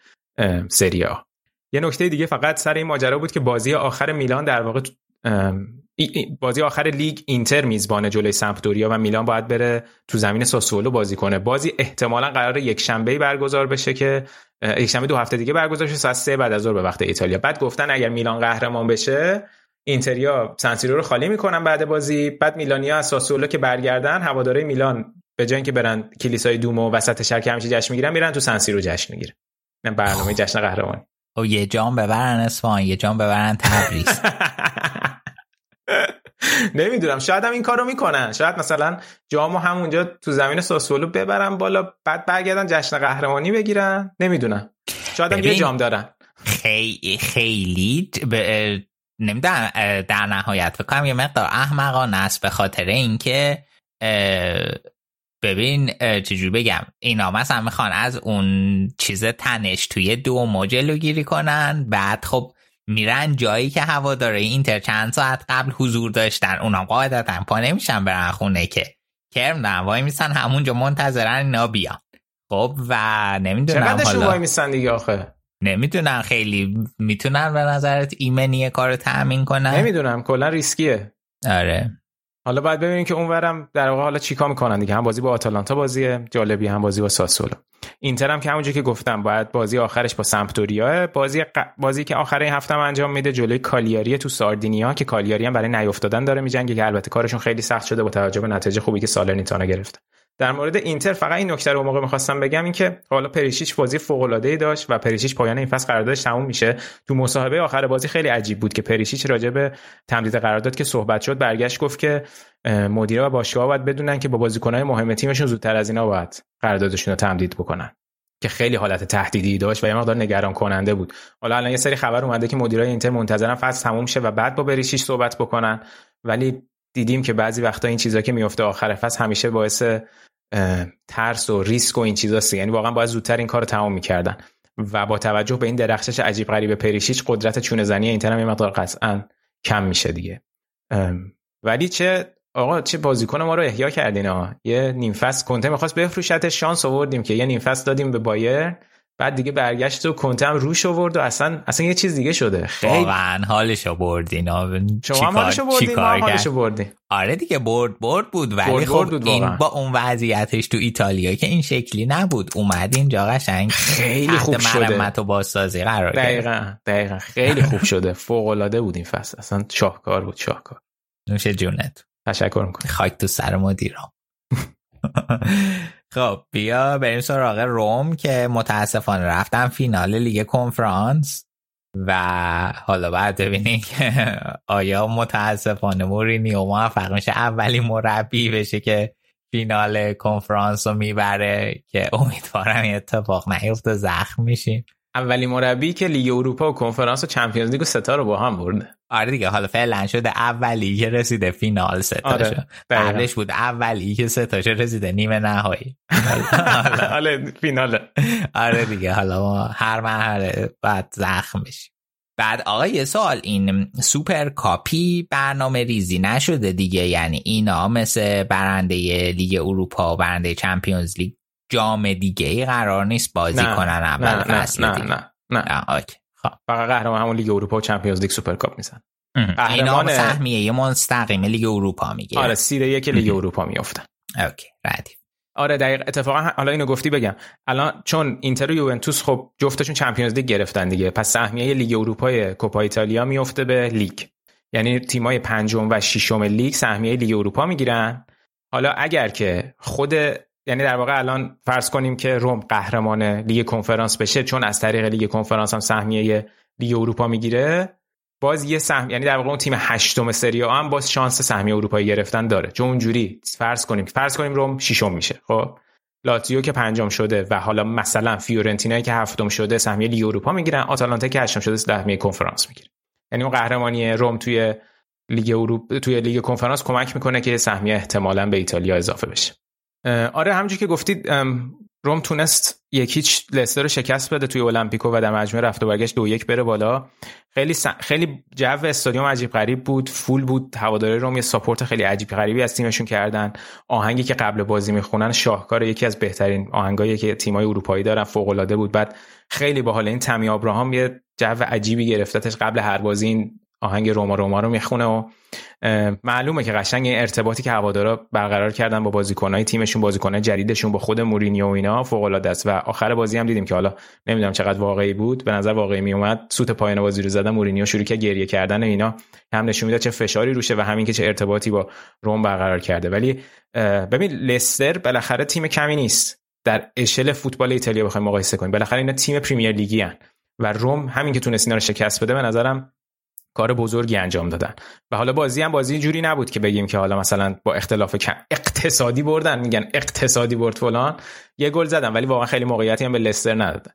سریا یه نکته دیگه فقط سر این ماجرا بود که بازی آخر میلان در واقع بازی آخر لیگ اینتر میزبان جلوی سمپدوریا و میلان باید بره تو زمین ساسولو بازی کنه. بازی احتمالا قرار یک شنبه برگزار بشه که یک شنبه دو هفته دیگه برگزار شه ساعت 3 بعد از ظهر به وقت ایتالیا. بعد گفتن اگر میلان قهرمان بشه اینتریا سنسیرو رو خالی می‌کنن بعد بازی. بعد میلانیا از ساسولو که برگردن هواداره میلان به جای اینکه برن کلیسای دومو وسط شهر که همیشه جشن می‌گیرن میرن تو سنسیرو جشن می‌گیرن. برنامه جشن قهرمانی. او یه جام ببرن اصفهان یه جام ببرن تبریز. نمی‌دونم. شاید هم این کارو می‌کنن. شاید مثلا جامو همونجا تو زمین ساسولو ببرن بالا بعد برگردن جشن قهرمانی بگیرن. نمی‌دونم. شاید هم یه جام دارن. خیلی خیلی نمی‌دونم در نهایت فکر کنم یه مقدار احمقانه است به خاطر اینکه ببین چجور بگم. اینا مثلا می‌خوان از اون چیز تنش توی دو جلوگیری کنن بعد خب میرن جایی که هواداره اینتر چند ساعت قبل حضور داشتن. اونا قاعدتا پا نمیشن برن خونه که. کرم دارن وای میسن همونجا منتظرن اینا بیان. خب و نمی‌دونم حالا وای میسن دیگه آخه؟ نمی‌دونم خیلی می‌تونن به نظرت ایمنی کار رو تأمین کنن؟ نمی‌دونم کلا ریسکیه. آره. حالا باید ببینیم که اونورم در واقع حالا چیکار می‌کنن دیگه. هم بازی با آتالانتا بازیه جالبی. هم بازی با ساسولو. اینتر هم که همونجوری که گفتم باید بازی آخرش با سمپدوریا. بازی ق... بازی که آخر این هفته انجام میده جلوی کالیاری تو ساردینیا که کالیاری هم برای نیافتادن داره میجنگه که البته کارشون خیلی سخت شده با توجه به نتیجه خوبی که سالرنیتانا گرفت در مورد اینتر فقط این نکته رو موقع می‌خواستم بگم این که حالا پریشیچ بازی فوق ای داشت و پریشیچ پایان این فصل قراردادش تموم میشه. تو مصاحبه آخر بازی خیلی عجیب بود که پریشیچ راجع به تمدید قرارداد که صحبت شد برگشت گفت که مدیرا و باشگاه باید بدونن که با بازیکنهای مهم تیمشون زودتر از اینا باید قراردادشون رو تمدید بکنن. که خیلی حالت تهدیدی داشت و یه مقدار نگران کننده بود. حالا الان یه سری خبر اومده که مدیرای اینتر منتظرن فصل تموم شه و بعد با بریشیش صحبت بکنن. ولی دیدیم که بعضی وقتا این چیزا که میفته آخر فصل همیشه باعث ترس و ریسک و این چیزاست. یعنی واقعا باید زودتر این کار رو تمام می‌کردن. و با توجه به این درخشش عجیب غریب پریشیچ قدرت چونه زنی اینتر هم یه مقدار قطعا کم میشه دیگه. ولی چه آقا چه بازیکن ما رو احیا کردین ها؟ یه نیم فصل کنته می‌خواست بفروشت شانس آوردیم که یه نیم فصل دادیم به بایر بعد دیگه برگشت و کنته هم روش آورد و اصلا اصلا یه چیز دیگه شده. خیلی واقعا حالش بردین. شما هم حالش بردین؟ ما حالش بردین آره دیگه برد برد بود. ولی برد خب بود این با اون وضعیتش تو ایتالیا که این شکلی نبود. اومد اینجا قشنگ خیلی خوب شده. مرمت و بازسازی قرار دقیقاً دقیقاً. خیلی خوب شده. فوق العاده بود این فصل. اصلا شاهکار بود شاهکار. نوش جونت. تشکر می‌کنم. خاک تو سر مدیرم خب بیا بریم سراغ روم که متاسفانه رفتم فینال لیگ کنفرانس و حالا بعد ببینیم که آیا متاسفانه مورینیو موفق میشه اولی مربی بشه که فینال کنفرانس رو می‌بره که امیدوارم اتفاق نیفته زخم میشیم. اولی مربی که لیگ اروپا و کنفرانس و چمپیونز لیگ و ستا رو با هم برده. آره دیگه حالا فعلا شده اولی که رسیده فینال ستا آره بعدش بود اولی که ستا رسیده نیمه نهایی حالا فینال آره دیگه حالا ما هر مرحله بعد زخم بعد آقا یه سوال این سوپر کاپی برنامه ریزی نشده دیگه یعنی اینا مثل برنده لیگ اروپا و برنده چمپیونز لیگ جام دیگه ای قرار نیست بازی نه. کنن اول نه نه. نه نه نه اوکی. خب فقط قهرمان همون لیگ اروپا و چمپیونز لیگ سوپر کاپ میزن اینا قهرمان- سهمیه مستقیم لیگ اروپا می‌گیره آره سیده یک لیگ اروپا میافتن. okay ردیف. آره دقیق اتفاقا حالا اینو گفتی بگم. الان چون اینتر و یوونتوس خب جفتشون چمپیونز لیگ گرفتن دیگه پس سهمیه لیگ اروپای کوپا ایتالیا میفته به لیگ. یعنی تیمای پنجم و ششم لیگ سهمیه لیگ اروپا می‌گیرن. حالا اگر که خود یعنی در واقع الان فرض کنیم که روم قهرمان لیگ کنفرانس بشه چون از طریق لیگ کنفرانس هم سهمیه لیگ اروپا می‌گیره باز یه سهم یعنی در واقع اون تیم هشتم سری آ هم باز شانس سهمیه اروپایی گرفتن داره. چون اونجوری فرض کنیم فرض کنیم روم ششم میشه خب؟ لاتزیو که پنجم شده و حالا مثلا فیورنتینا که هفتم شده سهمیه لیگ اروپا می‌گیرن آتالانتا که هشتم شده سهمیه کنفرانس می‌گیره. یعنی اون قهرمانی روم توی لیگ اروپا توی لیگ کنفرانس کمک می‌کنه که سهمیه احتمالاً به ایتالیا اضافه بشه. آره همونجوری که گفتید روم تونست یک هیچ لستر رو شکست بده توی المپیکو و در مجموع رفت و برگشت دو یک بره بالا. خیلی س... خیلی جو استادیوم عجیب غریب بود full بود. هواداری روم یه support خیلی عجیب غریبی از تیمشون کردن. آهنگی که قبل بازی می‌خونن شاهکار یکی از بهترین آهنگایی که تیمای اروپایی دارن فوق العاده بود. بعد خیلی باحال این تمی ابراهام یه جو عجیبی گرفتتش قبل هر بازی این آهنگ روما روما رو می‌خونه و معلومه که قشنگ این ارتباطی که هوادارا برقرار کردن با بازیکنهای تیمشون بازیکنهای جدیدشون با خود مورینیو و اینا فوق العاده است. و آخر بازی هم دیدیم که حالا نمی‌دونم چقدر واقعی بود. به نظر واقعی می اومد سوت پایان بازی رو زدن مورینیو شروع کرد گریه کردن اینا. هم نشون می‌داد چه فشاری روشه و همین که چه ارتباطی با روم برقرار کرده. ولی ببین لستر بالاخره تیم کمی نیست. در اشل فوتبال ایتالیا بخوایم مقایسه کنیم. بالاخره اینا تیم پریمیر لیگی هن. و روم همین که تونست اینا رو شکست بده به نظرم کار بزرگی انجام دادن. و حالا بازی هم بازی جوری نبود که بگیم که حالا مثلا با اختلاف اقتصادی بردن. میگن اقتصادی برد فلان. یه گل زدن ولی واقعا خیلی موقعیتی هم به لستر ندادن.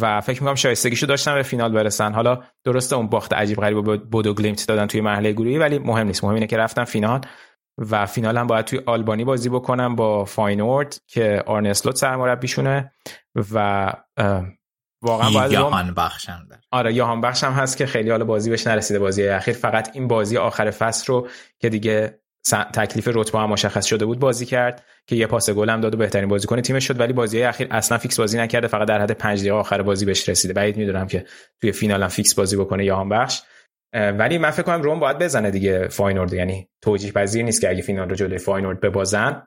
و فکر می‌کنم شایستگیشو داشتن به فینال برسن. حالا درسته اون باخت عجیب غریب به بودو گلیمت دادن توی مرحله گروهی ولی مهم نیست. مهم اینه که رفتن فینال. و فینال هم باید توی آلبانی بازی بکنن با فاینورد که آرنه اسلوت سرمربیشونه. و واقعا باید جهانبخشم داره. آره جهانبخش هم هست که خیلی حالا بازی بهش نرسیده بازی اخیر. فقط این بازی آخر فصل رو که دیگه تکلیف رتبه هم مشخص شده بود بازی کرد که یه پاس گل هم داد و بهترین بازیکن تیمش شد. ولی بازی اخیر اصلا فیکس بازی نکرده فقط در حد 5 دقیقه آخر بازی بهش رسیده. بعید می‌دونم که توی فینال هم فیکس بازی بکنه جهانبخش ولی من فکر کنم روم باید بزنه دیگه فاینورد. یعنی توجیه پذیر نیست که اگه فینال رو جلوی فاینورد ببازن.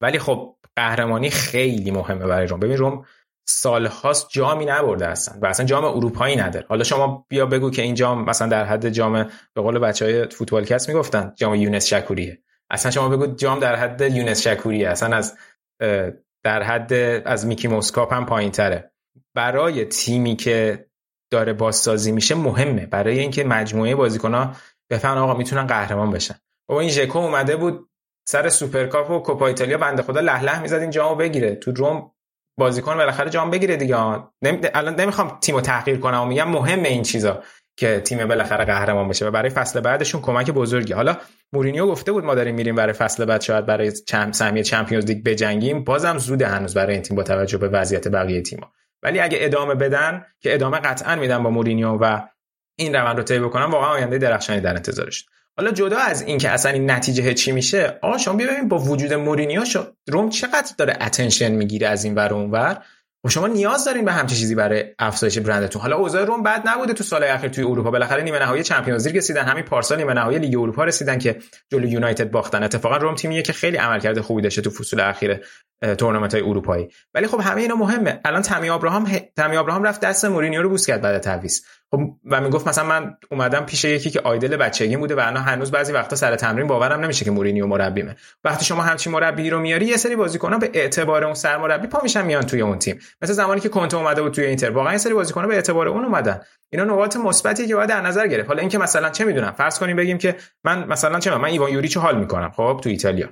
ولی خب قهرمانی خیلی مهمه برای روم ببین روم سالهاست جامی نبرده هستن و اصلا جام اروپایی نداره. حالا شما بیا بگو که این جام مثلا در حد جام به قول بچه های فوتبال کس می‌گفتن جام یونس شکوریه. اصلا شما بگو جام در حد یونس شکوریه. اصلا از در حد از Mickey Mouse Cup هم پایین تره برای تیمی که داره بازسازی میشه مهمه. برای اینکه مجموعه بازیکن‌ها بفهمن آقا می‌تونن قهرمان بشن. بابا این ژکو اومده بود سر سوپرکاپ و کوپا ایتالیا بنده خدا له‌له می‌زد این جامو بگیره. تو روم بازیکن بالاخره جام بگیره دیگه. الان نمی‌خوام تیمو تحقیر کنم و میگم مهمه این چیزا که تیم بالاخره قهرمان بشه و برای فصل بعدشون کمک بزرگی. حالا مورینیو گفته بود ما داریم میریم برای فصل بعد شاید برای چم... سهمیه Champions League بجنگیم. بازم زوده هنوز برای این تیم با توجه به وضعیت بقیه تیم‌ها. ولی اگه ادامه بدن که ادامه قطعا میدن با مورینیو و این روند رو طی بکنن واقعا آینده درخشانی در انتظارش حالا جدا از این که اصلا این نتیجه چی میشه آقا شما ببینید با وجود مورینیو روم چقدر داره attention می‌گیره از این ور اون ور؟ و شما نیاز دارین به همچین چیزی برای افزایش برندتون. حالا اوضاع روم بد نبوده تو سال اخیر توی اروپا. بالاخره نیمه نهایی Champions League رسیدن. همین پارسال نیمه نهایی لیگ اروپا رسیدن که جلو یونایتد باختن. اتفاقا روم تیمیه که خیلی عملکرد خوبی داشته تو فصول اخیر تورنمنت های اروپایی. ولی خب همه اینا مهمه. الان تمی ابراهام تمی ابراهام رفت دست مورینیو رو بوس کرد بعد تعویض. خب و می‌گفت مثلا من اومدم پیش یکی که idol بچگی بوده و الان هنوز بعضی وقتا سر تمرین باورم نمیشه که مورینیو مربیمه. وقتی شما همچین مربی رو میاری یه سری بازیکن‌ها به اعتبار اون سرمربی پا میشن میان توی اون تیم. مثل زمانی که کنته اومده بود توی اینتر. واقعا یه سری بازیکن‌ها به اعتبار اون اومدن. اینا نقاط مثبتی که باید در نظر گرفت. حالا اینکه مثلا چه می‌دونم فرض کنیم بگیم که من مثلا چه من, من ایوان یوریچو حال می‌کنم خب تو ایتالیا.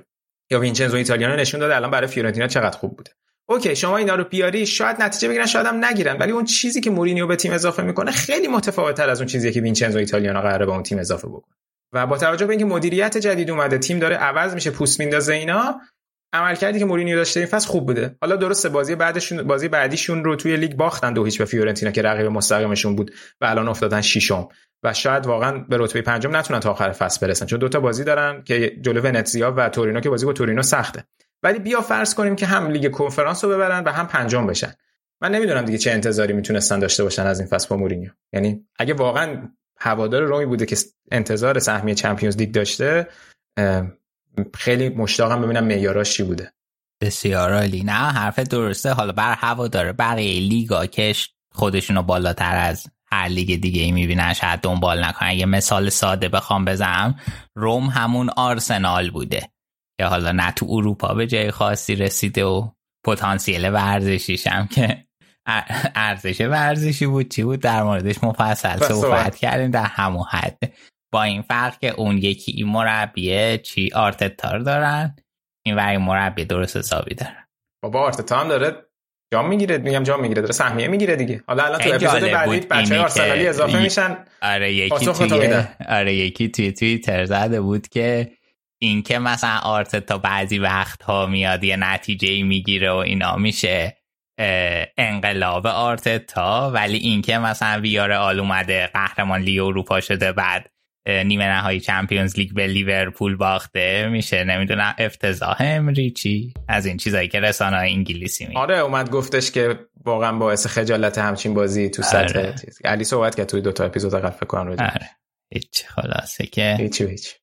یا وینچنزو ایتالیانو نشون داده الان برای فیورنتینا چقدر خوب بوده. OK شما اینا رو بیاری شاید نتیجه بگیرن شاید هم نگیرن. ولی اون چیزی که مورینیو به تیم اضافه می‌کنه خیلی متفاوتتر از اون چیزی که وینچنزو ایتالیانو قراره به اون تیم اضافه بکنه. و با توجه به اینکه مدیریت جدید اومده تیم داره عوض میشه پوست میندازه اینا عملکردی که مورینیو داشته این فصل خوب بوده. حالا درسته بازی بعدشون بازی بعدیشون رو توی لیگ باختن دو هیچ به فیورنتینا که رقیب مستقیمشون بود و الان افتادن ششم. و شاید واقعا به رتبه پنجم نتونن تا آخر فصل برسن چون دوتا بازی دارن که جلو ونتزیا و تورینو که بازی با تورینو سخته. ولی بیا فرض کنیم که هم لیگ کنفرانس رو ببرن و هم پنجم بشن. من نمی‌دونم دیگه چه انتظاری می‌تونستن داشته باشن از این فصل با مورینیو. یعنی اگه واقعا هوادار رومی بوده که انتظار سهمیه Champions League داشته خیلی مشتاقم ببینم معیاراش چی بوده. بسیار عالی. نه حرف درسته. حالا بر هوادار بقیه لیگا که خودشونو بالاتر از هر لیگ دیگه ای می‌بینن شاید دنبال نکنن. یه مثال ساده بخوام بزنم روم همون آرسنال بوده. که حالا نه تو اروپا به جای خاصی رسیده و پتانسیل ورزشیش هم که ارزش ورزشی بود چی بود؟ در موردش مفصل صحبت کردیم در همون حد. با این فرق که اون یکی این مربیه چی؟ آرتتا دارن این وری مربی درست حسابی دارن. بابا آرتتا هم داره جام می‌گیره میگم جام می‌گیره داره سهمیه می‌گیره دیگه. حالا الان تو اپیزود بعدی بچه‌های آرسنالی اضافه میشن. آره یکی توی آره یکی توی توییتر زده بود که اینکه مثلا آرتتا بعضی وقت ها میاد یه نتیجه می‌گیره و اینا میشه انقلاب آرتتا ولی اینکه مثلا ویار آل اومده قهرمان لیگ اروپا شده بعد نیمه نهایی چمپیونز لیگ به لیورپول باخته میشه. نمی‌دونم افتضاح امریچی از این چیزایی که رسانه انگلیسی می آره اومد گفتش که واقعا باعث خجالت همچین بازی تو سطح آره. علی صحبت کرد توی دو تا اپیزود قبل فکر کنم آره. هیچ خلاصه که هیچ هیچ.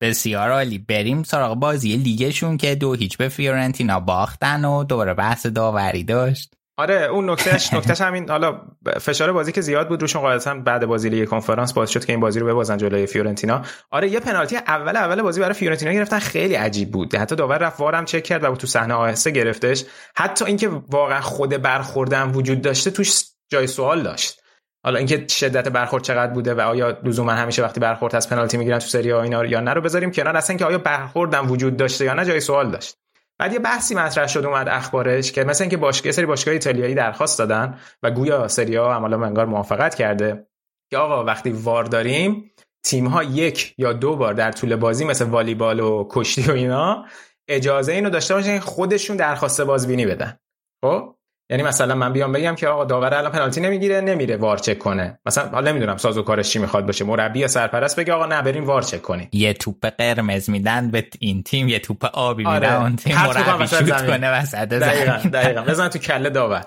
بسیار عالی. بریم سراغ بازی لیگشون که دو هیچ به فیورنتینا باختن و دوباره بحث داوری داشت. آره اون نکتهش نکتهش همین حالا فشار بازی که زیاد بود روشون قاعدتا بعد بازی لیگ کنفرانس باعث شد که این بازی رو ببازن جلوی فیورنتینا. آره یه پنالتی اول اول بازی برای فیورنتینا گرفتن خیلی عجیب بود. حتی داور رفت VAR م چک کرد و تو صحنه آهسته گرفتش. حتی اینکه واقعا خود برخوردن وجود داشته توش جای سوال داشت. حالا اینکه شدت برخورد چقدر بوده و آیا لزوما همیشه وقتی برخورد از پنالتی می‌گیرن تو سری ها اینا یا نه رو بذاریم کنار. اصلا که آیا برخوردم وجود داشته یا نه جای سوال داشت. بعد یه بحثی مطرح شد اومد اخبارش که مثلا اینکه باشگاه سری باشگاه ایتالیایی درخواست دادن و گویا سری ها عملا منگار موافقت کرده که آقا وقتی وار داریم تیم ها یک یا دو بار در طول بازی مثل والیبال و کشتی و اینا اجازه اینو داشته باشن خودشون درخواست بازبینی بدن. خب؟ یعنی مثلا من بیام بگم که آقا داور الان پنالتی نمی‌گیره نمیره وار چک کنه. مثلا حالا نمی‌دونم سازوکارش چی می‌خواد باشه. مربی یا سرپرست بگه آقا نه بریم وار چک کنیم. یه توپ قرمز میدن به این تیم یه توپ آبی آره. میدن اون تیم مربی شوت کنه وسط دقیقاً دقیقاً. بزن تو کله داور.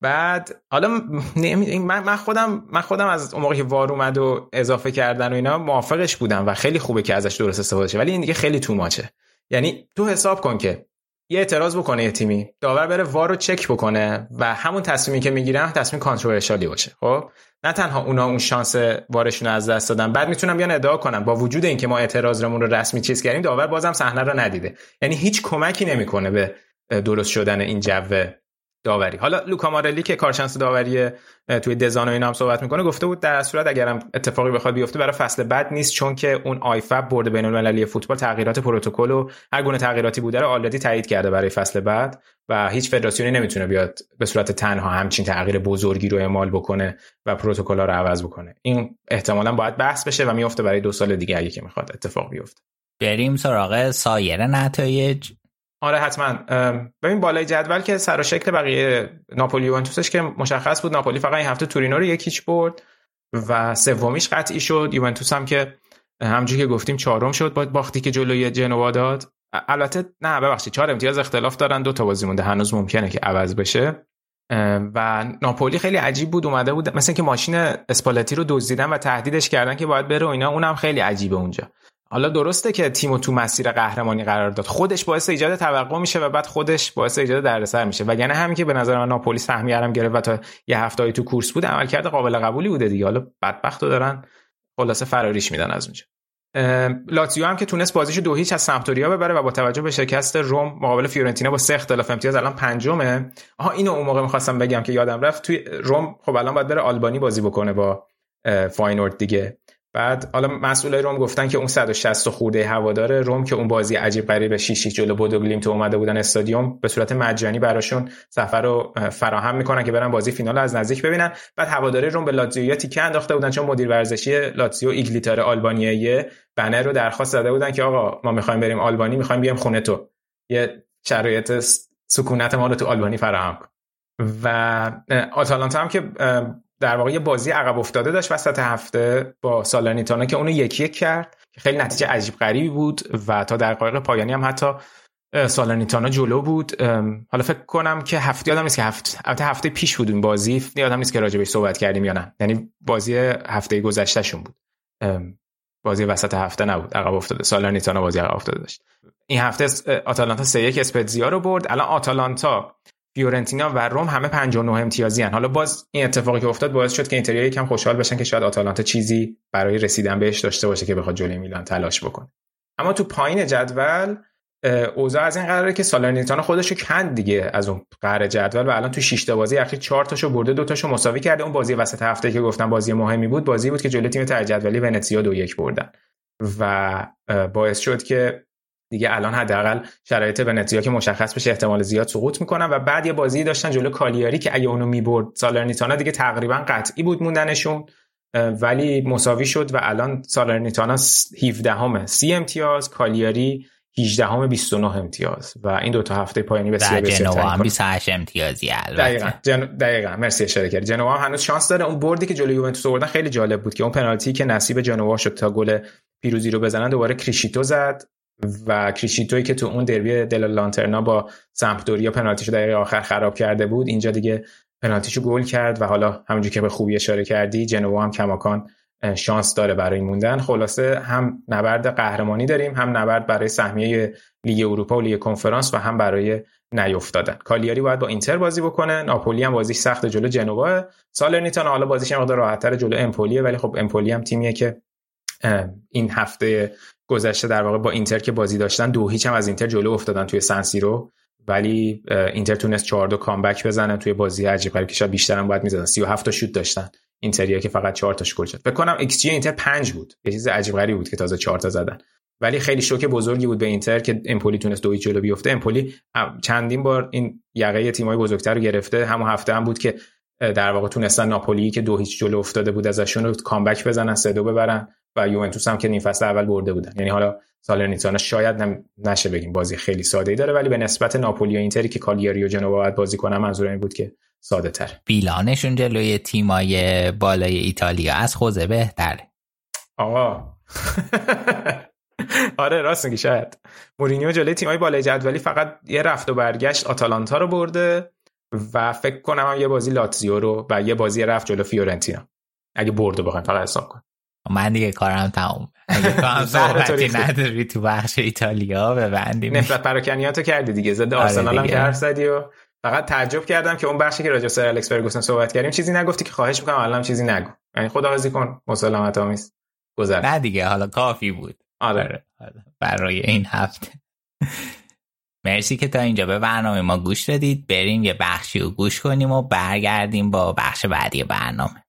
بعد حالا من من خودم من خودم از اون موقع که وار اومد و اضافه کردن و اینا موافقش بودم و خیلی خوبه که ازش درست استفاده شه. ولی این دیگه خیلی تو ماچه یعنی تو حساب کن که یه اعتراض بکنه یه تیمی. داور بره وار رو چک بکنه و همون تصمیمی که می‌گیرن تصمیم کانتروورشالی باشه. خب؟ نه تنها اونا اون شانس وارشون رو از دست دادن بعد می‌تونم بیان ادعا کنم. با وجود اینکه ما اعتراضمون رو رسمی چیز کردیم داور بازم صحنه رو ندیده. یعنی هیچ کمکی نمی‌کنه به درست شدن این جو داوری. حالا لوکا مارلی که کارشناس داوری توی دزان و اینا هم صحبت می‌کنه گفته بود در صورت اگرم اتفاقی بخواد بیفته برای فصل بعد نیست چون که اون آیفاب برد بین المللی فوتبال تغییرات پروتکل و هر گونه تغییراتی بوده رو آلردی تایید کرده برای فصل بعد و هیچ فدراسیونی نمی‌تونه بیاد به صورت تنها همچین تغییر بزرگی رو اعمال بکنه و پروتکل رو عوض بکنه. این احتمالا باید بحث بشه و میفته برای دو سال دیگه اگه که می‌خواد اتفاق بیفته. بریم سراغ سایر نتایج. آره حتما. ببین بالای جدول که سر و شکل بقیه ناپولی یوونتوسش که مشخص بود ناپولی فقط این هفته تورینو رو یکیچ برد و سومیش قطعی شد. یوونتوس هم که همونجوری که گفتیم چهارم شد با باختی که جلوی جنوا داد. البته نه ببخشید چهار امتیاز اختلاف دارن. دو تا بازی مونده هنوز ممکنه که عوض بشه. و ناپولی خیلی عجیب بود اومده بود مثل که ماشین اسپالتی رو دزدیدن و تهدیدش کردن که باید بره و اینا. اونم خیلی عجیبه اونجا. حالا درسته که تیمو تو مسیر قهرمانی قرار داد. خودش باعث ایجاد توقع میشه و بعد خودش باعث ایجاد دردسر میشه. وگرنه همین که به نظر من ناپولی سهمیه هم گرفت و تا یه هفتهایی تو کورس بود عملکرد قابل قبولی بوده دیگه. حالا بدبختو دارن خلاصه فراریش میدن از اونجا. لاتزیو هم که تونست بازیش دو هیچ از سمپدوریا ببره و با توجه به شکست روم مقابل فیورنتینا با سه اختلاف امتیاز الان پنجمه. آها اینو اون موقع می‌خواستم بگم که یادم رفت توی روم خب الان باید بره آلبانی بازی بکنه با فاینورد دیگه. بعد حالا مسئولای روم گفتن که اون 160 خورده هوادار روم که اون بازی عجیب غریب 6 جلو بودو تو اومده بودن استادیوم به صورت مجانی براشون سفر رو فراهم می‌کنن که برن بازی فینال از نزدیک ببینن. بعد هواداری روم به لاتزیو تیکه انداخته بودن چون مدیر ورزشی لاتزیو ایگلی تاره آلبانیایی بنر رو درخواست داده بودن که آقا ما می‌خوایم بریم آلبانی می‌خوایم بیام خونه تو. یه شرایط سکونت ما رو تو آلبانی فراهم کن. و آتالانتا هم که در واقع یه بازی عقب افتاده داشت وسط هفته با سالرنیتانا که اونو یکی یک کرد که خیلی نتیجه عجیب غریبی بود و تا دقایق پایانی هم حتی سالرنیتانا جلو بود. حالا فکر کنم که هفته یادم نیست که هفته هفته پیش بود این بازی. یادم نیست که راجبش صحبت کردیم یا نه. یعنی بازی هفته گذشتهشون بود. بازی وسط هفته نبود. عقب افتاده. سالرنیتانا بازی عقب افتاده داشت. این هفته آتالانتا 3 1 اسپتزیا رو برد. الان آتالانتا فیورنتینا و روم همه 59 امتیازی هن. حالا باز این اتفاقی که افتاد باعث شد که اینتریا یکم خوشحال بشن که شاید آتالانتا چیزی برای رسیدن بهش داشته باشه که بخواد جلوی میلان تلاش بکنه. اما تو پایین جدول اوضاع از این قراره که سالرنیتانا خودشو کند دیگه از اون قرار جدول و الان تو 6 تا بازی اخیر 4 تاشو برده دو تاشو مساوی کرده. اون بازی وسط هفته که گفتم بازی مهمی بود بازی بود که جلوی تیم ته جدولی ونتسیا دو یک بردن. و باعث شد که دیگه الان حداقل شرایط ونتزیا که مشخص بشه احتمال زیاد سقوط می‌کنن و بعد یه بازی داشتن جلو کالیاری که اگه اونو می‌برد سالرنیتانا دیگه تقریبا قطعی بود موندنشون ولی مساوی شد و الان سالرنیتانا 17 همه 30 امتیاز کالیاری 18 همه 29 امتیاز و این دو تا هفته پایانی بسیار بسیار جنوا هم 28 امتیازی البته. دقیقاً. جن... دقیقاً. مرسی اشاره کردی. جنوا هم هنوز شانس داره. اون بردی که جلوی یوونتوس آوردن خیلی جالب بود که اون پنالتی که نصیب جنوا شد تا گل پیروزی رو بزنن دوباره کریشیتو زد. و کریشیتوی که تو اون دربی دل لانترنا با سمپدوریا پنالتیشو دقیقه آخر خراب کرده بود اینجا دیگه پنالتیشو گل کرد و حالا همونجوری که به خوبی اشاره کردی جنوا هم کماکان شانس داره برای موندن. خلاصه هم نبرد قهرمانی داریم هم نبرد برای سهمیه لیگ اروپا و لیگ کنفرانس و هم برای نیافتادن کالیاری باید با اینتر بازی بکنه ناپولی هم بازیش سخت جلو جنوا. سالرنیتانا حالا بازیش مقدار راحت‌تر جلو امپولیه ولی خب امپولی هم تیمیه که این هفته گذشته در واقع با اینتر که بازی داشتن دو هیچ هم از اینتر جلو افتادن توی سنسیرو ولی اینتر تونست 4 دو comeback بزنه توی بازی عجیب غریب که شاید بیشتر هم باید می‌زدن. 37 تا شوت داشتن اینتریا که فقط 4 تاش گل شد فکر کنم ایکس جی اینتر 5 بود. یه چیز عجیب غریبی بود که تازه 4 تا زدن. ولی خیلی شوک بزرگی بود به اینتر که امپولی تونست دو جلو بیفته. امپولی چندین بار این یقه تیمای بزرگتر رو گرفته. همون هفته هم بود که در واقع تونستن ناپولی که دو هیچ جلو افتاده بود ازشون رو comeback بزنن سه دو ببرن. و یوونتوس هم که نیم فصل اول برده بودن. یعنی حالا سالرنیتانا شاید نشه بگیم بازی خیلی ساده ای داره ولی به نسبت ناپولی و اینتری که کالیاری و جنوا باید بازی کنن منظور این بود که ساده تر بیلانشون جلوی تیمای بالای ایتالیا از خوزه بهتره آقا. آره راست میگی شاید. مورینیو جلوی تیمای بالای جدولی فقط یه رفت و برگشت آتالانتا رو برده و فکر کنم هم یه بازی لاتزیو رو و یه بازی رفت جلو فیورنتینا. اگه برده بخوایم فقط حساب کن. من دیگه کارم تموم. اگه کارم صحبتی نداری تو بخش ایتالیا ببندیم نفرت پراکنیاتو کردی دیگه. ضد آره آرسنال هم حرف زدی و فقط تعجب کردم که اون بخشی که راجع سر الکس فرگوسن صحبت کردیم چیزی نگفتی که خواهش می‌کنم الان چیزی نگو. یعنی خداحافظی کن مسلمت آمیز گذر. نه دیگه حالا کافی بود. آره. برای این هفته. مرسی که تا اینجا به برنامه ما گوش دادید. بریم یه بخشی رو گوش کنیم و برگردیم با بخش بعدی برنامه.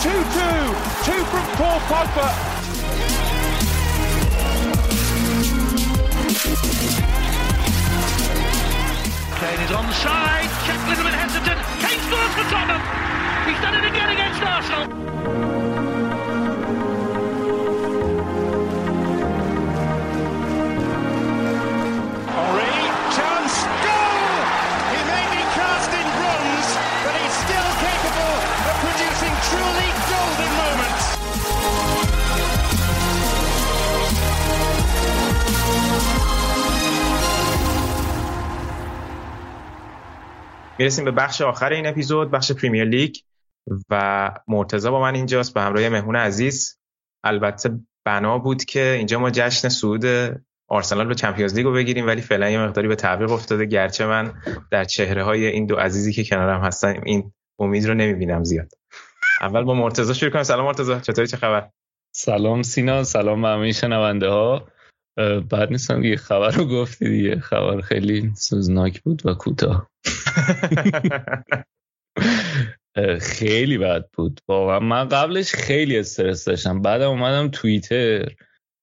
2-2. Two from Paul Pogba. Kane is onside. Check a little bit hesitant. Kane scores for Tottenham. He's done it again against Arsenal. می‌رسیم به بخش آخر این اپیزود بخش پریمیر لیگ. و مرتزا با من اینجاست به همراه مهمون عزیز. البته بنا بود که اینجا ما جشن صعود آرسنال به چمپیونز لیگ رو بگیریم ولی فعلا یه مقداری به تعویق افتاده. گرچه من در چهره های این دو عزیزی که کنارم هستن این امید رو نمی‌بینم زیاد. اول با مرتزا شروع کنم سلام مرتزا چطوری؟ چه خبر؟ سلام سینا سلام به همه شنونده ها بعد نیستم دیگه خبر رو گفتی دیگه. خبر خیلی سوزناک بود و کوتاه. خیلی بد بود. واقعا من قبلش خیلی استرس داشتم. بعد اومدم توییتر.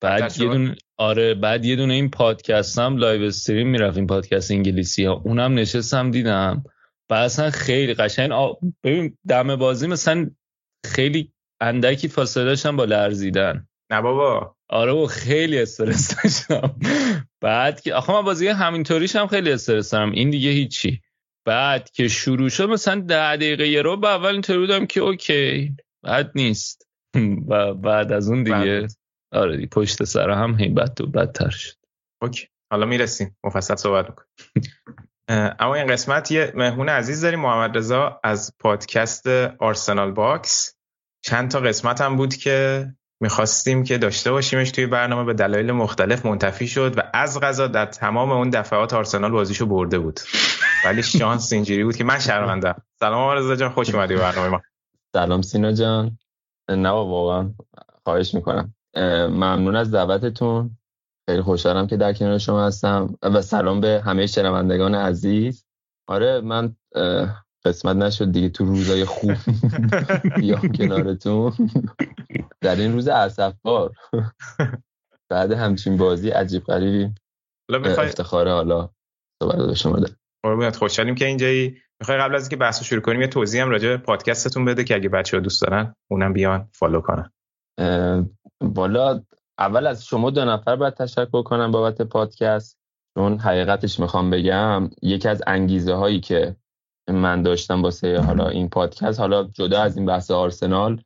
بعد یه دونه آره بعد یه دونه این پادکستم live stream می‌رفت این پادکست انگلیسی ها. اونم نشستم دیدم. بعد اصلا خیلی قشنگ. آ... ببین دم بازی مثلا خیلی اندکی فاصله داشتم با لرزیدن. نه بابا. آره و خیلی استرس داشتم. بعد که آخه من بازی همینطوریش هم خیلی استرس دارم. این دیگه هیچی. بعد که شروع شد مثلا ده دقیقه یه ربع اول اینطوری بودم که OK بد نیست. و بعد از اون دیگه آره دی پشت سر هم هی بد و بدتر شد. OK. حالا می‌رسیم. مفصل صحبت می‌کنیم. اما این قسمت یه مهمون عزیز داریم محمد رضا از پادکست آرسنال باکس. چند تا قسمت هم بود که می‌خواستیم که داشته باشیمش توی برنامه به دلایل مختلف منتفی شد و از قضا در تمام اون دفعات آرسنال بازیشو برده بود. ولی شانس اینجوری بود که من شرمندم سلام آرزا جان خوش اومدی برنامه ما. سلام سینا جان. نه واقعا خواهش می‌کنم. ممنون از دعوتتون. خیلی خوشحالم که در کنار شما هستم و سلام به همه شنوندگان عزیز. آره من قسمت نشد دیگه تو روزای خوب. بیام کنارتون. در این روز بار بعد همچین بازی عجیب غریبی. افتخار حالا صحبت به شما ده قربونت خوشحالیم که اینجایی. می‌خوای قبل از اینکه بحث شروع کنیم یه توضیح هم راجع پادکستتون بده که اگه بچه ها دوست دارن اونم بیان فالو کنن. والا اول از شما دو نفر باید تشکر کنم بابت پادکست. چون حقیقتش می‌خوام بگم یکی از انگیزه هایی که من داشتم واسه حالا این پادکست. حالا جدا از این بحث آرسنال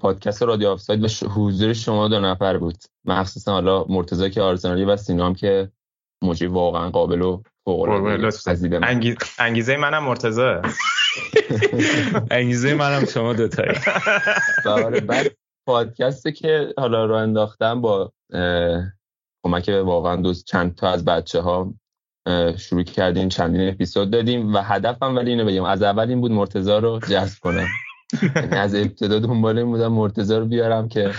پادکست رادیو آفساید به حضور شما دو نفر بود. مخصوصا حالا مرتضی که آرسنالی و سینام که موجی واقعا قابل و فوق انگیز... انگیزه منم مرتضی. انگیزه منم شما دو تایی آره، بعد پادکست که حالا را انداختم با کمک واقعا دوست چند تا از بچه ها شروع کردیم چندین اپیزود دادیم و هدفم ولی اینو بگم از اول این بود مرتزا رو جذب کنم. یعنی از ابتدا دنبال این بودم مرتضی رو بیارم که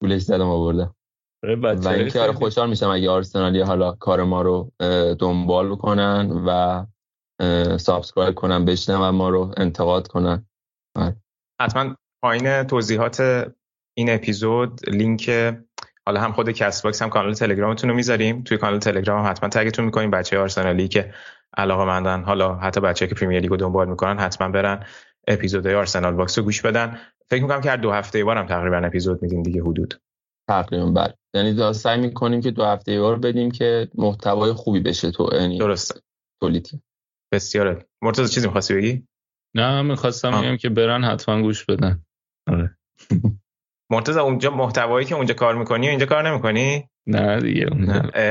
پولش زدم آوردم. و اینکه آره خوشحال میشم اگه آرسنالی حالا کار ما رو دنبال بکنن و subscribe کنن بشنون ما رو انتقاد کنن. آره. حتما پایین توضیحات این اپیزود لینک حالا هم خود کست‌باکس هم کانال تلگرامتون رو می‌ذاریم. توی کانال تلگرام هم حتما tag تون می‌کنیم. بچه آرسنالی که علاقه مندن حالا حتی بچه که پریمیر لیگ و دنبال می‌کنن حتما برن اپیزودهای آرسنال باکس رو گوش بدن. فکر می‌کنم که هر دو هفته بارم تقریبا اپیزود میدیم دیگه حدود. تقریبا بله. یعنی سعی می‌کنیم که دو هفته بار بدیم که محتوای خوبی بشه تو یعنی درسته. quality بسیار مرتضی چیزی می‌خواستی بگی؟ نه می‌خواستم بگم که برن حتما گوش بدن. آره. مرتضی اونجا محتوایی که اونجا کار می‌کنی اینجا کار نمی‌کنی؟ نه دیگه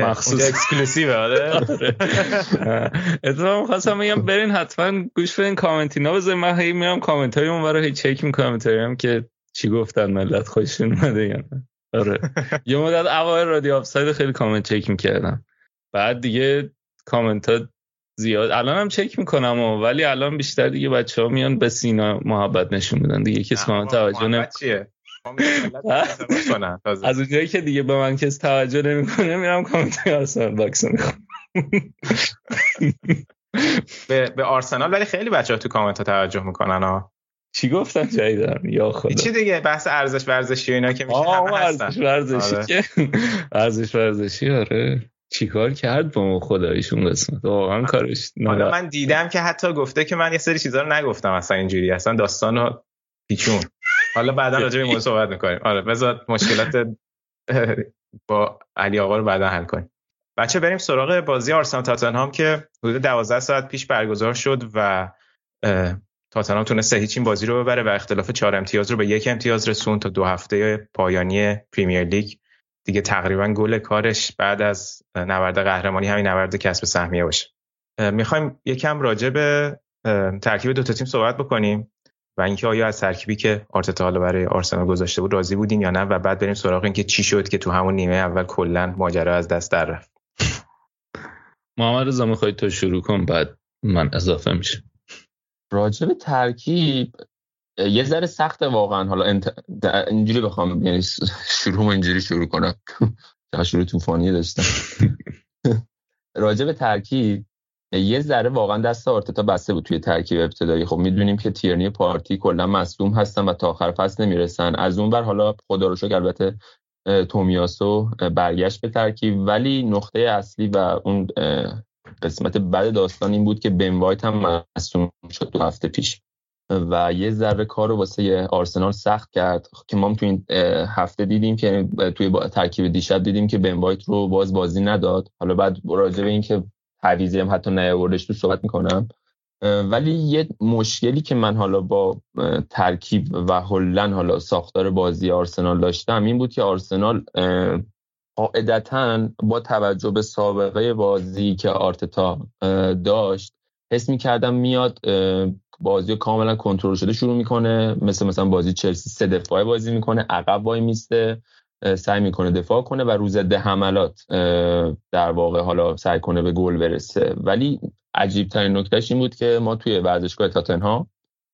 مخصوص. اونجا exclusive آره. اتفاقا خواستم بگم برین حتما گوش بدین کامنتی اینا بذارین. من هی میام کامنت های اون هی چک می‌کنم هم که چی گفتن ملت خوششون اومده یا نه. آره. یه مدت اوایل رادیو آفساید خیلی کامنت چک می‌کردم. بعد دیگه کامنت ها زیاد. الان هم چک می‌کنم ولی الان بیشتر دیگه بچه ها میان به سینا محبت نشون میدن. دیگه کسی به کامنت توجه نمی‌کنه از اونجایی که دیگه به من کسی توجه نمی‌کنه میرم کامنت آرسنال باکس می‌خوام. به, به آرسنال ولی خیلی بچه ها تو کامنت ها توجه می‌کنن ها چی گفتن جایی دارم یا خدا. چی دیگه بحث ارزش ورزشی اینا که میشه همه ارزش ورزشی آره. که. ارزش ورزشی آره. چیکار کرد با ما خدایشون قسمت؟ واقعا کارش حالا من دیدم که حتی گفته که من یه سری چیزا رو نگفتم اصلا اینجوری. اصلا داستانو پیچون. حالا بعدا راجع به موضوع صحبت می‌کنیم. آره بذار مشکلات با علی آقا رو بعدا حل کنیم. بچه بریم سراغ بازی آرسنال تاتنهام که حدود 12 ساعت پیش برگزار شد و تاتنهام تونست هیچ این بازی رو ببره و اختلاف چهار امتیاز رو به یک امتیاز رسون تا دو هفته پایانی پریمیر لیگ. دیگه تقریبا گل کارش بعد از نبرد قهرمانی همین نبرد کسب سهمیه باشه. می‌خوایم یکم راجع به ترکیب دو تا تیم صحبت بکنیم. و اینکه آیا از ترکیبی که آرتتا حالا برای آرسنال گذاشته بود راضی بودیم یا نه و بعد بریم سراغ اینکه چی شد که تو همون نیمه اول کلا ماجرا از دست در رفت. محمد رضا می‌خوای تو شروع کن بعد من اضافه میشه. راجب ترکیب یه ذره سخت واقعا. حالا انت... اینجوری بخوام یعنی شروع اینجوری شروع کنم. شروع طوفانی داشتم. راجب ترکیب یه ذره واقعا دست آرتتا بسته بود توی ترکیب ابتدایی. خب می‌دونیم که تیرنی پارتی کلا مصدوم هستن و تا آخر فصل نمی‌رسن. از اون بر حالا خدا رو شکر البته تومیاسو برگشت به ترکیب. ولی نقطه اصلی و اون قسمت بعد داستان این بود که بن وایت هم مصدوم شد دو هفته پیش. و یه ذره کار رو واسه آرسنال سخت کرد. که ما تو این هفته دیدیم که توی ترکیب دیشب دیدیم که بن وایت رو باز بازی نداد. حالا بعد راجع به این که تعویزی هم حتی نیاوردش تو صحبت می‌کنم. ولی یه مشکلی که من حالا با ترکیب و هلن حالا ساختار بازی آرسنال داشتم این بود که آرسنال قاعدتا با توجه به سابقه بازی که آرتتا داشت حس می‌کردم میاد بازی کاملا کنترل شده شروع می‌کنه. مثل مثلا بازی چلسی سه دفاعه بازی می‌کنه عقب وای میسته. سعی می‌کنه دفاع کنه و روز ده حملات در واقع حالا سعی کنه به گل برسه. ولی عجیب ترین نکتهش این بود که ما توی ورزشگاه تاتنها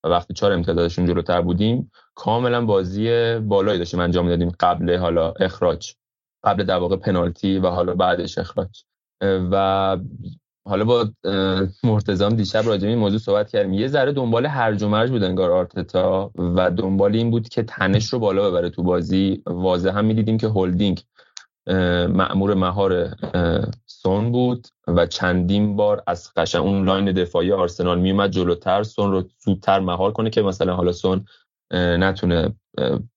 و وقتی چهار امتدادشون جلوتر بودیم کاملا بازی بالایی داشتیم انجام دادیم قبل حالا اخراج قبل در واقع پنالتی و حالا بعدش اخراج. و حالا با مرتضام دیشب راجع این موضوع صحبت کردیم. یه ذره دنبال هرج و مرج بود انگار آرتتا و دنبال این بود که تنش رو بالا ببره تو بازی. واضح هم می‌دیدیم که هولدینگ معمور مهار سون بود و چندین بار از قشن اون لاین دفاعی آرسنال میومد جلوتر. سون رو زودتر مهار کنه که مثلا حالا سون نتونه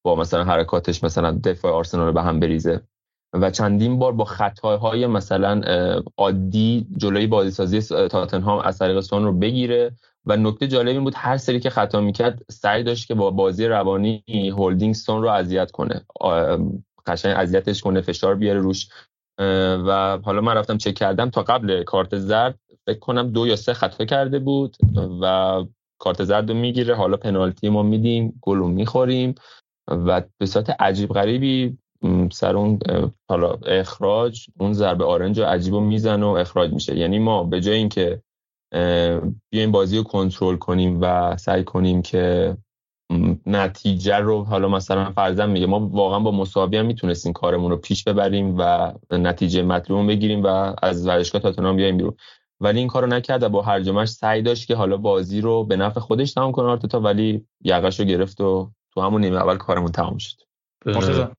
با مثلا حرکاتش مثلا دفاع آرسنال رو به هم بریزه. و چندین بار با خطاهای مثلا عادی جلوی بازیسازی تاتنهام از طریق سون رو بگیره. و نکته جالب این بود هر سری که خطا می‌کرد سعی داشت که با بازی روانی هولدینگ سون رو اذیت کنه. قشنگ اذیتش کنه فشار بیاره روش. و حالا من رفتم چک کردم تا قبل کارت زرد فکر کنم دو یا سه خطا کرده بود و کارت زرد رو می‌گیره. حالا پنالتی ما میدیم گل رو می‌خوریم و به صورت عجیب غریبی سر اون حالا اخراج اون ضربه آرنج رو عجیب میزن و اخراج میشه. یعنی ما به جای اینکه بیایم بازی رو کنترل کنیم و سعی کنیم که نتیجه رو حالا مثلا فرضاً میگه ما واقعا با مساوی هم می‌تونستیم کارمون رو پیش ببریم و نتیجه مطلوب بگیریم و از ورزشگاه تاتنهام بیایم بیرون. ولی این کارو نکرد با هر سعی داشت که حالا بازی رو به نفع خودش تمام کنه آرتتا ولی یقش رو گرفت و تو همون نیمه اول کارمون تمام شد.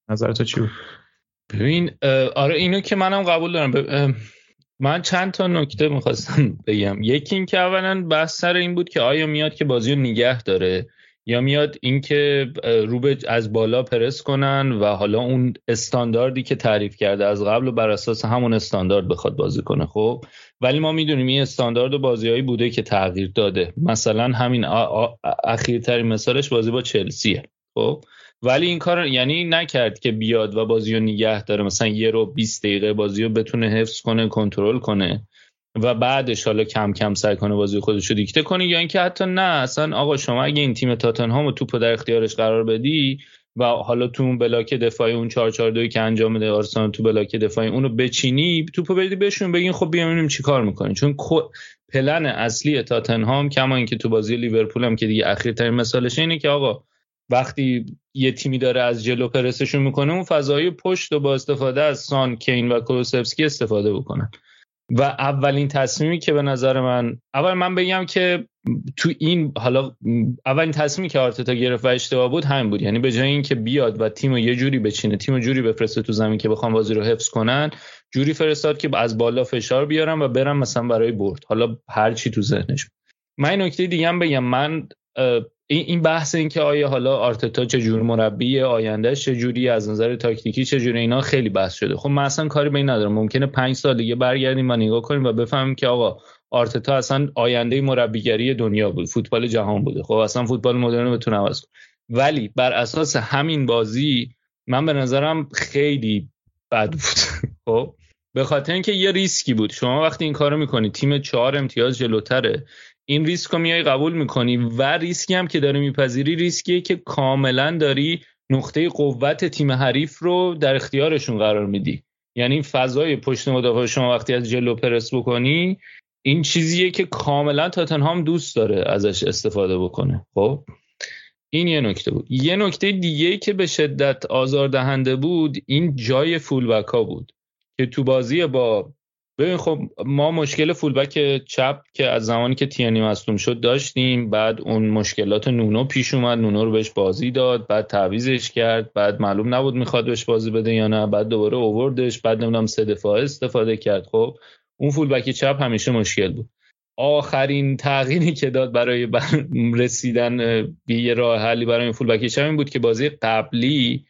نظر تو چی بود؟ ببین آره اینو که منم قبول دارم. من چند تا نکته می‌خواستم بگم. یکی این که اولا بحث سر این بود که آیا میاد که بازی رو نگه داره یا میاد اینکه رو به از بالا پرس کنن و حالا اون استانداردی که تعریف کرده از قبل و بر اساس همون استاندارد بخواد بازی کنه خب؟ ولی ما می‌دونیم این استاندارد و بازیهایی بوده که تغییر داده. مثلا همین اخیرترین مثالش بازی با چلسیه خب؟ ولی این کار یعنی نکرد که بیاد و بازی رو نگه داره. مثلا یه رو 20 دقیقه بازی رو بتونه حفظ کنه کنترل کنه و بعدش حالا کم کم سعی کنه بازی خودش رو دیکته کنه. یا اینکه حتی نه اصلا آقا شما اگه این تیم تاتنهام توپ در اختیارش قرار بدی و حالا تو اون بلاک دفاعی اون 4 4 2 که انجام میده آرسنال تو بلاک دفاعی اونو بچینی توپو بدی بهشون بگین خب بیا ببینیم چیکار می‌کنین چون پلن اصلی تاتنهام کما اینکه تو بازی لیورپول هم که دیگه اخیرترین مثالش اینه که آقا وقتی یه تیمی داره از جلو پرسشون می‌کنه اون فضای پشت و با استفاده از سان کین و کولوسفسکی استفاده بکنن. و اولین تصمیمی که به نظر من اول من بگم که تو این حالا اولین تصمیمی که آرتتا گرفت و اشتباه بود همین بود. یعنی به جای اینکه بیاد و تیم یه جوری بچینه تیم جوری بفرسته تو زمین که بخوام بازی رو حفظ کنن جوری فرستاد که از بالا فشار بیارم و برم مثلا برای برد. حالا هر چی تو ذهنش من این نکته دیگه هم بگم. من این بحث این که آیا حالا آرتتا چه جور مربی آیندهش جوری از نظر تاکتیکی جوری اینا خیلی بحث شده. خب من اصلا کاری به این ندارم. ممکنه پنج سال دیگه برگردیم و نگاه کنیم و بفهمیم که آقا آرتتا اصلا آینده مربیگری دنیا بود فوتبال جهان بوده. خب اصلا فوتبال مدرن بتونه عوض کنه. ولی بر اساس همین بازی من به نظرم خیلی بد بود. خب؟ به خاطر اینکه یه ریسکی بود. شما وقتی این کارو می‌کنی تیم چهار امتیاز جلوتره. این ریسک رو میای قبول می‌کنی و ریسکی هم که داری میپذیری ریسکیه که کاملا داری نقطه قوت تیم حریف رو در اختیارشون قرار میدی. یعنی فضای پشت مدافع شما وقتی از جلو پرس بکنی این چیزیه که کاملا تاتنهام دوست داره ازش استفاده بکنه. خب؟ این یه نکته بود. یه نکته دیگه که به شدت آزاردهنده بود این جای فولبک ها بود که تو بازی با ببین خب ما مشکل فولبک چپ که از زمانی که تیانی مصدوم شد داشتیم بعد اون مشکلات نونو پیش اومد نونو رو بهش بازی داد بعد تعویزش کرد بعد معلوم نبود می‌خواد بهش بازی بده یا نه بعد دوباره اووردش بعد نمی‌دونم سه دفاعه استفاده کرد. خب اون فولبک چپ همیشه مشکل بود. آخرین تغییری که داد برای رسیدن به یه راه حلی برای این فولبک چپ این بود که بازی قبلی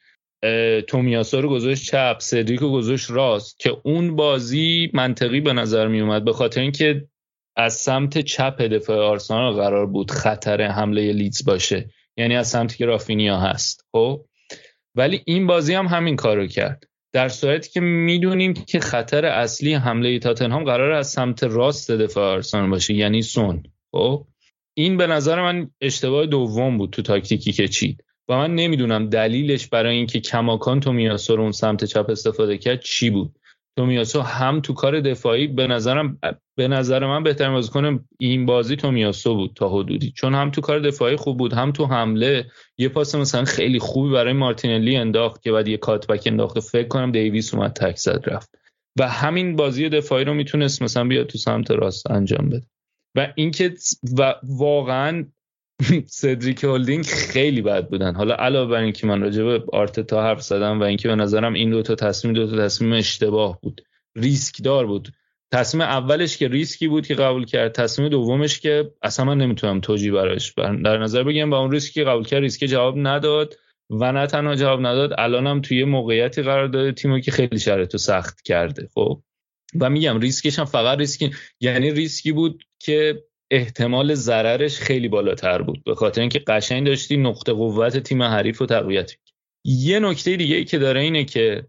تومیاسا رو گذاشت چپ سدریک رو گذاشت راست که اون بازی منطقی به نظر می اومد به خاطر اینکه از سمت چپ دفاع آرسنال قرار بود خطر حمله لیدز باشه. یعنی از سمتی که رافینیا هست خب؟ ولی این بازی هم همین کارو کرد. در صورتی که می‌دونیم که خطر اصلی حمله تاتنهام قرار از سمت راست دفاع آرسنال باشه یعنی سون خب؟ این به نظر من اشتباه دوم بود تو تاکتیکی که چید. و من نمی‌دونم دلیلش برای اینکه کماکان تومیاسو رو اون سمت چپ استفاده کرد چی بود. تومیاسو هم تو کار دفاعی به نظرم به نظر من بهترین بازیکن این بازی تومیاسو بود تا حدودی. چون هم تو کار دفاعی خوب بود هم تو حمله یه پاس مثلا خیلی خوبی برای مارتینلی انداخت که بعد یه cutback انداخت. فکر کنم دیویس اومد tackle زد رفت. و همین بازی دفاعی رو می‌تونست مثلا بیاد تو سمت راست انجام بده. و اینکه و واقعا سدریک هولدینگ خیلی بد بودن. حالا علاوه بر اینکه من راجع به آرتتا حرف زدم و اینکه به نظرم این دو تا تصمیم دو تا تصمیم اشتباه بود. ریسک دار بود. تصمیم اولش که ریسکی بود که قبول کرد تصمیم دومش که اصلا من نمی‌تونم توجیه براش در نظر بگیرم با اون ریسکی که قبول کرد ریسک جواب نداد و نه تنها جواب نداد الانم توی موقعیتی قرار داده تیمو که خیلی شرایط سخت کرده خب؟ و میگم ریسکش هم فقط ریسکی یعنی ریسکی بود که احتمال ضررش خیلی بالاتر بود. به خاطر اینکه قشنگ داشتی نقطه قوت تیم حریف رو تقویت یه نکته دیگه ای که داره اینه که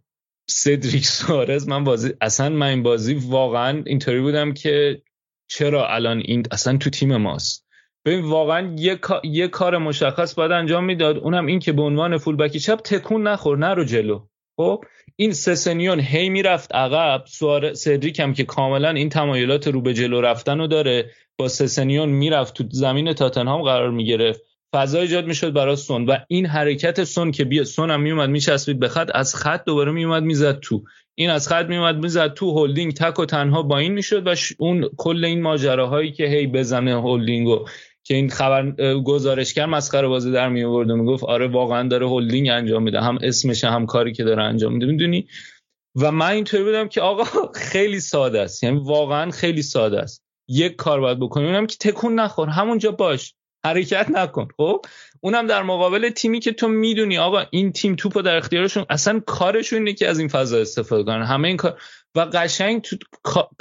سدریک سوارز من بازی اصلا من این بازی واقعا اینطوری بودم که چرا الان این اصلا تو تیم ماست. ببین واقعا یه, یه کار مشخص باید انجام می‌داد. اونم این که به عنوان full back چپ تکون نخور نرو جلو. خب؟ این سسنیون هی می‌رفت عقب. سوار سدریک هم که کاملا این تمایلات رو به جلو رفتن رو داره. با سسنیون می‌رفت تو زمین تاتنهام قرار می‌گرفت. فضا ایجاد می‌شد برای سون و این حرکت سون که بیاد سون هم میومد میچسبید به خط از خط دوباره میومد می‌زد تو. این از خط میومد می‌زد تو هلدینگ تک و تنها با این می‌شد و اون کل این ماجراهایی که هی بزنه هلدینگو که این خبر گزارشگر مسخره بازی در می آورد و می‌گفت آره واقعا داره هلدینگ انجام میده. هم اسمش هم کاری که داره انجام میده. می‌دونی؟ و من اینطوری بودم که آقا خیلی ساده است. یعنی واقعا خیلی ساده است. یک کار باید بکنیم اونم که تکون نخور. همونجا باش. حرکت نکن. خب؟ اونم در مقابل تیمی که تو می‌دونی آقا این تیم توپو در اختیارشون اصلا کارشون اینه که از این فضا استفاده کنن. همه این کار و قشنگ تو...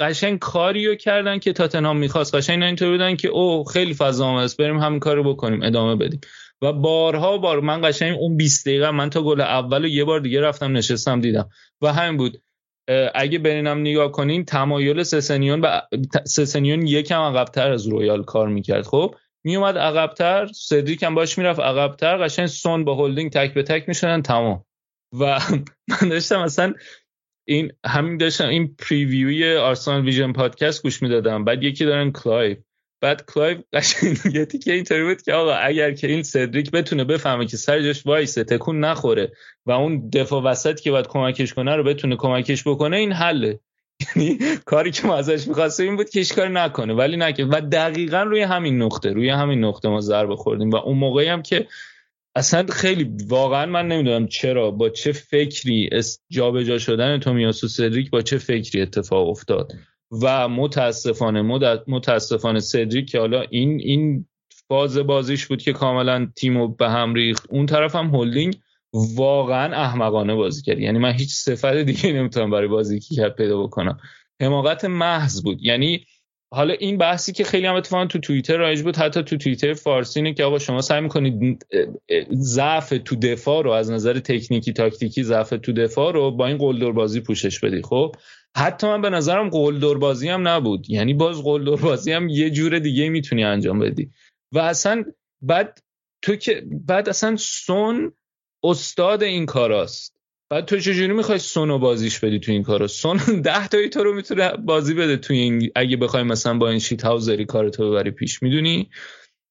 قشنگ کاریو کردن که تاتنهام می‌خواست. قشنگ اینطور بودن که اوه خیلی فضا هست بریم همین کارو بکنیم. ادامه بدیم. و بارها و بارها من قشنگ اون 20 دقیقه من تا گل اول و یه بار دیگه رفتم نشستم دیدم. و همین بود. اگه برین هم نگاه کنین تمایل سسنیون و سسنیون یکم عقبتر از رویال کار می‌کرد. خب؟ میومد عقبتر سدریک هم باش می‌رفت عقبتر. قشنگ سون با هلدینگ تک به تک می‌شدن. تمام. و من داشتم اصلا این همین داشتم این preview ی آرسنال ویژن پادکست گوش می‌دادم. بعد یکی دارن کلایف بعد کلایف قشنگ یه که اینطوری بود که آقا اگر که این سدریک بتونه بفهمه که سر جاش وایسه تکون نخوره و اون دفاع وسط که باید کمکش کنه رو بتونه کمکش بکنه این حله. یعنی کاری که ما ازش می‌خواستیم این بود که کار نکنه. ولی نکرد و دقیقا روی همین نقطه روی همین نقطه ما ضربه خوردیم. و اون موقعی هم که اصلا خیلی واقعا من نمی‌دونم چرا با چه فکری جابجا شدن تومیاسو سدریک با چه فکری اتفاق افتاد. و متاسفانه متاسفانه سدریک که حالا این این فاز بازیش بود که کاملا تیمو به هم ریخت اون طرف هم هولدینگ واقعا احمقانه بازی کرد. یعنی من هیچ صفت دیگه نمی‌تونم برای بازی کرد پیدا بکنم. حماقت محض بود. یعنی حالا این بحثی که خیلی هم اتفاقا تو توییتر رایج بود حتی تو توییتر فارسی اینه که آقا شما سعی می‌کنید ضعف تو دفاع رو از نظر تکنیکی تاکتیکی ضعف تو دفاع رو با این قلدر بازی پوشش بدی. خب؟ حتی من به نظرم قلدر بازی هم نبود. یعنی باز قلدر بازی هم یه جور دیگه می‌تونی انجام بدی. و اصلا بعد تو که بعد اصلا سون استاد این کاراست. بعد تو چجوری می‌خوای سونو بازیش بدی تو این کارو؟ سون ده تایی تو رو می‌تونه بازی بده تو این اگه بخوای مثلا با این شیت هاوزری کارتو ببری پیش می‌دونی؟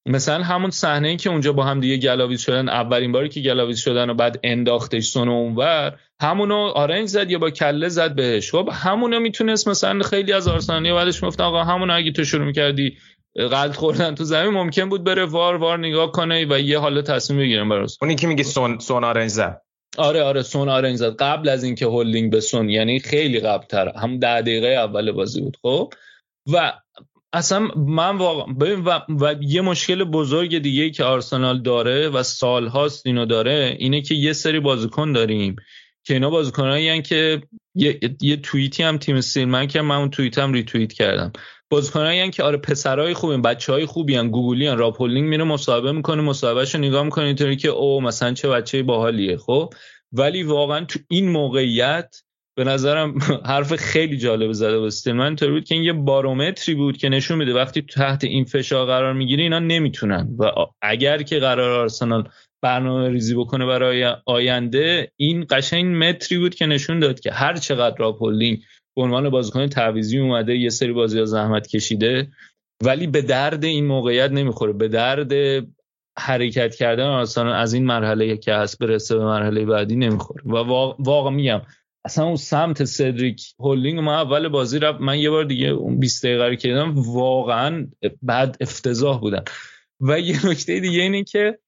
مثلا همون صحنه که اونجا با هم دیگه گلاویز شدن اولین باری که گلاویز شدن و بعد انداختش سونو اونور همونو آرنج زد یا با کله زد بهش. خب همونو می‌تونست مثلا خیلی از آرسنالی بعدش گفت آقا همونو اگه تو شروع می‌کردی غلت خوردن تو زمین ممکن بود بره وار وار نگاه کنه و یه حالا تصمیم بگیرن براش. اونی که میگه سون سون آرنج زد. آره آره سون آرنج زد. قبل از اینکه هولدینگ به سون یعنی خیلی قبل تر هم ده دقیقه اول بازی بود خب؟ و اصلا من واقعا و, و یه مشکل بزرگ دیگه که آرسنال داره و سالهاست اینو داره اینه که یه سری بازیکن داریم که اینا بازیکنایی که یه, یه توییتی هم تیم استیلمن که من اون توییت هم ریتوییت کردم. بازیکنایی که آره پسرای خوبین بچه‌های خوبی ان گوگولی ان راب هولدینگ میره مصاحبه می‌کنه مصاحبهش رو نگاه می‌کنه اینطوری که او مثلا چه بچه باحالیه خب؟ ولی واقعا تو این موقعیت به نظرم حرف خیلی جالب زده بود. من اینطوری بود که این یه بارومتری بود که نشون میده وقتی تحت این فشار قرار می‌گیری اینا نمی‌تونن. و اگر که قرار آرسنال برنامه ریزی بکنه برای آینده این قشنگ متری بود که نشون داد که هر چقدر راپولینگ به عنوان بازیکن تعویزی اومده یه سری بازی ها زحمت کشیده ولی به درد این موقعیت نمی‌خوره. به درد حرکت کردن آرسنال از این مرحله که هست برسه به مرحله بعدی نمی‌خوره. و واقعا میگم اصلا اون سمت سدریک هولینگ ما اول بازی رفت من یه بار دیگه اون 20 دقیقه رو کردم واقعا بعد افتضاح بودن. و یه نکته دیگه اینه که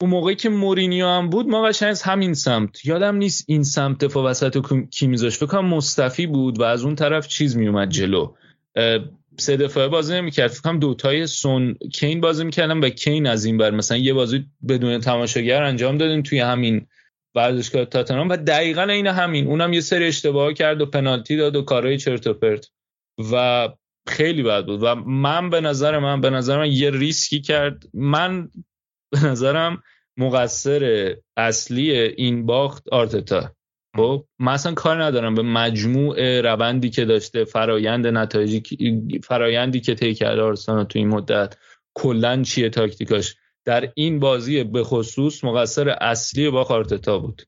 اون موقعی که مورینیو هم بود ما قشنگ از همین سمت یادم نیست این سمت دفاع وسط کی میذاشت. فکر مصطفی بود و از اون طرف چیز میومد جلو. سه دفاعه بازی نمی‌کرد. فکر کنم دوتای سون کین بازی می‌کردم و کین از این بر مثلا یه بازی بدون تماشاگر انجام دادیم توی همین ورزشگاه تاتنهام و دقیقا این همین. اونم یه سری اشتباه کرد و پنالتی داد و کارهای چرت و پرت. و خیلی بد بود. و من به نظر من به نظر من یه ریسکی کرد. من به نظرم مقصر اصلی این باخت آرتتا. خب من اصلا کار ندارم به مجموع روندی که داشته فرایند نتایجی فرایندی که طی کرده آرسنال تو این مدت کلا چیه تاکتیکاش؟ در این بازی به خصوص مقصر اصلی با آرتتا بود.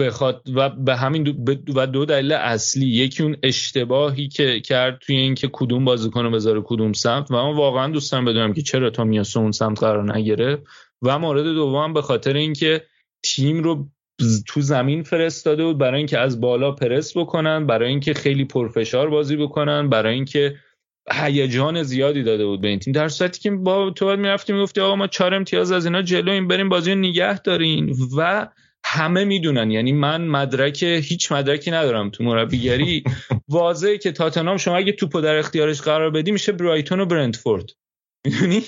بخواد و به همین دو و دو دلیل اصلی. یکی اون اشتباهی که کرد توی اینکه کدوم بازیکن بذاره کدوم سمت. و من واقعا دوستم بدونم که چرا تا اون سمت قرار نگرفت و مورد دوم به خاطر اینکه تیم رو تو زمین فرستاده بود برای اینکه از بالا پرس بکنن برای اینکه خیلی پرفشار بازی بکنن برای اینکه هیجان زیادی داده بود به این تیم. در صورتی که با تو باید می‌رفتی می‌گفتی آقا ما چهار امتیاز از اینا جلویم بریم بازی رو نگه دارین. و همه می‌دونن. یعنی من مدرک هیچ مدرکی ندارم تو مربیگری. واضحه که تاتنام شما اگه توپو در اختیارش قرار بدی میشه برایتون و برنتفورد. می‌دونی؟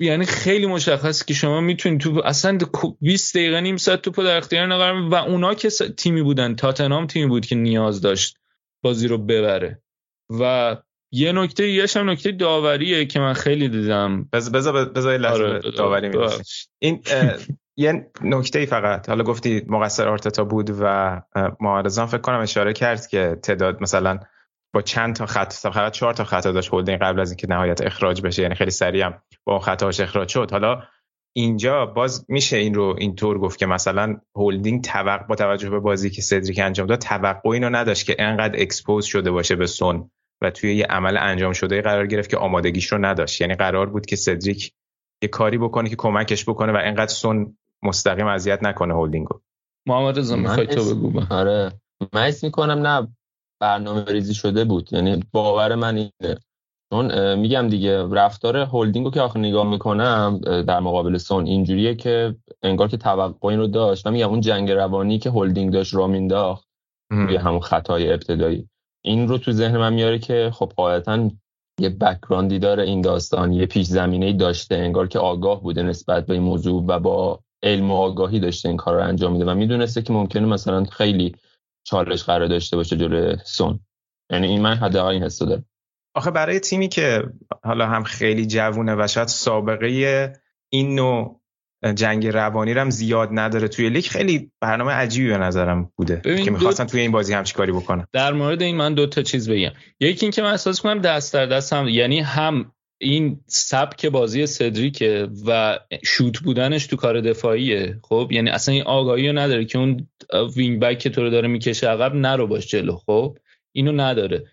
یعنی خیلی مشخص که شما می‌تونید تو اصلا 20 دقیقه نیم ساعت توپو در اختیار نقرار و اونا که تیمی بودن تاتنام تیمی بود که نیاز داشت بازی رو ببره. و یه نکته یه هم نکته داوریه که من خیلی دیدم. بذار بذار لحظه آره داوری این یه نکته ای فقط. حالا گفتی مقصر آرتتا بود و معارضان فکر کنم اشاره کرد که تعداد مثلا با چند تا خط فقط چهار تا خطا داشت هولدینگ قبل از اینکه نهایت اخراج بشه یعنی خیلی سریع هم با اون خطاش اخراج شد. حالا اینجا باز میشه این رو اینطور گفت که مثلا هولدینگ توقع با توجه به بازی که سدریک انجام داد توقع اینو نداشت که انقدر expose شده باشه به سون و توی یه عمل انجام شده قرار گرفت که آمادگیش رو نداشت. یعنی قرار بود که سدریک یه کاری بکنه که کمکش بکنه و انقدر سون مستقیم اذیت نکنه هولدینگو محمد رضا می‌خوای تو بگو آره. من می‌کنم نه برنامه ریزی شده بود. یعنی باور من اینه. چون میگم دیگه رفتار هولدینگو که آخر نگاه می‌کنم در مقابل سون اینجوریه که انگار که توقع این رو داشت. و میگم اون جنگ روانی که هولدینگ داشت را مینداخت یه همون خطای ابتدایی. این رو تو ذهن من میاره که خب قاعدتا یه بکراندی داره این داستان یه پیش زمینه داشته انگار که آگاه بوده نسبت به این موضوع و با علم و آگاهی داشته این کار رو انجام میده و می‌دونسته که ممکنه مثلا خیلی چالش قرار داشته باشه جلوی سون. یعنی این من حداقل این حسو دارم. آخه برای تیمی که حالا هم خیلی جوونه و شاید سابقه این نوع جنگ روانی رو هم زیاد نداره توی لیگ خیلی برنامه عجیبی به نظرم بوده که می‌خواستن توی این بازی هم کاری بکنن. در مورد این من دو تا چیز بگم. یکی اینکه من احساس کنم دست در دست هم یعنی هم این سبک بازی سدریکه و شوت بودنش تو کار دفاعیه. خب یعنی اصلا این آگاهی رو نداره که اون wing back که تو رو داره می‌کشه عقب نرو باش جلو. خب اینو نداره.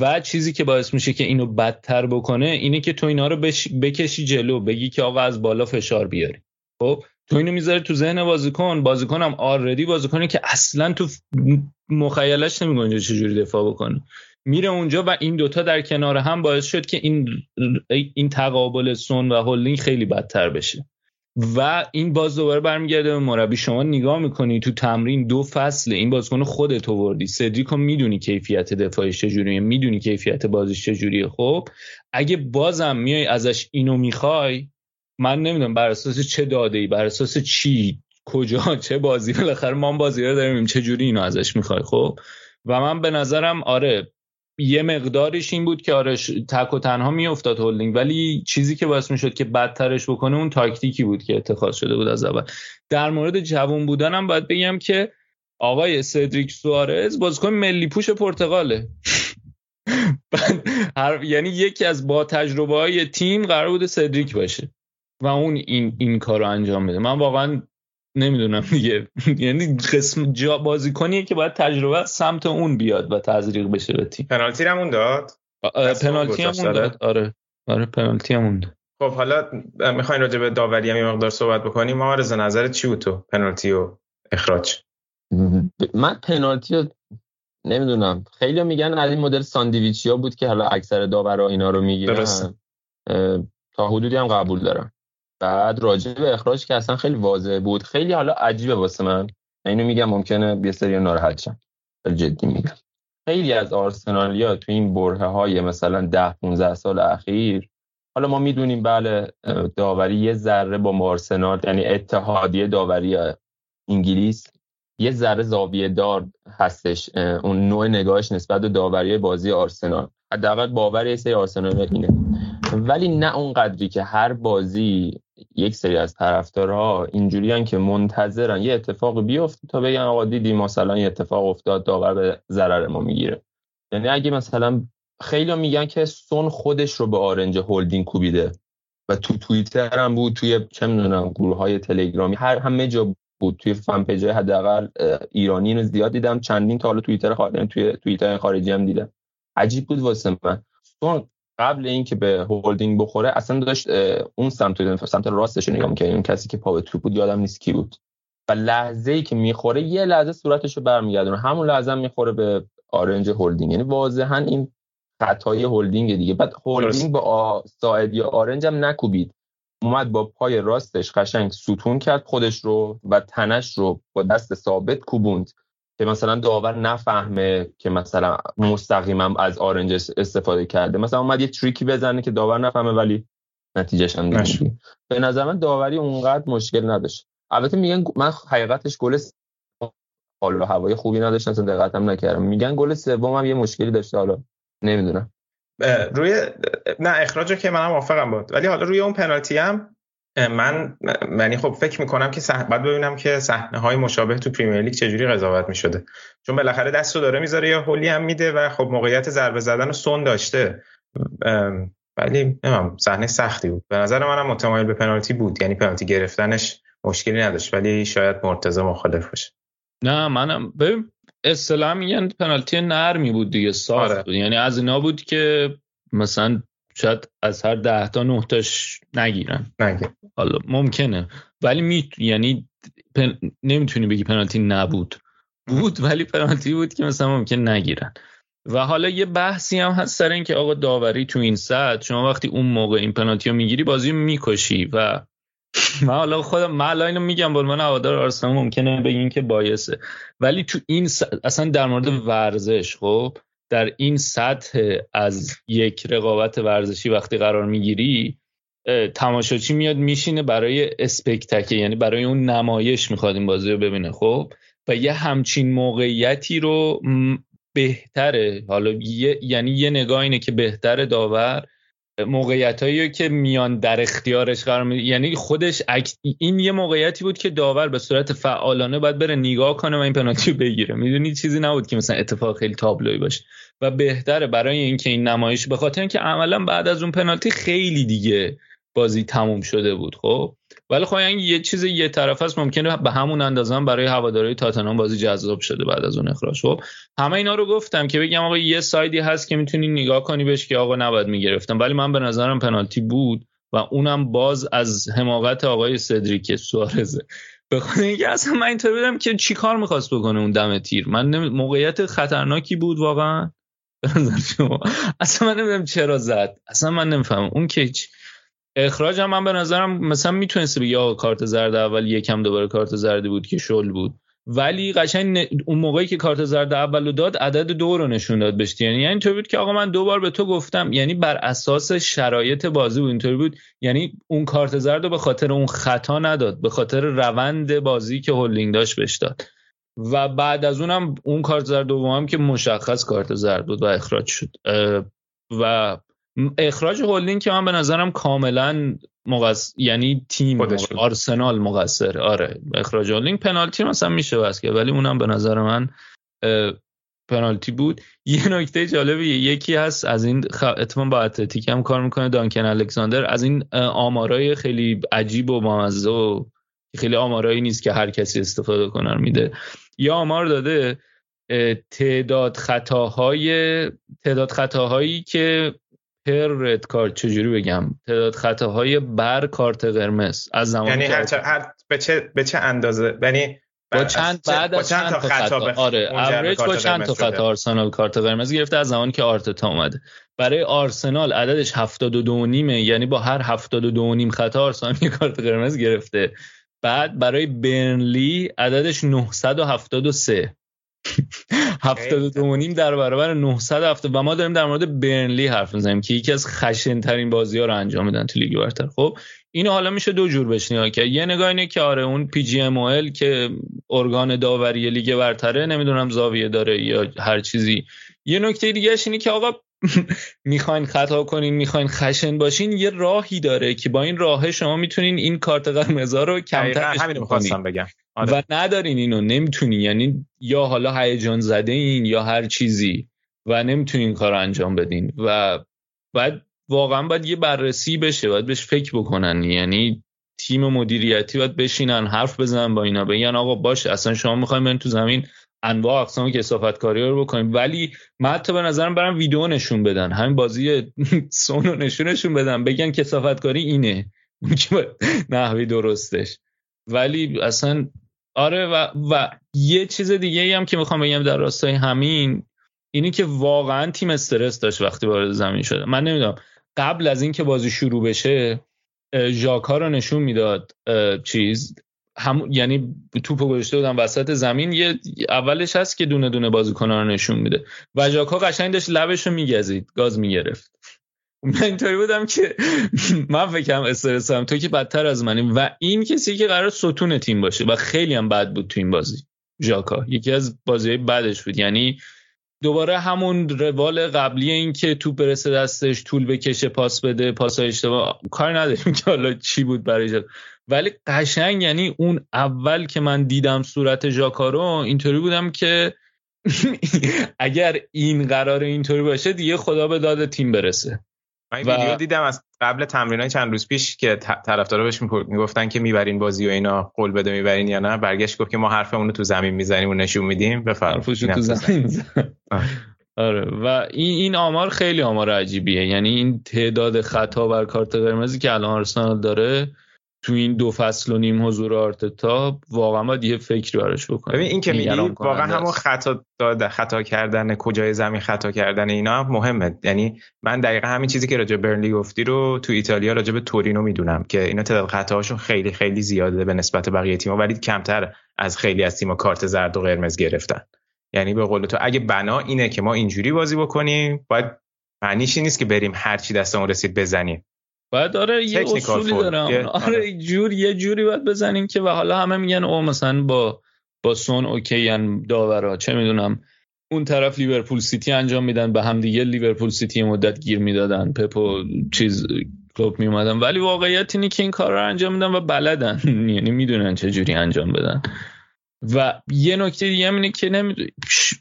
و چیزی که باعث میشه که اینو بدتر بکنه اینه که تو اینا رو بکشی جلو بگی که آقا از بالا فشار بیاری. خب تو اینو می‌ذاره تو ذهن بازیکن بازیکن هم آردی بازیکنه که اصلا تو مخیلش نمیگه چجوری دفاع بکنه. میره اونجا و این دوتا در کنار هم باعث شد که این این تقابل سون و هولدینگ خیلی بدتر بشه. و این باز دوباره برمیگرده به مربی. شما نگاه می‌کنی تو تمرین دو فصل این بازیکن خودت آوردی. سدریکو می‌دونی کیفیت دفاعش چجوریه می‌دونی کیفیت بازیش چجوریه. خب اگه بازم میای ازش اینو می‌خوای من نمی‌دونم بر اساس چه داده ای بر اساس چی کجا چه بازی بالاخره ما بازی رو داریم چه جوری اینو ازش می‌خوای. خب و من به نظرم آره یه مقدارش این بود که آرش تک و تنها میافتاد هولدینگ ولی چیزی که باعث می‌شد که بدترش بکنه اون تاکتیکی بود که اتخاذ شده بود از اول. در مورد جوان بودنم باید بگم که آقای سدریک سوارز بازیکن ملی پوش پرتغاله. هر... یعنی یکی از با تجربه های تیم قرار بود سدریک باشه و اون این این کار رو انجام بده. من واقعا نمی‌دونم دیگه. یعنی قسم جا بازیکنیه که باید تجربه سمت اون بیاد و تزریق بشه به تیم. پنالتی همون داد. پنالتی همون داد. آره. آره پنالتی همون داد. خب حالا می‌خواین راجع به داوری هم یه مقدار صحبت بکنیم. ما رضا نظرت چی بود تو پنالتی و اخراج؟ من پنالتی رو نمی‌دونم. خیلی میگن از این مدل ساندویچیا بود که حالا اکثر داورا اینا رو می‌گیرن. تا حدودی هم قبول دارم. بعد راجع به اخراج که اصلا خیلی واضح بود. خیلی حالا عجیبه واسه من. اینو میگم ممکنه یه سری ناراحت شم. جدی میگم. خیلی از آرسنالیا تو این بره های مثلا 10 15 سال اخیر حالا ما می‌دونیم بله داوری یه ذره با آرسنال یعنی اتحادیه داوری انگلیس یه ذره زاویه دار هستش اون نوع نگاهش نسبت به داوری بازی آرسنال. حداقل باور یه سری آرسنال اینه ولی نه اون قدری که هر بازی یک سری از طرفدارها اینجوریان که منتظرن. یه اتفاق بیفته تا بگن آقا دیدی مثلا یه اتفاق افتاد داور به ضرر ما می‌گیره. یعنی اگه مثلا خیلی میگن که سون خودش رو به آرنج هولدینگ کوبیده و تو توییتر هم بود توی چه می‌دونم گروه های تلگرامی هر همه جا بود. توی fan page حداقل ایرانی رو زیاد دیدم. چندین تا حالا توییتر خارجی توی توییتر خارجی هم دیدم. عجیب بود واسه من. سون قبل اینکه به هولدینگ بخوره اصلا داشت اون سمت سمت راستش نگاه می‌کرد. اون کسی که پا به توپ بود یادم نیست کی بود. و لحظه ای که می‌خوره یه لحظه صورتش رو برمیگردونه. همون لحظه هم می‌خوره به آرنج هولدینگ یعنی واضحا این خطای هولدینگ دیگه. بعد هولدینگ با ساعد یا آرنج هم نکوبید. اومد با پای راستش قشنگ ستون کرد خودش رو و تنش رو با دست ثابت کوبوند. که مثلا داور نفهمه که مثلا مستقیما از آرنج استفاده کرده. مثلا اومد یه trick ی بزنه که داور نفهمه ولی نتیجهش هم به نظر من داوری اونقدر مشکل نداشت. البته میگن من حقیقتش گل حالا هوای خوبی نداشتن اصلا دقتم نکردم. میگن گل سوم هم یه مشکلی داشته حالا نمی‌دونم. روی نه اخراج که منم موافقم بود. ولی حالا روی اون پنالتی هم من منی خب فکر می‌کنم که صح... بعد ببینم که صحنه های مشابه تو پریمیر لیگ چجوری قضاوت می‌شده. چون بالاخره دست رو داره می‌ذاره یا هولی هم میده و خب موقعیت ضربه زدن رو سون داشته. ولی نمیم صحنه سختی بود. به نظر منم متمایل به پنالتی بود. یعنی پنالتی گرفتنش مشکلی نداشت ولی شاید مرتضی مخالف باشه. نه منم ببین اصطلاح میگن پنالتی نرمی بود دیگه صاف آره. بود. یعنی از اینا بود که مثلا شاید از هر ده تا نه تاش نگیرن. نگیر. حالا ممکنه. ولی می یعنی پن... نمی‌تونی بگی پنالتی نبود. بود ولی پنالتی بود که مثلا ممکن نگیرن. و حالا یه بحثی هم هست سر اینکه آقا داوری تو این سطح شما وقتی اون موقع این پنالتی رو می‌گیری بازی می‌کشی و من حالا خودم من اینو میگم بول من هوادار آرسنال ممکنه بگین که بایسه. ولی تو این اصلا در مورد ورزش خب؟ در این سطح از یک رقابت ورزشی وقتی قرار می‌گیری تماشاچی میاد میشینه برای اسپکتکه یعنی برای اون نمایش می‌خواد این بازی رو ببینه خب؟ و یه همچین موقعیتی رو بهتره. حالا یعنی یه نگاه اینه که بهتره داور موقعیت هایی که میان در اختیارش قرار می یعنی خودش این یه موقعیتی بود که داور به صورت فعالانه باید بره نگاه کنه و این پنالتی رو بگیره. می‌دونی چیزی نبود که مثلا اتفاق خیلی تابلوی باشه. و بهتره برای اینکه این نمایش به خاطر اینکه عملا بعد از اون پنالتی خیلی دیگه بازی تموم شده بود خب؟ ولی خب این یه چیز یه طرف است ممکنه به همون اندازه هم برای هوادارهای تاتنهام بازی جذاب شده بعد از اون اخراج. خب همه اینا رو گفتم که بگم آقا یه سایدی هست که می‌تونی نگاه کنی بهش که آقا نباید می‌گرفتم ولی من به نظرم پنالتی بود و اونم باز از حماقت آقای سدریک سوارزه بخاطر اینکه اصلا من اینطور بدم که چیکار می‌خواست بکنه اون دم تیر؟ من موقعیت خطرناکی بود واقعا. شما؟ اصلا من نمی‌دونم چرا زد. اصلا من نمی‌فهمم. اون که اخراج هم من به نظرم مثلا می‌تونست بگی آقا کارت زرد اول یکم دوباره کارت زردی بود که شل بود. ولی قشنگ اون موقعی که کارت زرد اول رو داد عدد دو رو نشون داد بشتی یعنی اینطور بود که آقا من دو بار به تو گفتم. یعنی بر اساس شرایط بازی بود اینطوری بود. یعنی اون کارت زرد رو به خاطر اون خطا نداد به خاطر روند بازی که هولینگ داشت بهش داد. و بعد از اونم اون کارت زرد دوم هم که مشخص کارت زرد بود و اخراج شد. و اخراج هولدینگ که من به نظرم کاملا مقص... یعنی تیم آرسنال مقصر. آره. اخراج هولدینگ پنالتی مثلا میشه بس که ولی اونم به نظر من پنالتی بود. یه نکته جالبی یکی هست از این خ... اتفاقا با اتلتیک هم کار می‌کنه دانکن الکساندر. از این آمارای خیلی عجیب و بامزه و خیلی آمارایی نیست که هر کسی استفاده کنه میده. یا آمار داده تعداد خطاهای تعداد خطاهایی که پر رد کارت چجوری بگم؟ تعداد خطاهای بر کارت قرمز از زمان یعنی هر, هر به چه به چه اندازه؟ یعنی با چند بعد از چند, تا خطا, خطا. آره اوریج با چند تا خطا آرسنال کارت قرمز گرفته از زمانی که آرتتا اومده. برای آرسنال عددش 72 نیمه یعنی با هر 72 نیم خطا آرسنال یه کارت قرمز گرفته. بعد برای برنلی عددش 973 هفتاد و نیم در برابر 970 و ما داریم در مورد برنلی حرف می‌زنیم که یکی از خشن ترین بازی ها رو انجام میدن تو لیگ برتر. خب اینو حالا میشه دو جور نگاه کرد. یه نگاه اینه که آره اون PGM که ارگان داوری لیگ برتره نمی‌دونم زاویه داره یا هر چیزی. یه نکته دیگه اینه که آقا می‌خواین خطا کنین می‌خواین خشن باشین یه راهی داره که با این راه شما می‌تونین این کارت قرمز رو کمتر همین بگم. آره. و ندارین اینو نمی‌تونی یعنی یا حالا هیجان زده این یا هر چیزی و نمی‌تونین کار انجام بدین. و بعد واقعا باید یه بررسی بشه باید بهش فکر بکنن. یعنی تیم مدیریتی باید بشینن حرف بزنن با اینا بگن آقا باشه اصلا شما می‌خوایم برین تو زمین انواع اقسام کسافت کاری رو بکنیم ولی من حتی به نظرم برم ویدیو نشون بدن. همین بازی سون رو نشونشون بدن. بگن کسافت کاری اینه نحوی درستش. ولی اصلا آره و, و یه چیز دیگه هم که می‌خوام بگم در راستای همین اینی که واقعا تیم استرس داشت وقتی وارد زمین شده من نمی‌دونم قبل از اینکه بازی شروع بشه ژاکا رو نشون می‌داد چیز. هم یعنی توپو گذاشته بودن وسط زمین. یه اولش هست که دونه دونه بازیکن‌ها رو نشون میده. و ژاکا قشنگ داشت لبش رو میگزید. گاز می‌گرفت. من اینطوری بودم که من فکرم استرسم تو که بدتر از منیم و این کسی که قرار ستون تیم باشه. و خیلی هم بد بود تو این بازی. ژاکا. یکی از بازی بعدش بود. یعنی دوباره همون روال قبلی این که تو برسه دستش طول بکشه پاس بده پاس اشتباه. کار نداریم که حالا چی بود برای ولی قشنگ یعنی اون اول که من دیدم صورت ژاکارو اینطوری بودم که اگر این قرار اینطوری باشه دیگه خدا به داد تیم برسه. من و... ویدیو دیدم از قبل تمرین چند روز پیش که طرفدارا بهش می‌گفتن که می‌برین بازی و اینا قول بده می‌برین یا نه. برگشت گفت که ما حرفمون رو تو زمین می‌زنیم و نشون میدیم. بفرمایید. تو زمین آره. و این این آمار خیلی آمار عجیبیه. یعنی این تعداد خطا بر کارت قرمزی که الان آرسنال داره تو این دو فصل و نیم حضور آرتتا واقعا باید یه فکری براش بکنه ببین این که میگی واقعا همون خطا داده خطا کردن کجای زمین خطا کردن اینا مهمه. یعنی من دقیقا همین چیزی که راجع برنلی گفتی رو تو ایتالیا راجع به تورینو می‌دونم که اینا تعداد خطاهاشون خیلی خیلی زیاده به نسبت بقیه تیم‌ها ولی کمتر از خیلی از تیم‌ها کارت زرد و قرمز گرفتن. یعنی به قول تو اگه بنا اینه که ما اینجوری بازی بکنیم باید معنیش نیست که بریم هر چی دستمون رسید بزنیم. باید آره یه اصولی دارم. آره جور یه جوری باید بزنیم که و حالا همه میگن او مثلا با با سون okay یعنی داورا. چه می‌دونم. اون طرف لیورپول سیتی انجام میدن به هم دیگه لیورپول سیتی مدت گیر می‌دادن. پپ و چیز کلوپ میومدن. ولی واقعیت اینه که این کار رو انجام میدن و بلدن. یعنی می‌دونن چه جوری انجام بدن. و یه نکته دیگه هم اینه که نمی‌دونم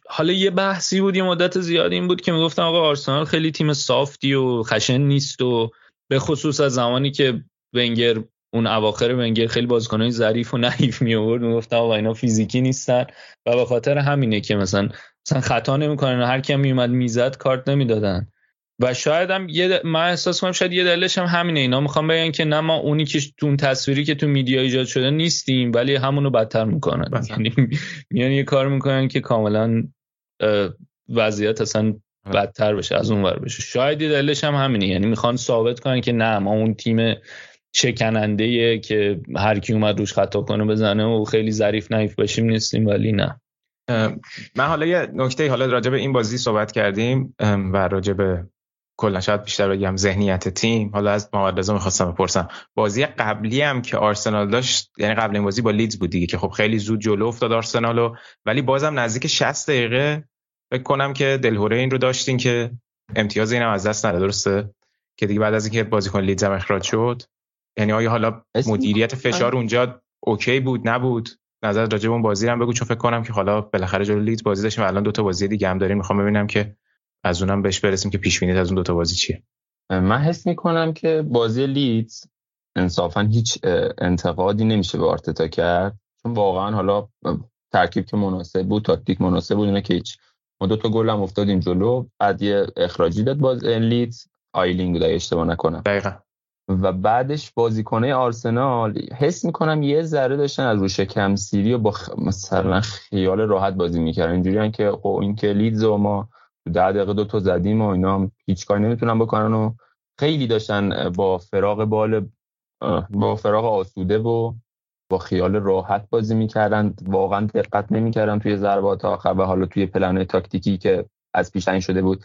حالا یه بحثی بود یه مدت زیادی این بود که می‌گفتن آقا آرسنال خیلی تیم soft ی و خشن نیست و به خصوص از زمانی که ونگر اون اواخر ونگر خیلی بازیکنای ظریف و نحیف می آورد می‌گفتم آقا اینا فیزیکی نیستن و به خاطر همینه که مثلا مثلا خطا نمی‌کنن هر کی میومد می‌زد کارت نمی‌دادن. و شاید هم یه من احساس کنم شاید یه دلیلش هم همینه. اینا می‌خوام بگن که نه ما اونی که تو اون تصویری که تو میدیا ایجاد شده نیستیم ولی همونو بدتر می‌کنن. یعنی میان یه کار می‌کنن که کاملا وضعیت اصلا بدتر بشه از اون ور بشه. شاید دلش هم همینه یعنی می‌خوان ثابت کنن که نه ما اون تیم شکننده که هر کی اومد روش خطا کنه بزنه و خیلی ظریف نایف باشیم نیستیم ولی نه. من حالا یه نکته حالا راجع به این بازی صحبت کردیم و راجع به کلا شاید بیشتر بگم ذهنیت تیم. حالا از محمد رضا می‌خواستم بپرسم. بازی قبلی هم که آرسنال داشت یعنی قبل این بازی با لیدز بود دیگه که خب خیلی زود جلو افتاد آرسنالو ولی بازم نزدیک 60 دقیقه فکر کنم که دلهوره این رو داشتین که امتیاز اینم از دست نده درسته؟ که دیگه بعد از اینکه بازیکن لیدز هم اخراج شد یعنی آیا حالا مدیریت فشار اونجا okay بود نبود؟ نظر راجع اون بازی هم بگو چون فکر کنم که حالا بالاخره جلو لیدز بازی داشتیم الان دو تا بازی دیگه هم داریم می‌خوام ببینم که از اونم بهش برسیم که پیش بینیت از اون دو تا بازی چیه. من حس می‌کنم که بازی لیدز انصافا هیچ انتقادی نمیشه به آرتتا کرد. چون واقعا حالا ترکیب که مناسب بود تاکتیک مناسب بود اینا که هیچ ما دو تا گل هم افتادیم جلو. بعد یه اخراجی داد باز لیدز. آیلینگ بود اشتباه نکنم. دقیقا. و بعدش بازیکنه آرسنال حس می‌کنم یه ذره داشتن از رو شکم سیری و با مثلا خیال راحت بازی می‌کردن. اینجوری که خب این که لیدز و ما ده دقیقه دو تا زدیم و اینا هم هیچ کاری نمی‌تونن بکنن و خیلی داشتن با فراغ بال با فراغ آسوده و با خیال راحت بازی می‌کردن واقعا دقت نمی‌کردن توی ضربات آخر و حالا توی پلن تاکتیکی که از پیش شده بود.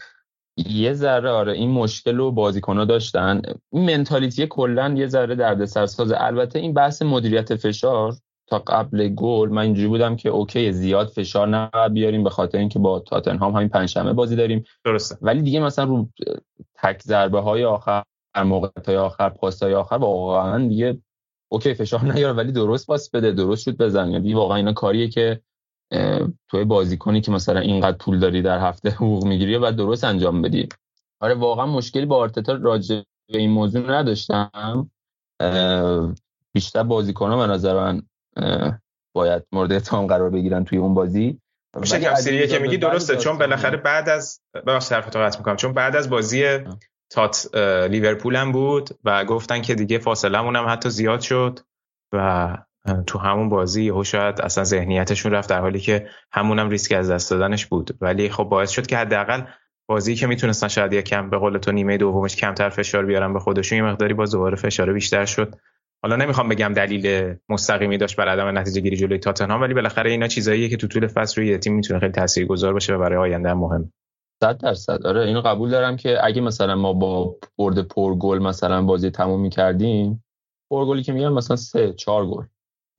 یه ذره آره این مشکل رو بازیکن‌ها داشتن. این mentality کلا یه ذره دردسرساز. البته این بحث مدیریت فشار تا قبل گل من اینجوری بودم که okay زیاد فشار نباید بیاریم به خاطر اینکه با تاتنهام همین پنجشنبه بازی داریم. درسته. ولی دیگه مثلا رو تک ضربه های آخر موقعیت های آخر پاس های آخر واقعا دیگه okay فشار نیاره ولی درست پاس بده درست شد بزن. یعنی واقعا اینا کاریه که توی بازیکنی که مثلا اینقدر پول داری در هفته حقوق می‌گیری و درست انجام بدی. آره واقعا مشکلی با آرتتا راجع به این موضوع نداشتم. بیشتر بازیکن به نظر من باید مورد اتهام قرار بگیرن توی اون بازی. میشه سریه که میگی درسته چون بالاخره بعد از ببخشید حرفتو قطع می‌کنم چون بعد از بازی تات لیورپول هم بود و گفتن که دیگه فاصله هم حتی زیاد شد و تو همون بازی یهو شاید اصلا ذهنیتشون رفت در حالی که همونم ریسک از دست دادنش بود. ولی خب باعث شد که حداقل بازی که می‌تونستن شاید یکم به قول تو نیمه دومش کمتر فشار بیارن به خودشون یه مقداری با دوباره فشار بیشتر شد. حالا نمی‌خوام بگم دلیل مستقیمی داشت بر عدم نتیجه گیری جلوی تاتنهام ولی بالاخره اینا چیزاییه که تو طول فصل روی تیم می‌تونه خیلی تاثیرگذار باشه و برای آینده مهم. صد درصد. آره اینو قبول دارم که اگه مثلا ما با برد پر گل مثلا بازی تموم می‌کردیم پر گلی که میگم مثلا سه چهار گل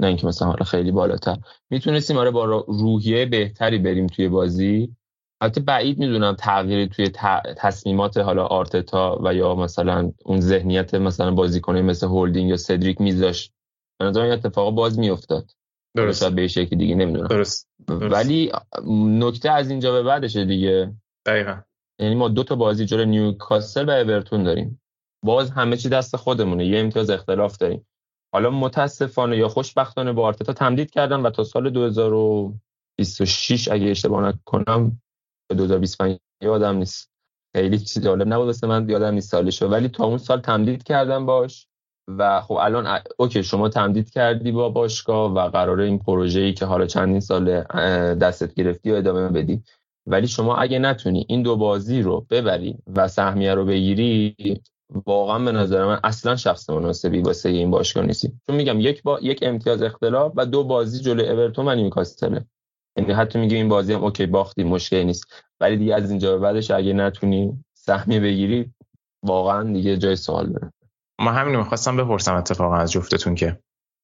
نه اینکه مثلا حالا خیلی بالاتر. می‌تونستیم آره با روحیه بهتری بریم توی بازی. البته بعید می‌دونم تغییری توی تصمیمات حالا آرتتا و یا مثلا اون ذهنیت مثلا بازیکنه مثل هولدینگ یا سدریک میذاشت به نظر این اتفاق باز میافتاد. درست. به شکلی دیگه نمی‌دونم. درست. ولی نکته از اینجا به بعدشه دیگه. دقیقا. یعنی ما دو تا بازی جلوی نیوکاسل و اورتون داریم. باز همه چی دست خودمونه. یه امتیاز اختلاف داریم. حالا متاسفانه یا خوشبختانه با آرتتا تمدید کردن و تا سال 2026 اگه اشتباه نکنم 2025 یادم نیست. خیلی چیز جالب نبود واسه من یادم نیست سالشو. ولی تا اون سال تمدید کردم باش و خب الان اوکی شما تمدید کردی با باشگاه و قراره این پروژه ای که حالا چندین سال دستت گرفتی و ادامه بدی. ولی شما اگه نتونی این دو بازی رو ببری و سهمیه رو بگیری واقعا به نظر من اصلا شخص مناسبی واسه این باشگاه نیستی. چون میگم یک با یک امتیاز اختلاف و دو بازی جلو اورتون و نیوکاسل یعنی حتی میگه این بازی هم اوکی باختی مشکلی نیست. ولی دیگه از اینجا به بعدش اگه نتونی سهمیه بگیری واقعا دیگه جای سوال داره. ما همین می‌خواستم بپرسم اتفاقا از جفتتون که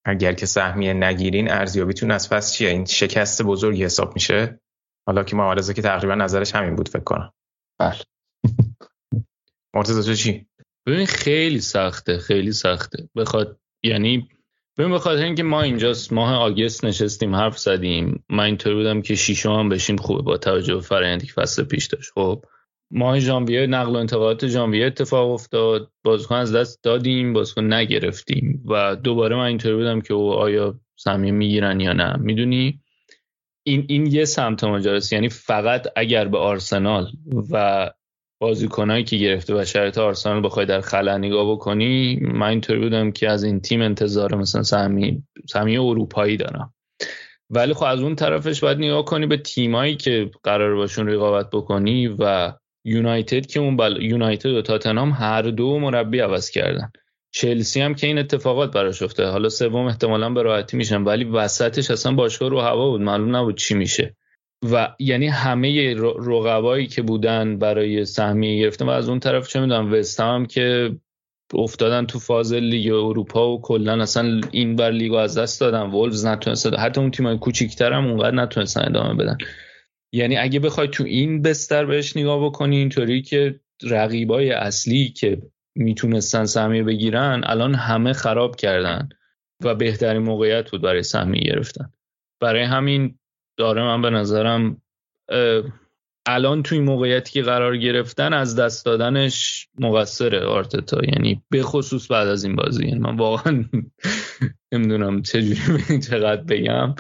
اگر که سهمیه نگیرین ارزیابیتون از پس چیه؟ این شکست بزرگی حساب میشه؟ حالا که معارضه که تقریبا نظرش همین بود فکر کنم. بله. مرتضی تو چی؟ ببین خیلی سخته خیلی سخته. بخواد یعنی ببین بخاطر اینکه ما اینجا ماه آگست نشستیم حرف زدیم. من اینطور بودم که شیشم هم بشیم خوبه با توجه به فرآیندی که فصل پیش داشت. خب ماه ژانویه نقل و انتقالات ژانویه اتفاق افتاد. بازیکن از دست دادیم بازیکن نگرفتیم. و دوباره من اینطور بودم که او آیا سهمیه می‌گیرن یا نه. می‌دونی؟ این این یه سمت ماجراست یعنی فقط اگر به آرسنال و بازیکنایی که گرفته و شرط آرسنال بخوای در خلا نگاه بکنی من اینطوری بودم که از این تیم انتظار مثلا سهمی سهمیه اروپایی دارم. ولی خب از اون طرفش باید نگاه کنی به تیمایی که قرار باشون رقابت بکنی و یونایتد که اون بل... یونایتد و تاتنهام هر دو مربی عوض کردن. چلسی هم که این اتفاقات براش افتاده. حالا سوم احتمالا به راحتی میشن ولی وسطش اصلا باشگاه رو هوا بود. معلوم نبود چی میشه. و یعنی همه رقبایی که بودن برای سهمیه گرفتن و از اون طرف چه می‌دونم وست هم که افتادن تو فاز لیگ اروپا و کلا اصلا این بر لیگو از دست دادن. وولفز نتونست حتی اون تیمای کوچیک‌تر هم اونقدر نتونستن ادامه بدن. یعنی اگه بخوای تو این بستر بهش نگاه بکنی اینطوری که رقیبای اصلی که می‌تونستن سهمیه بگیرن الان همه خراب کردن و بهترین موقعیت بود برای سهمیه گرفتن. برای همین داره من به نظرم الان توی موقعیتی که قرار گرفتن از دست دادنش مقصر آرتتا. یعنی به خصوص بعد از این بازی. یعنی من واقعا نمی‌دونم چجوری چقدر بگم.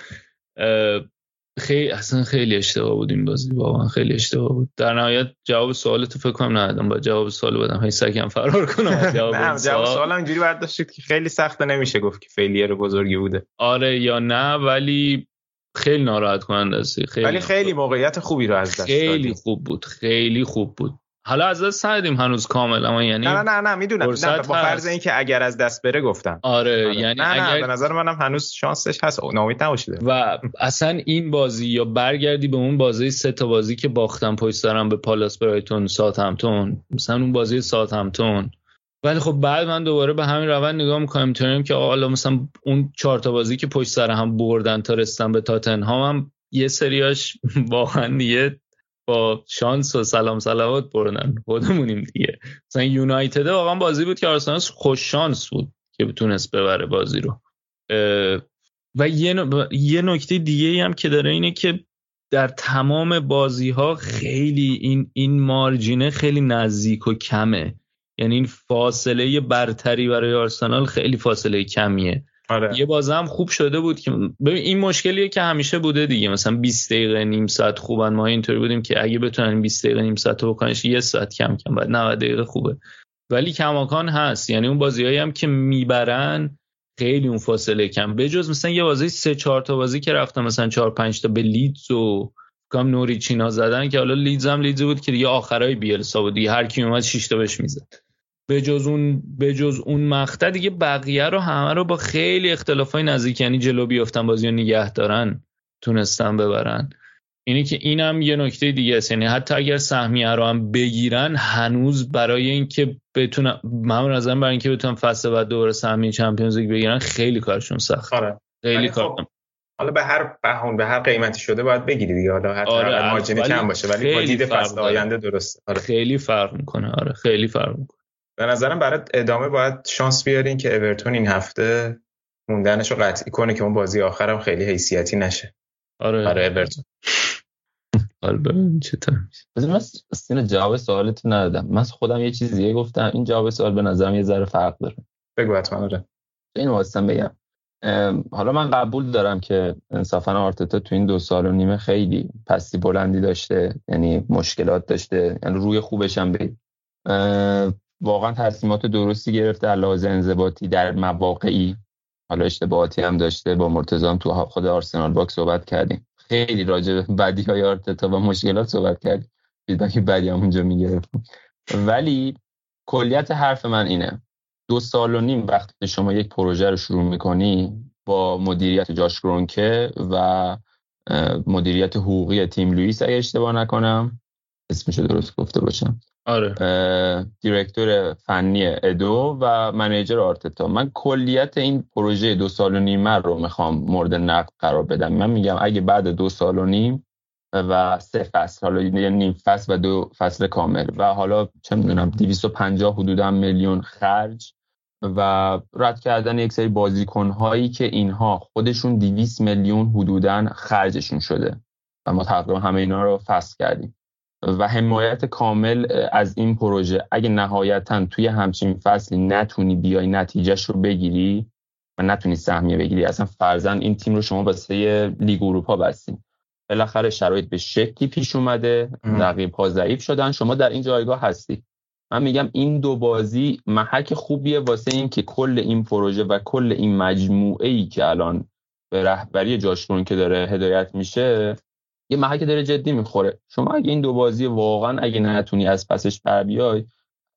خیلی اصلا خیلی اشتباه بود این بازی واقعا خیلی اشتباه بود. در نهایت جواب سوالتو فکر کنم ندادم. با جواب سوال بدم. هی سگم فرار کنم. جواب نه جواب سوال. اینجوری برداشت که خیلی سخته نمیشه گفت که فیلیر بزرگی بوده. آره یا نه ولی خیلی ناراحت کننده است. خیلی ولی خیلی موقعیت خوبی رو از دست خیلی خوب بود. خیلی خوب بود. حالا از دست ندیم هنوز کامل اما یعنی نه نه نه می‌دونم. نه با فرض اینکه اگر از دست بره گفتم. آره, آره. یعنی نه اگر... نه به نظر منم هنوز شانسش هست. ناامید نباشید. و اصلا این بازی یا برگردی به اون بازی سه تا بازی که باختم پشت دارم به پالاس برایتون سات همتون مثلا اون بازی سات همتون ولی خب بعد من دوباره به همین روند نگاه می‌کنم می‌تونیم که حالا مثلا اون چهار تا بازی که پشت سر هم بردن تا رسیدن به تاتنهام هم یه سریاش واقعا دیگه با شانس و سلام سلامات بردن. خودمونیم دیگه. مثلا یونایتد واقعا بازی بود که آرسنال خوش شانس بود که بتونست ببره بازی رو. و یه, نکته دیگه هم که داره اینه که در تمام بازی ها خیلی این این مارجینه خیلی نزدیک و کمه. یعنی این فاصله برتری برای آرسنال خیلی فاصله کمیه. آره. یه بازه هم خوب شده بود که ببین این مشکلیه که همیشه بوده دیگه. مثلا 20 دقیقه نیم ساعت خوبن. ما اینطوری بودیم که اگه بتونن 20 دقیقه نیم ساعت رو بکنش یه ساعت کم کم بعد 90 دقیقه خوبه. ولی کماکان هست. یعنی اون بازیایی هم که می‌برن خیلی اون فاصله کم. بجز مثلا یه بازی سه چهار تا بازی که رفتم مثلا چهار پنج تا به لیدز و کام نوریچ اینا زدن که حالا لیدز هم لیدز بود که دیگه آخرای بیلسا بود. دیگه هر کی اومد 6 تا بهش می‌زد. به جز اون به جز اون مقطع دیگه بقیه رو همه رو با خیلی اختلافای نزدیک یعنی جلو بیافتن بازی رو نگه دارن تونستن ببرن. اینی که اینم یه نکته دیگه است. یعنی حتی اگر سهمیه رو هم بگیرن هنوز برای اینکه بتونن من نظرم برای اینکه بتونن فصل بعد دوباره سهمیه چمپیونز لیگ بگیرن خیلی کارشون سخت. آره. خیلی کار خب، حالا به هر بهون به هر قیمتی شده باید بگیری دیگه. حالا حتی آره مارجین کم باشه ولی با دید فصل آینده درست آره. خیلی فرق می‌کنه. آره خیلی فرق می‌کنه. به نظرم برای ادامه باید شانس بیارین که اورتون این هفته موندنش رو قطعی کنه که اون بازی آخرم خیلی حیثیتی نشه. آره. برای اورتون. حال ببین چطور من سین جواب سوالتون ندادم. من خودم یه چیز دیگه گفتم. این جواب سوال به نظرم یه ذره فرق داره. بگو حتما آره. این واسطم بگم. حالا من قبول دارم که انصافا آرتتا تو این دو سال و نیمه خیلی پستی بلندی داشته یعنی مشکلات داشته یعنی روی خوبش هم بید واقعا تصمیمات درستی گرفته علاوه انضباطی در مواقعی. حالا اشتباهاتی هم داشته با مرتضام تو خود آرسنال باکس صحبت کردیم. خیلی راجع به بدی های آرتتا و مشکلات صحبت کردیم. feedback بدی هم اونجا می‌گرفت ولی کلیت حرف من اینه. دو سال و نیم وقتی شما یک پروژه رو شروع می‌کنی با مدیریت جاش کرونکه و مدیریت حقوقی تیم لوئیس اگه اشتباه نکنم اسمش درست گفته باشم. آره. دیرکتور فنی ادو و منیجر آرتتا. من کلیت این پروژه دو سال و نیم رو می‌خوام مورد نقد قرار بدم. من میگم اگه بعد دو سال و نیم و سه فصل حالا یه نیم فصل و دو فصل کامل و حالا چه می‌دونم 250 حدودا میلیون خرج و رد کردن یک سری بازیکن هایی که اینها خودشون 200 میلیون حدودا خرجشون شده و ما تقریبا همه اینا رو فصل کردیم. و حمایت کامل از این پروژه. اگه نهایتا توی همچین فصلی نتونی بیای نتیجهش رو بگیری و نتونی سهمیه بگیری اصلا فرزن این تیم رو شما واسه لیگ اروپا بستیم بالاخره شرایط به شکلی پیش اومده رقیب ها ضعیف شدن شما در این جایگاه هستی. من میگم این دو بازی محک خوبیه واسه این که کل این پروژه و کل این مجموعه ای که الان به رهبری جاشتون که داره هدایت میشه یه محک داره جدی می‌خوره. شما اگه این دو بازی واقعا اگه نتونی از پسش بر بیای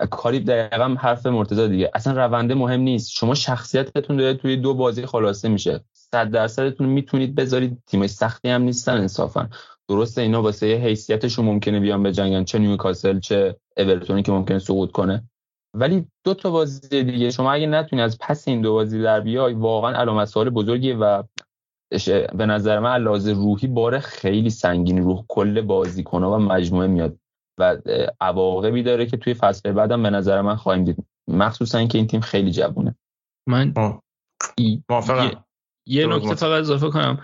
کاری دقیقا حرف مرتضی دیگه. اصلا رونده مهم نیست. شما شخصیتتون داره توی دو بازی خلاصه میشه. صد درصدتون می‌تونید بذارید. تیم سختی هم نیستن انصافا. درسته اینا واسه حیثیتشون ممکنه بیان به جنگن. چه نیوکاسل چه اورتونی که ممکنه سقوط کنه. ولی دو تا بازی دیگه شما اگه نتونی از پس این دو بازی در بیای واقعا علامت سوال بزرگیه و به نظر من لحاظ روحی بار خیلی سنگینی روح کل بازیکن‌ها و مجموعه میاد و عواقبی داره که توی فصل بعدم به نظر من خواهیم دید. مخصوصا اینکه این تیم خیلی جوونه. من یه نکته فقط اضافه کنم.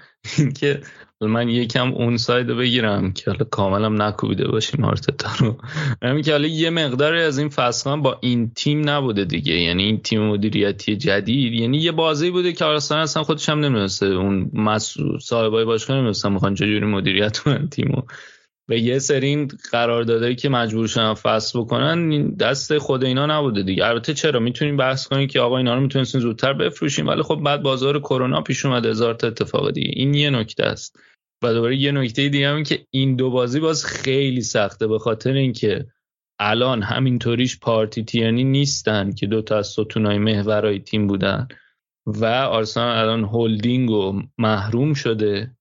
که من یکم اون ساید بگیرم که حالا کاملا نکوبیده باشیم آرتتا رو. همین که حالا یه مقداری از این فصل با این تیم نبوده دیگه. یعنی این تیم مدیریتی جدید یعنی یه بازی بوده که آرسنال اصلا خودش هم نمی‌دونسته. اون مسئول صاحبای باشگاه نمی‌دونستن می‌خوان چجوری مدیریت کنن تیمو. و یه سری قراردادایی که مجبور شدن فصل بکنن دست خود اینا نبوده دیگه. البته چرا؟ می‌تونیم بحث کنیم که آقا اینا رو می‌تونستین زودتر بفروشیم ولی خب بعد بازار کرونا پیش اومد هزار تا اتفاق دیگه. این یه نکته است. و دوباره یه نکته دیگه هم که این دو بازی باز خیلی سخته به خاطر اینکه الان همینطوریش پارتی تیرنی نیستن که دو تا از ستونای محورای تیم بودن. و آرسنال الان هولدینگ و محروم شده.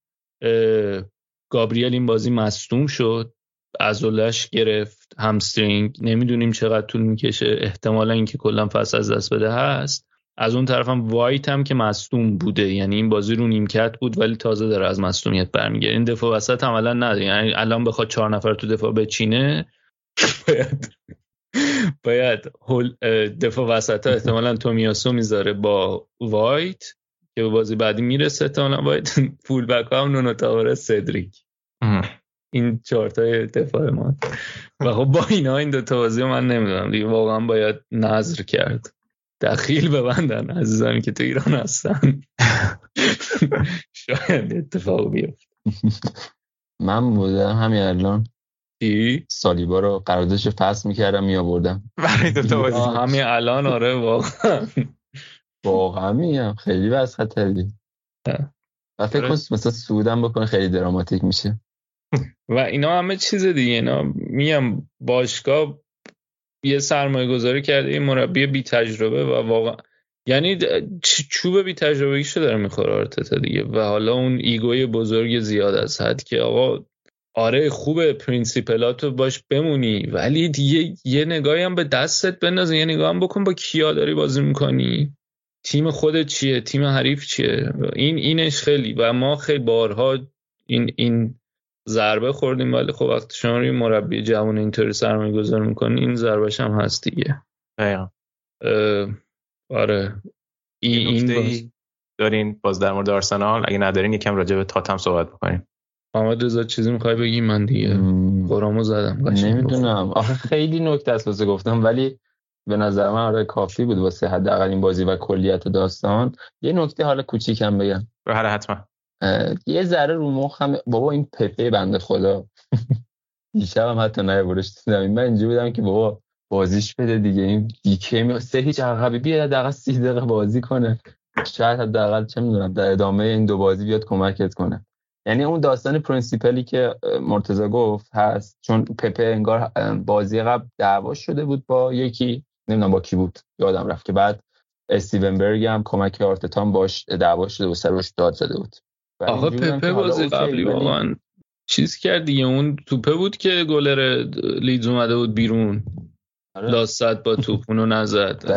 گابریل این بازی مصدوم شد ازولش گرفت همسترینگ نمی‌دونیم چقدر طول می‌کشه احتمالا اینکه کلا فصل از دست بده هست. از اون طرف هم وایت هم که مصدوم بوده یعنی این بازی رو نیمکت بود ولی تازه داره از مصدومیت برمیگرده. این دفاع وسط عملا نداره یعنی الان بخواد چهار نفر تو دفاع بچینه باید باید دفاع وسط ها احتمالا تومیاسو می‌ذاره با وایت. که به بازی بعدی می‌رسه احتمالا وایت فول بک هم نونو سدریک. این چهارتای دفاع ما. و خب با اینا این دو تا بازی من نمی‌دونم. دیگه واقعا باید نظر کرد. دخیل ببندن عزیزانی که تو ایران هستن. شاید اتفاق بیفت من بودم همین الان چی؟ سالیبا رو قراردادش فصل می‌کردم میآوردم. برای دو تا بازی همین الان آره واقعا. واقعا میگم. خیلی وضع خطری و فکر کن مثلا صعودم بکنه خیلی دراماتیک میشه. و اینا همه چیز دیگه. اینا میگم باشگاه یه سرمایه گذاری کرده این مربی بی تجربه و واقعا یعنی چوب بی تجربه شده داره می‌خوره آرتتا دیگه. و حالا اون ego ی بزرگ زیاد از حد که آقا آره خوبه principle اتو باش بمونی ولی دیگه یه نگاهی هم به دستت بنداز یه نگاه هم بکن با کیا داری بازی می‌کنی. تیم خودت چیه؟ تیم حریف چیه؟ این اینش خیلی و ما خیلی بارها این این ضربه خوردیم ولی خب وقتی شما روی مربی جوان اینطوری سرمایه گذار می‌کنی این ضربهش هم هست دیگه. آره. این, این دارین باز در مورد آرسنال اگه ندارین یکم راجع به تاتم صحبت بکنیم. محمد رضا چیزی می‌خوای بگی؟ من دیگه قرامو زدم نمی‌دونم. آخه خیلی نکته است واسه گفتم ولی به نظر من آره کافی بود واسه حداقل این بازی و کلیت داستان. یه نکته حالا کوچیکم بگم. بله حتما. یه ذره رو مخم بابا این پپه بنده خدا. دیشب هم حتی برش زمین من اینجا بودم که بابا بازیش بده دیگه. این دیکه می سه هیچ عقبی بیاد حداقل 30 دقیقه بازی کنه. شاید حداقل چه می‌دونم در ادامه این دو بازی بیاد کمکت کنه. یعنی اون داستان principle ی که مرتضی گفت هست. چون پپه انگار بازی قبل دعوا شده بود با یکی. نمی‌دونم با کی بود یادم رفت که بعد استیون برگ هم کمک آرتتان باش دعوا شده و سرش داد زده بود. آقا پپه بازی قبلی واقعا چیز کرد دیگه. اون توپه بود که گلر لیدز اومده بود بیرون. آره. لاست با توپ اونو نزد.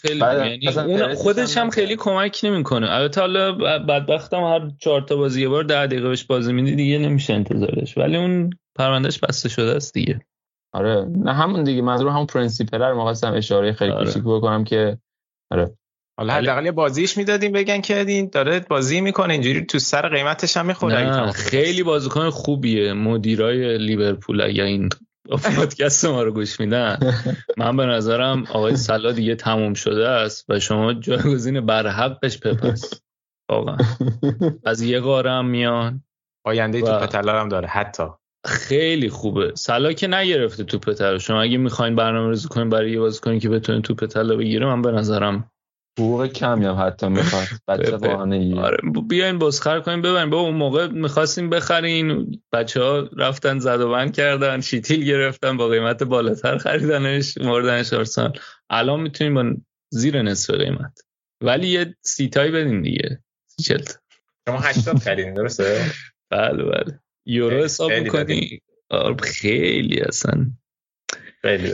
خیلی یعنی اون خودش هم خیلی کمک نمی‌کنه. البته حالا بدبختم هر چهار تا بازی یه بار ده دقیقه بهش بازی میدی دیگه نمیشه انتظارش. ولی اون پروندهش بسته شده است دیگه. آره نه همون دیگه منظور همون principle رو می‌خواستم اشاره خیلی آره. کوچیک بکنم که آره. حالا حداقل یه بازیش می‌دادیم بگن که این داره بازی می‌کنه اینجوری تو سر قیمتش هم می‌خوره خیلی بازیکن خوبیه. مدیرای لیورپول اگه این پادکست ما رو گوش میدن. من به نظرم آقای سلا دیگه تموم شده است و شما جایگزین بر حقش پپس واقعا. از یه قاره هم میان آینده و... تو هم داره حتی. خیلی خوبه. سلا که نگرفته توپ طلا شما اگه می‌خواین برنامه ریزی کنین برای یه بازیکنی که بتونه توپ طلا بگیره من به نظرم حقوق کمی هم حتی می‌خواد. بچه بانه آره بیاین بسخر کنیم ببرین. با اون موقع می‌خواستیم بخرین. بچه ها رفتن زد و بند کردن شیتیل گرفتن با قیمت بالاتر خریدنش موردنش آرسنال الان می‌تونیم با زیر نصف قیمت. ولی یه سیتای بدین دیگه. سی چلت؟ شما هشتاد خریدین درسته؟ بله بله. یورو حساب می‌کنی؟ آره، خیلی اصلا. خیلی.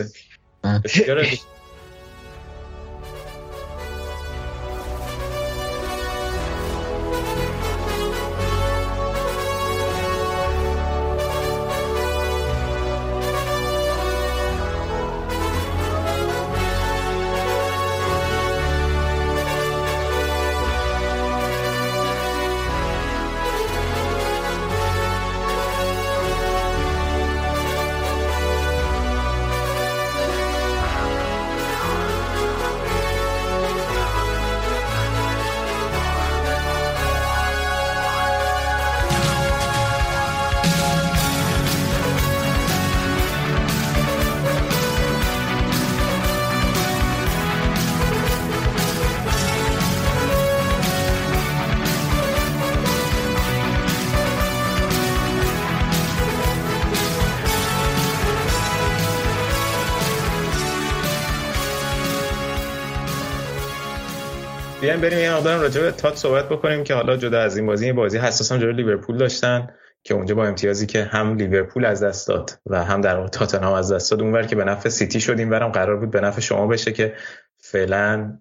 بریم یه مقدار راجع به تات صحبت بکنیم که حالا جدا از این بازی این بازی حساس هم جلوی لیورپول داشتن که اونجا با امتیازی که هم لیورپول از دست داد و هم در واقع تاتنهام از دست داد. اونور که به نفع سیتی شد اینورم قرار بود به نفع شما بشه که فعلا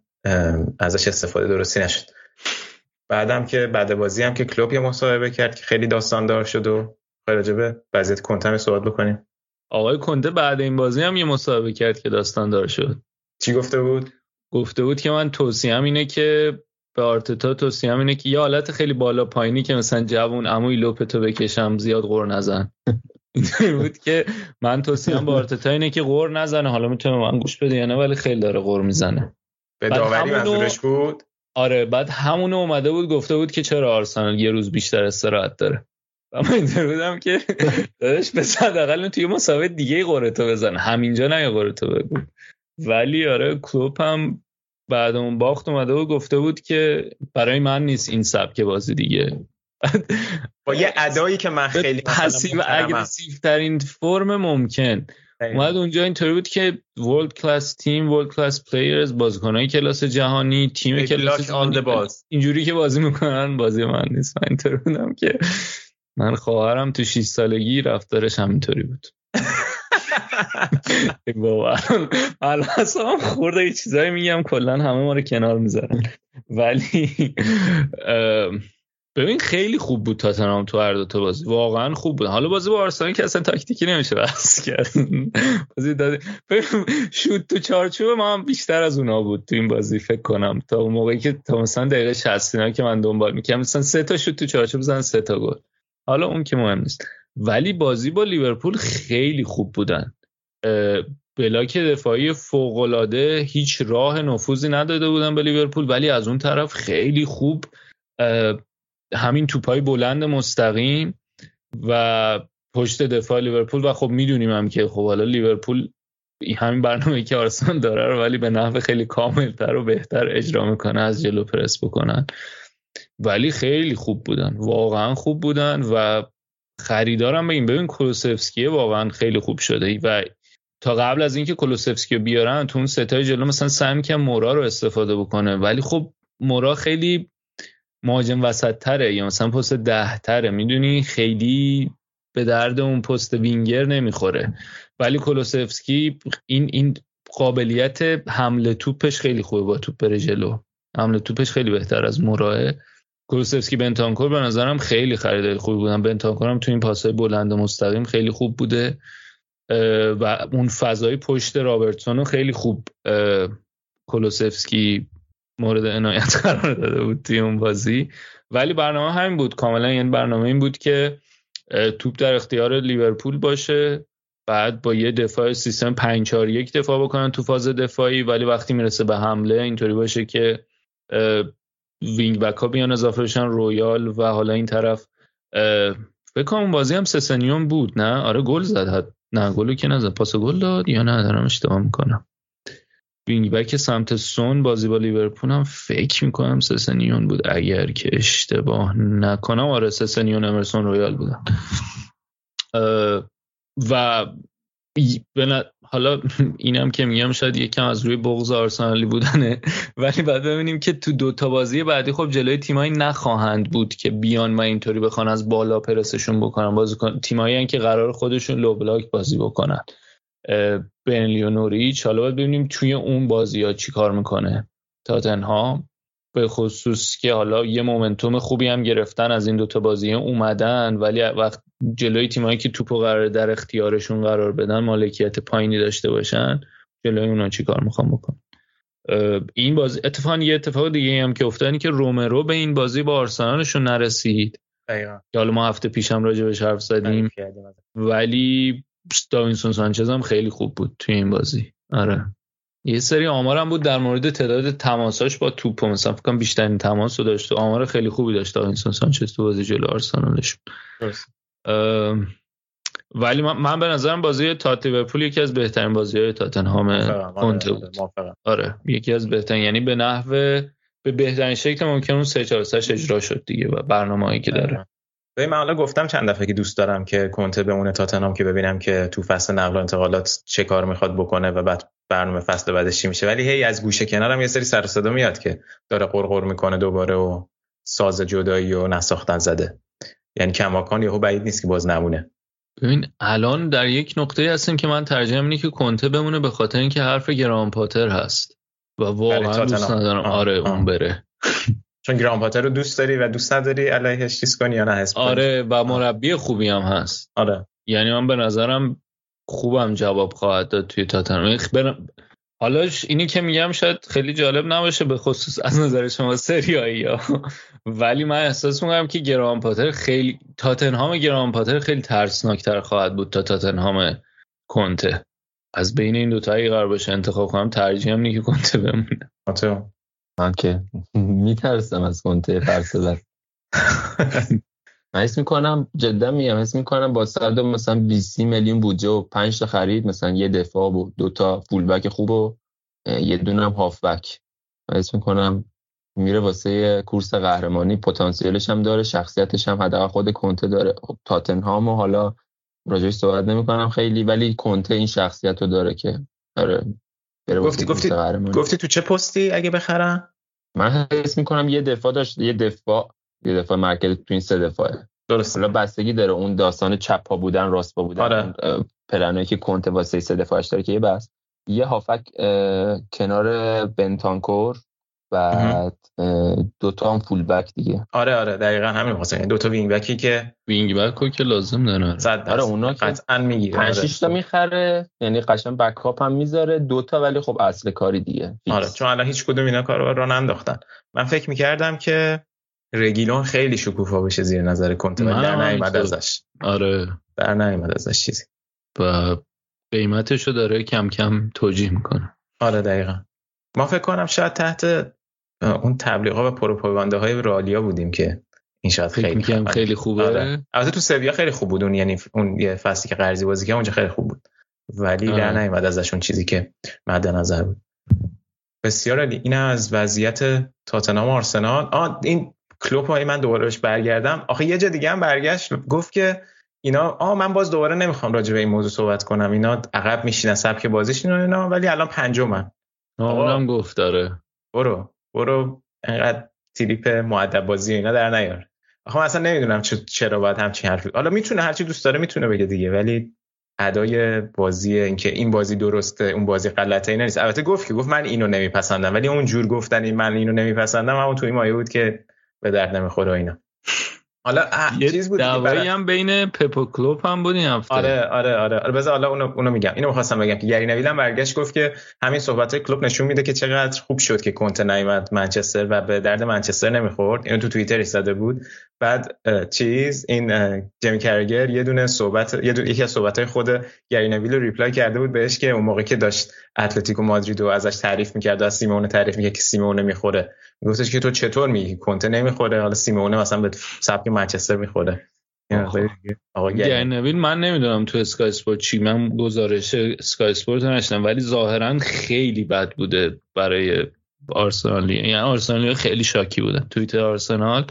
ازش استفاده درستی نشد. بعدم که بعد بازی هم که کلوب یه مصاحبه کرد که خیلی داستان دار شد و راجع به وضعیت کنته صحبت بکنیم. آقای کنته بعد این بازی هم یه مصاحبه کرد که داستان دار شد. چی گفته بود؟ گفته بود که من توصیهم اینه که به آرتتا توصیهم اینه که یه حالت خیلی بالا پایینی که مثلا جوون عموی لوپتو بکشم زیاد غور نزن. بود که من توصیهم به آرتتا اینه که غور نزنه. حالا می‌تونه من گوش بده یا نه ولی خیلی داره غور می‌زنه. به داوری منظورش بود؟ آره بعد همونو اومده بود گفته بود که چرا آرسنال یه روز بیشتر استراحت داره. و من اینطور بودم که داداش به صد توی مسابقه دیگه قرتو بزن. همینجا نه قرتو بگو. ولی آره کلوب هم بعد اون باخت اومده و گفته بود که برای من نیست این سبک بازی دیگه. با یه ادایی که من خیلی passive aggressive ترین فرم ممکن. اومد اونجا اینطوری بود که world class team world class players بازیکنای کلاس جهانی تیم کلاس باز اینجوری که بازی می‌کنن بازی من نیست. من اینطوری بودم که من خواهرم تو 6 سالگی رفتارش همینطوری بود. بابا. الان خورده یه چیزایی میگم کلا همه ما رو کنار می‌ذارن. ولی ببین خیلی خوب بود تاتنهام تو هر دو تا بازی. واقعا خوب بود. حالا بازی با آرسنال که اصلا تاکتیکی نمیشه بحث کرد. بازی داده شوت تو چارچوب ما هم بیشتر از اونا بود تو این بازی فکر کنم. تا اون موقعی که تا مثلا دقیقه 60 که من دنبال می‌کنم مثلا سه تا شوت تو چارچوب بزنن سه تا گل. حالا اون که مهم نیست. ولی بازی با لیورپول خیلی خوب بودن. بلاک دفاعی فوقالعاده هیچ راه نفوذی نداده بودن به لیورپول ولی از اون طرف خیلی خوب همین توپای بلند مستقیم و پشت دفاع لیورپول. و خب می‌دونیم هم که خب حالا لیورپول همین برنامه که آرسنال داره رو ولی به نحو خیلی کاملتر و بهتر اجرا می‌کنه از جلو پرس بکنن. ولی خیلی خوب بودن واقعا خوب بودن و خریدارم بگیم. ببین کلوسفسکی واقعا خیلی خوب شده و تا قبل از اینکه کلوسفسکی بیارن تو اون ستای جلو مثلا سعی که مورا رو استفاده بکنه. ولی خب مورا خیلی مهاجم وسط تره یا مثلا پست ده تره می‌دونی خیلی به درد اون پست وینگر نمی‌خوره. ولی کلوسفسکی این این قابلیت حمله توپش خیلی خوبه با توپ بره جلو. حمله توپش خیلی بهتر از موراه. کلوسفسکی بنتانکور به نظرم خیلی خرید خوبی بودن. بنتانکور هم تو این پاسای بلند و مستقیم خیلی خوب بوده. و اون فضای پشت رابرتسون خیلی خوب کلوسفسکی مورد عنایت قرار داده بود توی اون بازی. ولی برنامه همین بود. کاملا یعنی برنامه این بود که توپ در اختیار لیورپول باشه بعد با یه دفاع سیستم 5 4 1 دفاع بکنن تو فاز دفاعی. ولی وقتی می‌رسه به حمله اینطوری باشه که wing back ها بیان اضافه بشن رویال و حالا این طرف. فکر کنم بازی هم سسنیون بود نه؟ آره گل زد نه گلو که نزد. پاس گل داد یا نه؟ دارم اشتباه می‌کنم. wing back سمت سون بازی با لیورپول هم فکر می‌کنم سسنیون بود. اگر که اشتباه نکنم آره سسنیون امرسون رویال بودن. و حالا اینم که میگم شاید یکم از روی بغض آرسنالی بودنه ولی بعد ببینیم که تو دو تا بازی بعدی خب جلوی تیمایی نخواهند بود که بیان و اینطوری بخوان از بالا پرسشون بکنن. بازی کن تیمایی که قرار خودشون لو بلاک بازی بکنن. بنلی و نوریچ حالا باید ببینیم توی اون بازی ها چی کار می‌کنه. تاتنهام. به خصوص که حالا یه مومنتوم خوبی هم گرفتن از این دوتا بازی اومدن ولی وقت جلوی تیمایی که توپو قرار در اختیارشون قرار بدن مالکیت پایینی داشته باشن. جلوی اونا چی کار می‌خوام بکن این بازی اتفاقا یه اتفاق دیگه هم که افتاد که رومرو به این بازی با آرسنالشون نرسید. که حالا ما هفته پیشم راجع بهش حرف زدیم. ولی داوینسون سانچز هم خیلی خوب بود توی این بازی. آره. یه سری آمارم بود در مورد تعداد تماساش با توپ مثلا فکر بیشترین تماس رو داشت آمار خیلی خوبی داشت. داوینسون سانچز تو بازی جلو آرسنالش. ولی من, به نظرم بازی تات لیورپول یکی از بهترین بازی های تاتنهام آره، کنته بود. آره یکی از بهترین یعنی به نحوه به بهترین شکل ممکن اون 3 4 اجرا شد دیگه و برنامه‌ای که داره. به من حالا گفتم چند دفعه که دوست دارم که کنته بمونه تاتنهام که ببینم که تو فصل نقل و انتقالات چه کار می‌خواد بکنه و بعد برنامه فصل بعدش چی میشه؟ ولی هی از گوشه کنارم یه سری سر صدا میاد که داره قرقر می‌کنه دوباره و ساز جدایی و نساختن زده. یعنی کماکان یهو بعید نیست که باز نمونه. ببین الان در یک نقطه هستیم که من ترجیح اینه که کنته بمونه به خاطر اینکه حرف گرام پاتر هست و واقعا دوست ندارم. آره اون بره. چون گرام پاتر رو دوست داری و دوست نداری علیهش چیز کنی یا نه حس آره و مربی خوبی هم هست. آره. یعنی من به نظرم خوبم جواب خواهد داد توی تاتنهام. حالا اینی که میگم شاید خیلی جالب نباشه به خصوص از نظر شما سریایی ها. ولی من احساس می‌کنم که گرام پاتر خیلی تاتنهام گرام پاتر خیلی ترسناکتر خواهد بود تا تاتنهام کنته. از بین این دوتا قرار باشه انتخاب کنم ترجیحم اینه که کنته بمونه. من که میترسم از کنته فرسدر من حس می‌کنم جدا میگم حس می‌کنم با صد مثلا 20 میلیون بودجه و 5 تا خرید مثلا یه دفاع و دو تا فول بک خوب و یه دونه هم هاف بک اسم می‌کنم میره واسه کورس قهرمانی پتانسیلش هم داره شخصیتش هم حداقل خود کنته داره. خب تاتنهام و حالا راجعش صحبت نمی‌کنم خیلی ولی کنته این شخصیت رو داره که داره گفتی گفتی گفتی تو چه پستی اگه بخرم؟ من حس می‌کنم یه دفاع داشت یه دفاع یه دفاع مرکز تو این سه دفاعه درست حالا بستگی داره اون داستان چپ پا بودن راست پا بودن آره. پلنایی که کنته واسه سه دفاعش داره که یه بس. یه هافبک کنار بنتانکور بعد دوتا هم full back دیگه. آره آره. دقیقا همین واسه. دو تا wing back ی که wing back که لازم داره آره اونا قطعا می‌گیره. 5 6 تا می‌خره. یعنی قشنگ backup هم می‌ذاره. دوتا ولی خب اصل کاری دیگه. آره چون الان هیچ کدوم اینا کارو راه ننداختن. من فکر می‌کردم که رگیلون خیلی شکوفا بشه زیر نظر کنته ولی در نیومد ازش. آره. در نیومد ازش چیزی. و قیمتشو داره کم کم توجیه می‌کنه. آره دقیقا. ما فکر کنم شاید تحت اون تبلیغا و پروپاگانده های رالیا بودیم که این شاید خیلی خیلی, خیلی خوبه. آره. البته تو سویا خیلی خوب بود اون یعنی اون یه فصلی که قرضی بازی که اونجا خیلی خوب بود. ولی آره. در نیومد ازشون چیزی که مد نظر بود. بسیار علی این از وضعیت تاتنهام آرسنال. آ این کلوب های من دوباره بهش برگردم آخه یه جا دیگه هم برگشت گفت که اینا آ من باز دوباره نمی‌خوام راجع به این موضوع صحبت کنم. اینا عقب میشینن سبک بازیشون اینا ولی الان پنجمن. اونم گفت داره برو برو انقدر تریپ معدب بازی اینا در نیار. آخه اصلا نمی‌دونم چرا باید همچین حرفی حالا می‌تونه هرچی دوست داره می‌تونه بگه دیگه ولی ادای بازی اینکه این بازی درسته اون بازی غلطه اینا نیست. البته گفت که گفت من اینو نمیپسندم ولی اون جور گفتن این من اینو نمیپسندم همون توی مایه بود که به درد نمی‌خوره اینا. حالا یه چیز بود دعوایی هم بین پپ و کلوب هم بود این هفته. آره آره آره. آره بذار حالا اونو اونو میگم. اینو می‌خواستم بگم که گری نویل هم برگشت گفت که همین صحبت کلوب نشون میده که چقدر خوب شد که کنته نیومد منچستر و به درد منچستر نمی‌خورد. اینو تو توییتر ایستاده بود. بعد چیز این جمی کرگر یه دونه صحبت یه دونه یکی از صحبت‌های خود گری نویل رو reply کرده بود بهش که اون موقع که داشت اتلتیکو مادرید رو ازش تعریف می‌کرد و از سیمونه تعریف می‌کرد که سیمونه می‌خوره. گفتش که تو چطور میگی؟ کنته نمی‌خوره. حالا سیمونه مثلا به سبک منچستر می‌خوره. آقا نویل من نمی‌دونم تو اسکای اسپورت چی من گزارش اسکای اسپورت نشدم ولی ظاهرا خیلی بد بوده برای آرسنالی یعنی آرسنالی خیلی شاکی بودن توییتر آرسنال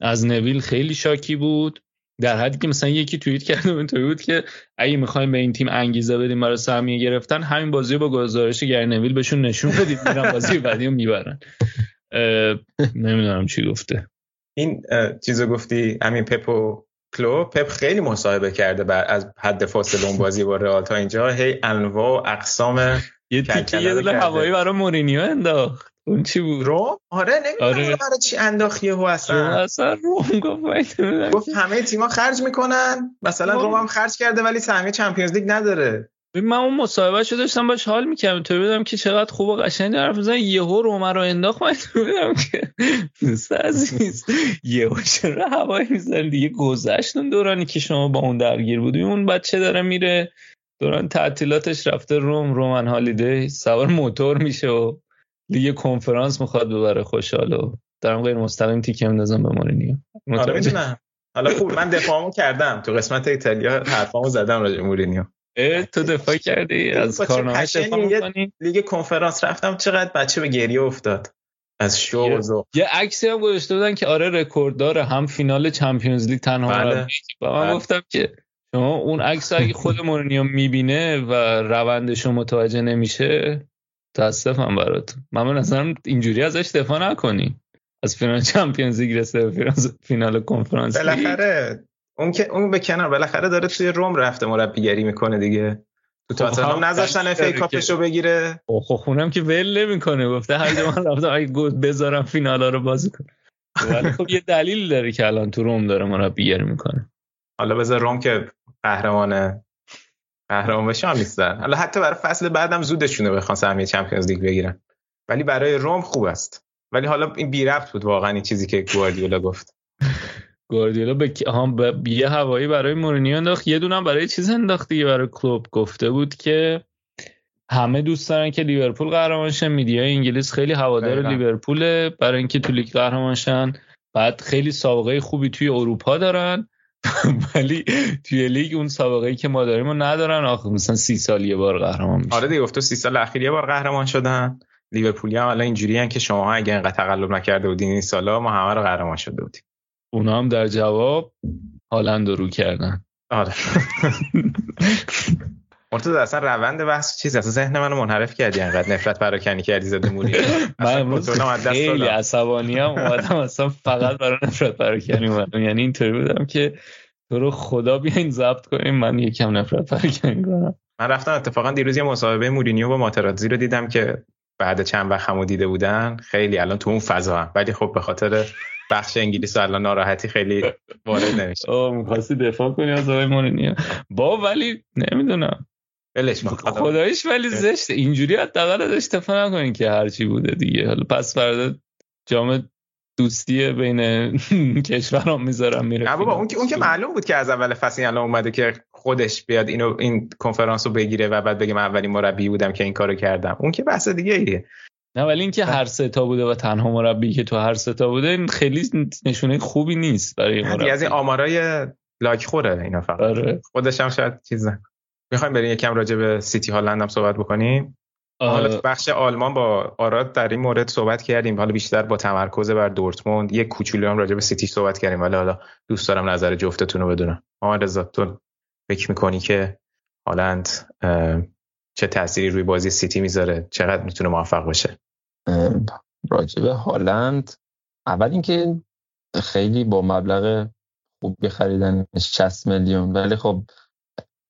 از نویل خیلی شاکی بود. در حدی که مثلا یکی توییت کرده اینطوری بود که اگه می‌خوایم به این تیم انگیزه بدیم برای سهمیه گرفتن همین بازی با گزارش نویل بهشون نشون بدید میرن بازی بعدی رو می‌برن. نمی‌دونم چی گفته. این چیزو گفتی همین پپ و کلو. پپ خیلی مصاحبه کرده بر از حد فاصله اون بازی با رئال تا اینجا. هی انواع و اقسام یه تیکه یه دل هوایی برای مورینیو انداخت. اون چی بود؟ روم آره نمی‌دونم آره. برای چی انداخیه هو اصلا. اصلا روم گفت گفت همه تیما خرج می‌کنن. مثلا روم هم خرج کرده ولی سهمیه چمپیونز لیگ نداره. من اون مصاحبه شو داشتم باش حال می‌کردم. تو بدم که چقدر خوب و قشنگ حرف بزنه یهو رو انداخت. من بدم که دوست عزیز یهو چرا هوایی می‌زنی دیگه؟ گذشت اون دورانی که شما با اون درگیر بودی. اون بچه داره میره دوران تعطیلاتش رفته روم رومن هالیدی. سوار موتور میشه و دیگه کنفرانس می‌خواد ببره. خوشحال و دارم غیر مستقیم تیکه اندازم به مورینیو. آره حالا خوب من دفاعمو کردم. تو قسمت ایتالیا حرفامو زدم راجع مورینیو. تو دفاع کردی؟ از کارنامه دفاع لیگ کنفرانس رفتم چقدر بچه به گریه افتاد. از شو یه عکسی هم گذاشته بودن که آره رکورد داره هم فینال چمپیونز لیگ تنها بله. و من بله. گفتم که شما اون عکس اگه خود مورینیو می‌بینه و روندش متوجه نمیشه تاسفم برات من من اصلا اینجوری ازش دفاع نکنی از فینال چمپیونز لیگ رسه فینال کنفرانس بالاخره اون که اون به کنار بالاخره داره توی روم رفته مربیگری می‌کنه دیگه. تو تاتنهام نذاشتن اف ای کاپشو بگیره. خب خونم که ول نمی‌کنه گفته هر من رفتم اگه بذارم فینالا رو بازی کنه ولی خب یه دلیل داره که الان تو روم داره مربیگری می‌کنه. حالا بذار روم که قهرمان قهرمان بشه هم نیستن حالا حتی برای فصل بعدم زودشونه بخوان سهمیه چمپیونز لیگ بگیرن. ولی برای روم خوب است. ولی حالا این بی ربط بود واقعا این چیزی که گواردیولا گفت. گواردیولا به هم به یه هوایی برای مورینیو انداخت. یه دونم برای چیز انداخت دیگه برای کلوب. گفته بود که همه دوست دارن که لیورپول قهرمان شه media ی انگلیس خیلی هوادار لیورپول برای اینکه تو لیگ قهرمان شن. بعد خیلی سابقه خوبی توی اروپا دارن. ولی توی لیگ اون سابقه ای که ما داریم ندارن. آخه مثلا سی سال یه بار قهرمان میشن. آره دیگه گفت سی سال اخیر یه بار قهرمان شدن. لیورپولی هم الان اینجوری که شما اگه اینقدر تقلب نکرده بودین این سالا ما همه رو قهرمان شده بودیم. اونا هم در جواب هالند رو کردن. آره. مرتضی اصلا روند بحث چیزی؟ اصلا ذهن منو منحرف کردی انقدر نفرت پراکنی کردی زده موری من امروز خیلی عصبانی هم اومدم اصلا فقط برای نفرت پراکنی اومدم. یعنی اینطوری بودم که تو رو خدا بیاین ضبط کنیم من یکم نفرت پراکنی کنم. من رفتم اتفاقا دیروز یه مصاحبه مورینیو با ماتراتزی رو دیدم که بعد چند وقت همو دیده بودن. خیلی الان تو اون فضا هم. ولی خب به خاطر بخش انگلیس الان ناراحتی خیلی وارد نمیشه. اوه می‌خواستی دفاع کنی از آقای مورینیو؟ با ولی نمی‌دونم. ولش خدایش ولی زشت اینجوری حداقل ازش دفاع نکنین که هرچی بوده دیگه. حالا پس فردا جام دوستی بین کشورام می‌ذارم میره نه بابا اون که اون که معلوم بود که از اول فصل الان اومده که خودش بیاد اینو این کنفرانس رو بگیره و بعد بگه من اولین مربی بودم که این کارو کردم. اون که بحث دیگه ایه نه ولی اینکه هر سه تا بوده و تنها مربی که تو هر سه تا بوده این خیلی نشونه خوبی نیست برای مربی از این آمارای لاک خوره اینا فقط. آره. خودش هم شاید چیز می‌خوایم بریم یکم راجع به سیتی هالند هم صحبت بکنیم. حالا بخش آلمان با آراد در این مورد صحبت کردیم. حالا بیشتر با تمرکز بر دورتموند یک کوچولو هم راجع به سیتی صحبت کردیم. ولی حالا دوست دارم نظر جفتتون رو بدونم. محمد رضا تو فکر می‌کنی که هالند چه تأثیری روی بازی سیتی می‌ذاره؟ چقدر می‌تونه موفق باشه؟ راجع به هالند. اول اینکه خیلی با مبلغ خوبی خریدن 60 میلیون ولی خب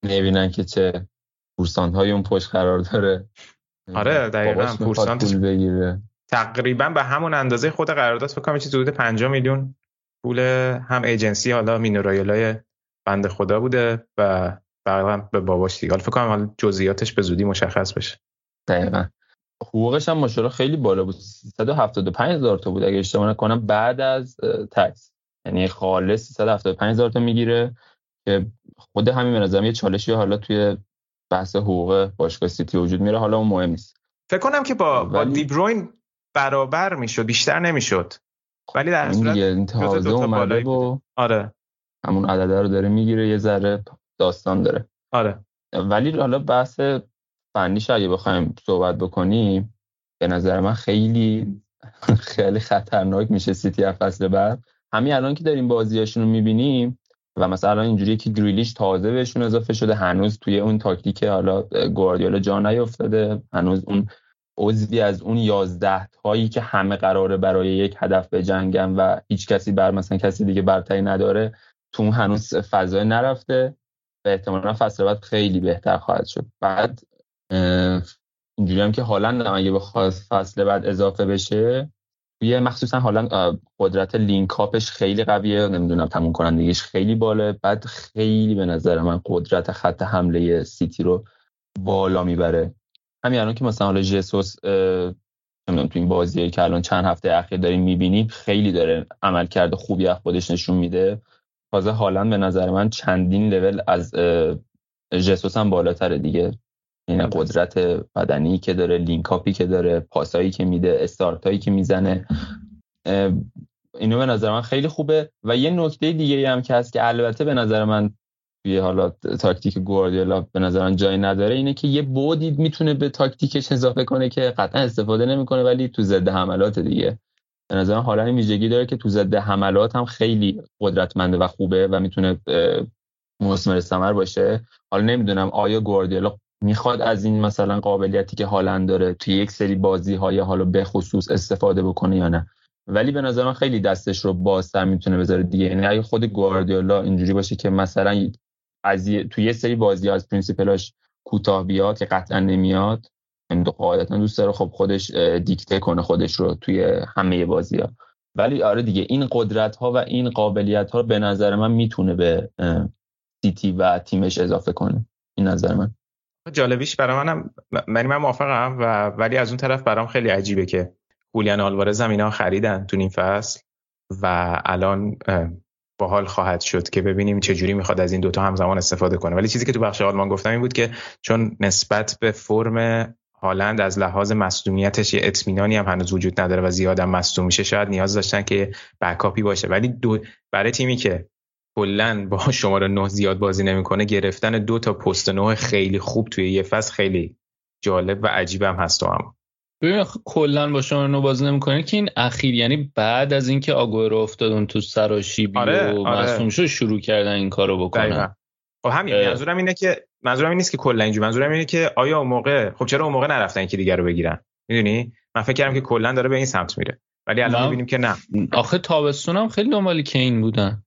نمی‌بینن که چه پورسانت های اون پشت قرار داره. آره دقیقا پورسانت بگیره. تقریبا به همون اندازه خود قرارداد فکر کنم چیزی حدود 5 میلیون پول هم ایجنسی حالا مینو رایولای بنده خدا بوده و بقیه به باباش دیگه. فکر کنم حالا جزئیاتش به زودی مشخص بشه. دقیقا. حقوقش هم ماشاءالله خیلی بالا بود. 375 هزار تا بود اگه اشتباه نکنم بعد از tax یعنی خالص 375 هزار تا می‌گیره که خود همین به نظرم یه چالشی حالا توی بحث حقوق باشگاه سیتی وجود میره. حالا اون مهم نیست. فکر کنم که با, ولی... با دیبروین برابر می‌شد بیشتر نمی‌شد. ولی در صورت این تازه اومده و آره. همون عدده رو داره می‌گیره یه ذره داستان داره. آره. ولی حالا بحث فنیش اگه بخوایم صحبت بکنیم به نظر من خیلی خیلی خطرناک میشه سیتی فصل بعد. همین الان که داریم بازیاشون رو می‌بینیم و مثلا اینجوری که گریلیش تازه بهشون اضافه شده هنوز توی اون تاکتیک حالا گواردیولا جا نیافتاده. هنوز اون عضوی از اون یازده هایی که همه قراره برای یک هدف به جنگن و هیچ کسی بر مثلا کسی دیگه برتری نداره تو هنوز فضای نرفته. و احتمالا فصل بعد خیلی بهتر خواهد شد. بعد اینجوری هم که هالند اگه بخواد فصل بعد اضافه بشه توی مخصوصا حالا قدرت لینک اپش خیلی قویه نمی‌دونم تموم کنندگیش خیلی باله بعد خیلی به نظر من قدرت خط حمله سیتی رو بالا می‌بره. همین الان که مثلا حالا جسوس نمی‌دونم تو این بازی که الان چند هفته اخیر داریم می‌بینیم خیلی داره عمل کرده خوبی از خودش نشون میده. تازه حالا به نظر من چندین لول از جسوس هم بالاتره دیگه. این قدرت بدنی که داره لینکاپی که داره پاسایی که میده استارتایی که می‌زنه. اینو به نظر من خیلی خوبه. و یه نکته دیگه هم که هست که البته به نظر من توی حالا تاکتیک گواردیولا به نظر من جایی نداره اینه که یه بودی می‌تونه به تاکتیکش اضافه کنه که قطعا استفاده نمی‌کنه ولی تو ضد حملات دیگه. به نظر من حالا این ویژگی داره که تو ضد حملات هم خیلی قدرتمنده و خوبه و می‌تونه مثمر ثمر باشه. حالا نمی‌دونم آیا گواردیولا می‌خواد از این مثلا قابلیتی که هالند داره توی یک سری بازی های حالا به خصوص استفاده بکنه یا نه. ولی به نظر من خیلی دستش رو بازتر می‌تونه بذاره دیگه. یعنی اگه خود گواردیولا اینجوری باشه که مثلا از توی یه سری بازی از principle اش کوتاه بیاد که قطعا نمیاد این یعنی قاعدتا دوست داره خب خودش دیکته کنه خودش رو توی همه بازی ها ولی آره دیگه این قدرت ها و این قابلیت ها به نظر من می‌تونه به سیتی و تیمش اضافه کنه. این نظر من. جالبیش برای منم من من موافقم و ولی از اون طرف برام خیلی عجیبه که هولیان آلوارز هم اینا خریدن تو این فصل و الان باحال خواهد شد که ببینیم چه جوری می‌خواد از این دوتا همزمان استفاده کنه. ولی چیزی که تو بخش آلمان گفتم این بود که چون نسبت به فرم هالند از لحاظ مصدومیتش یه اطمینانی هم هنوز وجود نداره و زیادم مصدوم میشه شاید نیاز داشتن که بکاپی باشه. ولی دو برای تیمی که کلا با شماره نه زیاد بازی نمی‌کنه گرفتن دو تا پست نه خیلی خوب توی یه فصل خیلی جالب و عجیب هم هست و هم. ببین کلا با شما نو بازی نمی‌کنه که این اخیر یعنی بعد از اینکه آگورو افتادن تو سراشیبی آره، و آره. شو شروع کردن این کارو بکنن. خب همین منظورم اینه که منظورم این نیست که کلا اینجوری منظورم اینه که آیا اون موقع خب چرا اون موقع نرفتن که دیگه رو بگیرن؟ می‌دونی؟ من فکر کردم که کلا داره به این سمت میره. ولی الان می‌بینیم که نه. آخه تابستون هم خیلی دنبال کین بودن.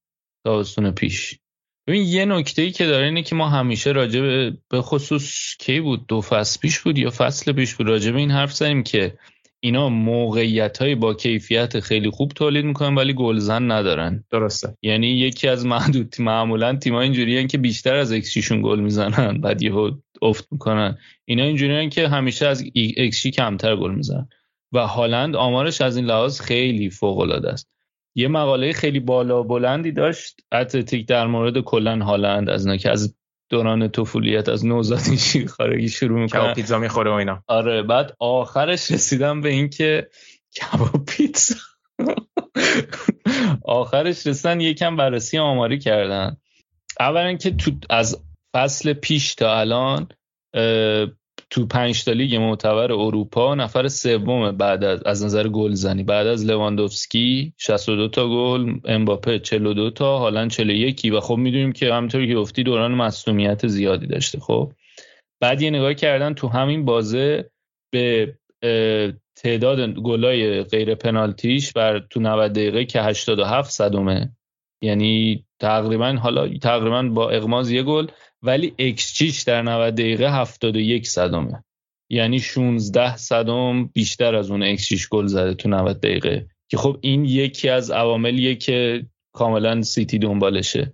تابستون پیش. ببین یه نکته ای که داره اینه که ما همیشه راجع به خصوص کی بود؟ دو فصل پیش بود یا فصل پیش بود؟ راجع به این حرف زدیم که اینا موقعیت های با کیفیت خیلی خوب تولید می‌کنن ولی گلزن ندارن. درسته. یعنی یکی از محدود معمولا تیم‌ها اینجوریان که بیشتر از اکسیشون گل می‌زنن بعد یهو افت می‌کنن. اینا اینجوریان که همیشه از اکسی کمتر گل می‌زنن. و هالند آمارش از این لحاظ خیلی فوق العاده است. یه مقاله خیلی بالا بلندی داشت. اتلتیک در مورد کلا هالند از که از دوران طفولیت از نوزادی شیرخوارگی شروع می‌کنه. پیتزا می‌خوره و اینا. آره بعد آخرش رسیدم به این که کباب پیتزا. آخرش رسیدن یکم بررسی آماری کردن. اولا که تو از فصل پیش تا الان تو پنج تا لیگ معتبر اروپا نفر سوم بعد از از نظر گلزنی. بعد از لواندوفسکی 62 تا گل امباپه 42 تا هالند 41 و خب می‌دونیم که همونطوری که گفتی دوران مصونیت زیادی داشته. خب بعد یه نگاه کردن تو همین بازه به تعداد گلای غیر پنالتیش بر تو 90 دقیقه که 87 صدومه یعنی تقریبا حالا تقریبا با اغماز یه گل ولی اکس در 90 دقیقه 71 صدمه. یعنی 16 صدم بیشتر از اون اکس گل زده تو 90 دقیقه. که خب این یکی از عواملیه که کاملا سیتی دنبالشه.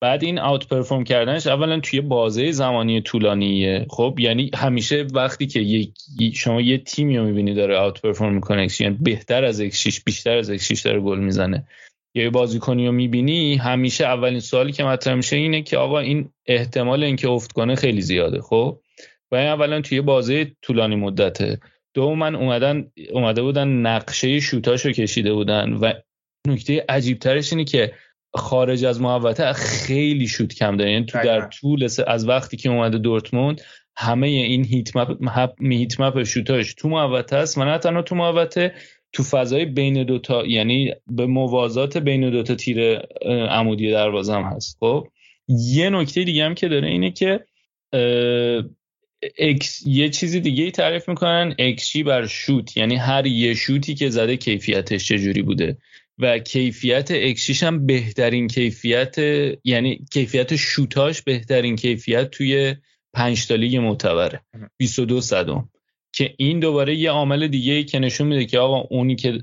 بعد این outperform کردنش اولا توی بازه زمانی طولانیه. خب یعنی همیشه وقتی که یک شما یه تیمی رو می‌بینی داره outperform می‌کنه یعنی بهتر از xG بیشتر از xG داره گل می‌زنه. یه بازیکنی رو می‌بینی همیشه اولین سوالی که مطرح میشه اینه که آقا این احتمال اینکه افت کنه خیلی زیاده خب؟ و این اولا توی بازی طولانی مدته. من اومدن اومده بودن نقشه شوتاشو کشیده بودن و نکته عجیب ترش اینه که خارج از محوطه خیلی شوت کم داره. یعنی تو در طول از وقتی که اومده دورتموند همه این heat map heat map شوتاش تو محوطه است و نه تنها تو محوطه تو فضای بین دوتا یعنی به موازات بین دوتا تیر عمودی دروازه هم هست. خب یه نکته دیگه هم که داره اینه که اکس یه چیزی دیگه ای تعریف می‌کنن اکسی بر شوت یعنی هر یه شوتی که زده کیفیتش چجوری بوده؟ و کیفیت اکسیش هم بهترین کیفیت یعنی کیفیت شوتاش بهترین کیفیت توی پنج تا لیگ معتبره. 22 صدم. که این دوباره یه عامل دیگه ای که نشون میده که آقا اونی که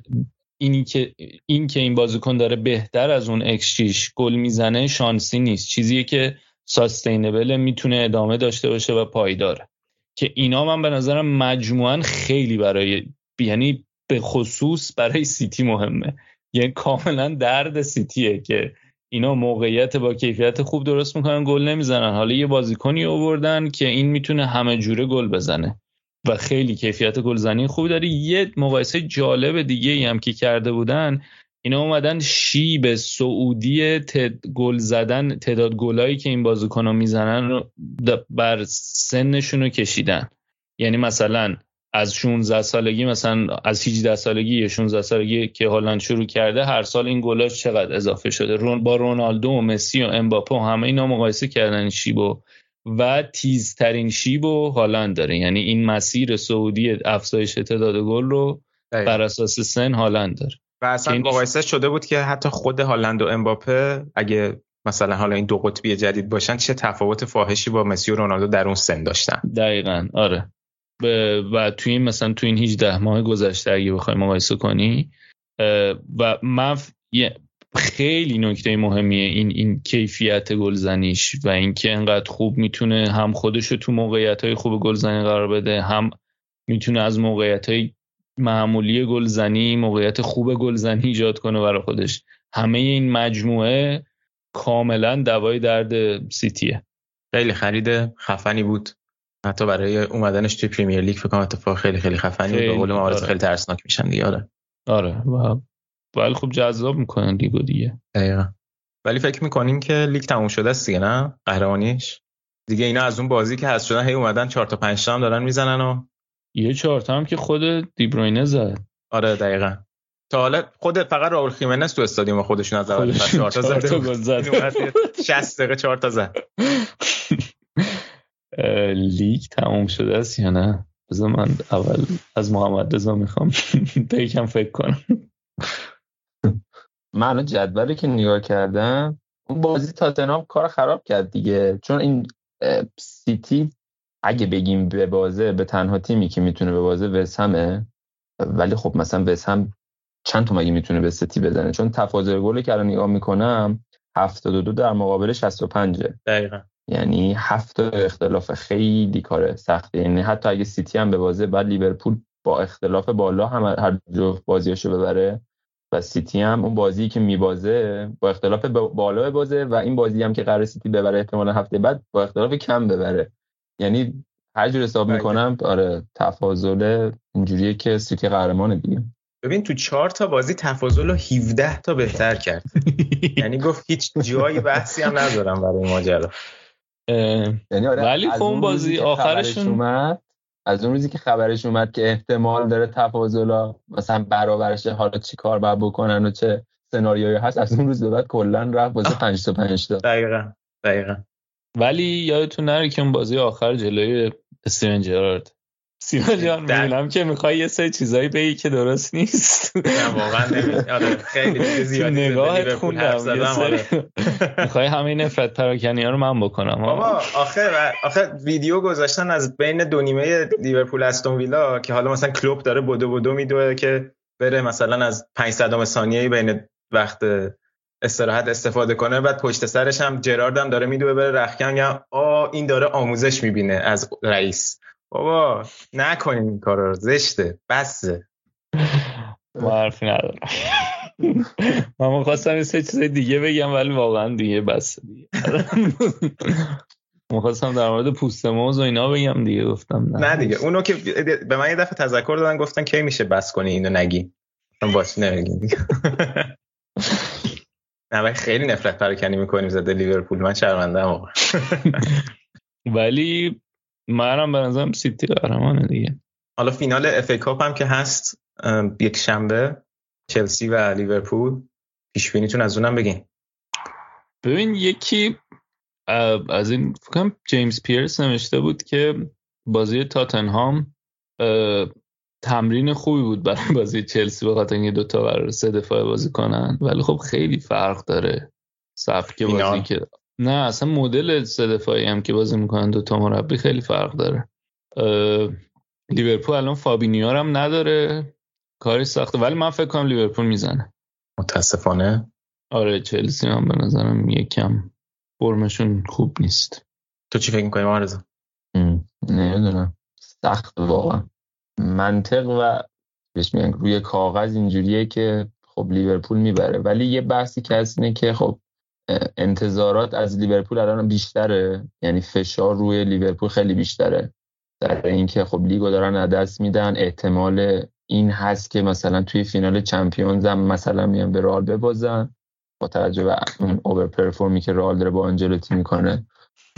اینی که این که این بازیکن داره بهتر از اون اکس گل می‌زنه شانسی نیست. چیزیه که sustainable می‌تونه ادامه داشته باشه و پایداره که اینا من به نظرم مجموعا خیلی برای یعنی به خصوص برای سیتی مهمه. یعنی کاملا درد سیتیه که اینا موقعیت با کیفیت خوب درست می‌کنن گل نمی‌زنن. حالا یه بازیکنی آوردن که این می‌تونه همه جوره گل بزنه. و خیلی کیفیت گلزنی خوبی داره یه مقایسه جالب دیگه ای هم که کرده بودن اینا اومدن شیب سعودی گل زدن تعداد گلایی که این بازیکن‌ها می‌زنن رو بر سنشون رو کشیدن. یعنی مثلا از 16 سالگی مثلا از 18 سالگی یا 16 سالگی که هالند شروع کرده هر سال این گلاش چقدر اضافه شده؟ با رونالدو و مسی و امباپه و همه اینا مقایسه کردن شیبو و تیزترین شیب و هالند داره. یعنی این مسیر سعودی افزایش تعداد گل رو بر اساس سن هالند داره. و اصلا مقایسه شده بود که حتی خود هالند و امباپه اگه مثلا حالا این دو قطبی جدید باشن چه تفاوت فاحشی با مسی و رونالدو در اون سن داشتن. دقیقا. آره. و توی این مثلا توی این 18 ماه گذشته اگه بخوای مقایسه کنی و من خیلی نکته مهمیه این این کیفیت گلزنیش و اینکه انقدر خوب می‌تونه هم خودش رو تو موقعیت های خوب گلزنی قرار بده هم می‌تونه از موقعیت های معمولی گلزنی موقعیت خوب گلزنی ایجاد کنه برای خودش. همه این مجموعه کاملا دوای درد سیتیه. خیلی خرید خفنی بود. حتی برای اومدنش توی پریمیر لیگ فکر کنم اتفاق خیلی خیلی خفنی بود. به قول آره. خیلی ترسناک میشن دیگه آره. آره. و ولی خب جذاب می‌کنن لیگو دیگه. دقیقا. ولی فکر می‌کنین که لیگ تموم شده است دیگه نه؟ قهرمانیش؟ دیگه اینا از اون بازی که هست شدن هی اومدن 4 تا 5 تا هم دارن می‌زنن و یه چهارتا هم که خود دیبروینه زد. آره دقیقا. تا حالا خود فقط راول خیمنس تو استادیوم خودشون از اول چهار تا زد. 60 دقیقه 4 تا زد. لیگ تموم شده است یا نه؟ بذار من اول از محمد رضا می‌خوام. یکم فکر کنم. من جدولی که نگاه کردم اون بازی تاتنهام کار خراب کرد دیگه. چون این سیتی اگه بگیم به بازه به تنها تیمی که می‌تونه به بازه وسهمه ولی خب مثلا وسهم چند تا مگه می‌تونه به سیتی بزنه؟ چون تفاضل گلی که الان نگاه می‌کنم 72 در مقابل 65 دقیقا. یعنی هفت اختلاف خیلی کار سخته. یعنی حتی اگه سیتی هم ببازه بعد لیورپول با اختلاف بالا هم هر جو بازیاشو ببره و سیتی هم اون بازی که میبازه با اختلاف بالا ببازه و این بازی هم که قرار سیتی ببره احتمالا هفته بعد با اختلاف کم ببره. یعنی هر جور حساب بله. می‌کنم آره تفاضل اینجوریه که سیتی قهرمان دیگه. ببین تو چهار تا بازی تفاضل رو 17 تا بهتر کرد. یعنی گفت هیچ جایی بحثی هم ندارم برای ماجرا. یعنی آره ولی خب اون بازی آخرشون اومد از اون روزی که خبرش اومد که احتمال داره تفاضلا مثلا برابرش حالا چی کار باید بکنن و چه سناریویی هست از اون روز به بعد کلا رفت بازی 5 تا 5 تا. دقیقاً دقیقاً. ولی یادتون نره که اون بازی آخر جلوی استیون جرارد. سینا جان می‌دونم که می‌خوای یه سری چیزایی بگی که درست نیست. نه واقعا آره خیلی زیادی نگاهت خوندم آره. می‌خوای همه نفرت پراکنی ها رو من بکنم بابا آخه آخه ویدیو گذاشتن از بین دو نیمه لیورپول استون ویلا که حالا مثلا کلوب داره بدو بدو میدوه که بره مثلا از 500 ثانیه بین وقت استراحت استفاده کنه بعد پشت سرش هم جرارد هم داره میدوه بره رخکن آ این داره آموزش می‌بینه از رئیس. بابا نکنیم این کار رو. زشته. بسه. حرفی ندارم. من خواستم سه چیز دیگه بگم ولی واقعا دیگه بسه دیگه. خواستم در مورد پوست موز و اینا بگم دیگه گفتم نه. نه دیگه. اونو که به من یه دفعه تذکر دادن گفتن کی میشه بس کنی اینو نگی. من باش دیگه نه خیلی نفرت پراکنی می‌کنیم زده لیورپول. من شرمنده ام ولی منم به نظرم سیتی قهرمانه دیگه. حالا فینال FA Cup هم که هست یک شنبه چلسی و لیورپول. پیش بینیتون از اونم بگین. ببین یکی از این فکرم جیمز پیرس نوشته بود که بازی تاتنهام تمرین خوبی بود برای بازی چلسی به خاطر اینکه دوتا بر سه دفاع بازی کنن. ولی خب خیلی فرق داره سبک بازی که نه اصلا مدل سه دفاعی هم که بازی می‌کنن دوتا مربی خیلی فرق داره. لیورپول الان فابینیو هم نداره. کاری سخته ولی من فکر کنم لیورپول می‌زنه. متاسفانه؟ آره چلسی هم به نظرم یکم فرمشون خوب نیست. تو چی فکر می‌کنی مارزا نمی‌دونم. سخت واقعا. منطق و روی کاغذ اینجوریه که خب لیورپول می‌بره. ولی یه بحثی که هست اینه که خب انتظارات از لیورپول الان بیشتره. یعنی فشار روی لیورپول خیلی بیشتره. در اینکه خب لیگو دارن دست میدن. احتمال این هست که مثلا توی فینال چمپیونز هم مثلا میان به رئال ببازن. با توجه به اون اوور پرفورمی که رئال داره با آنجلوتی می‌کنه.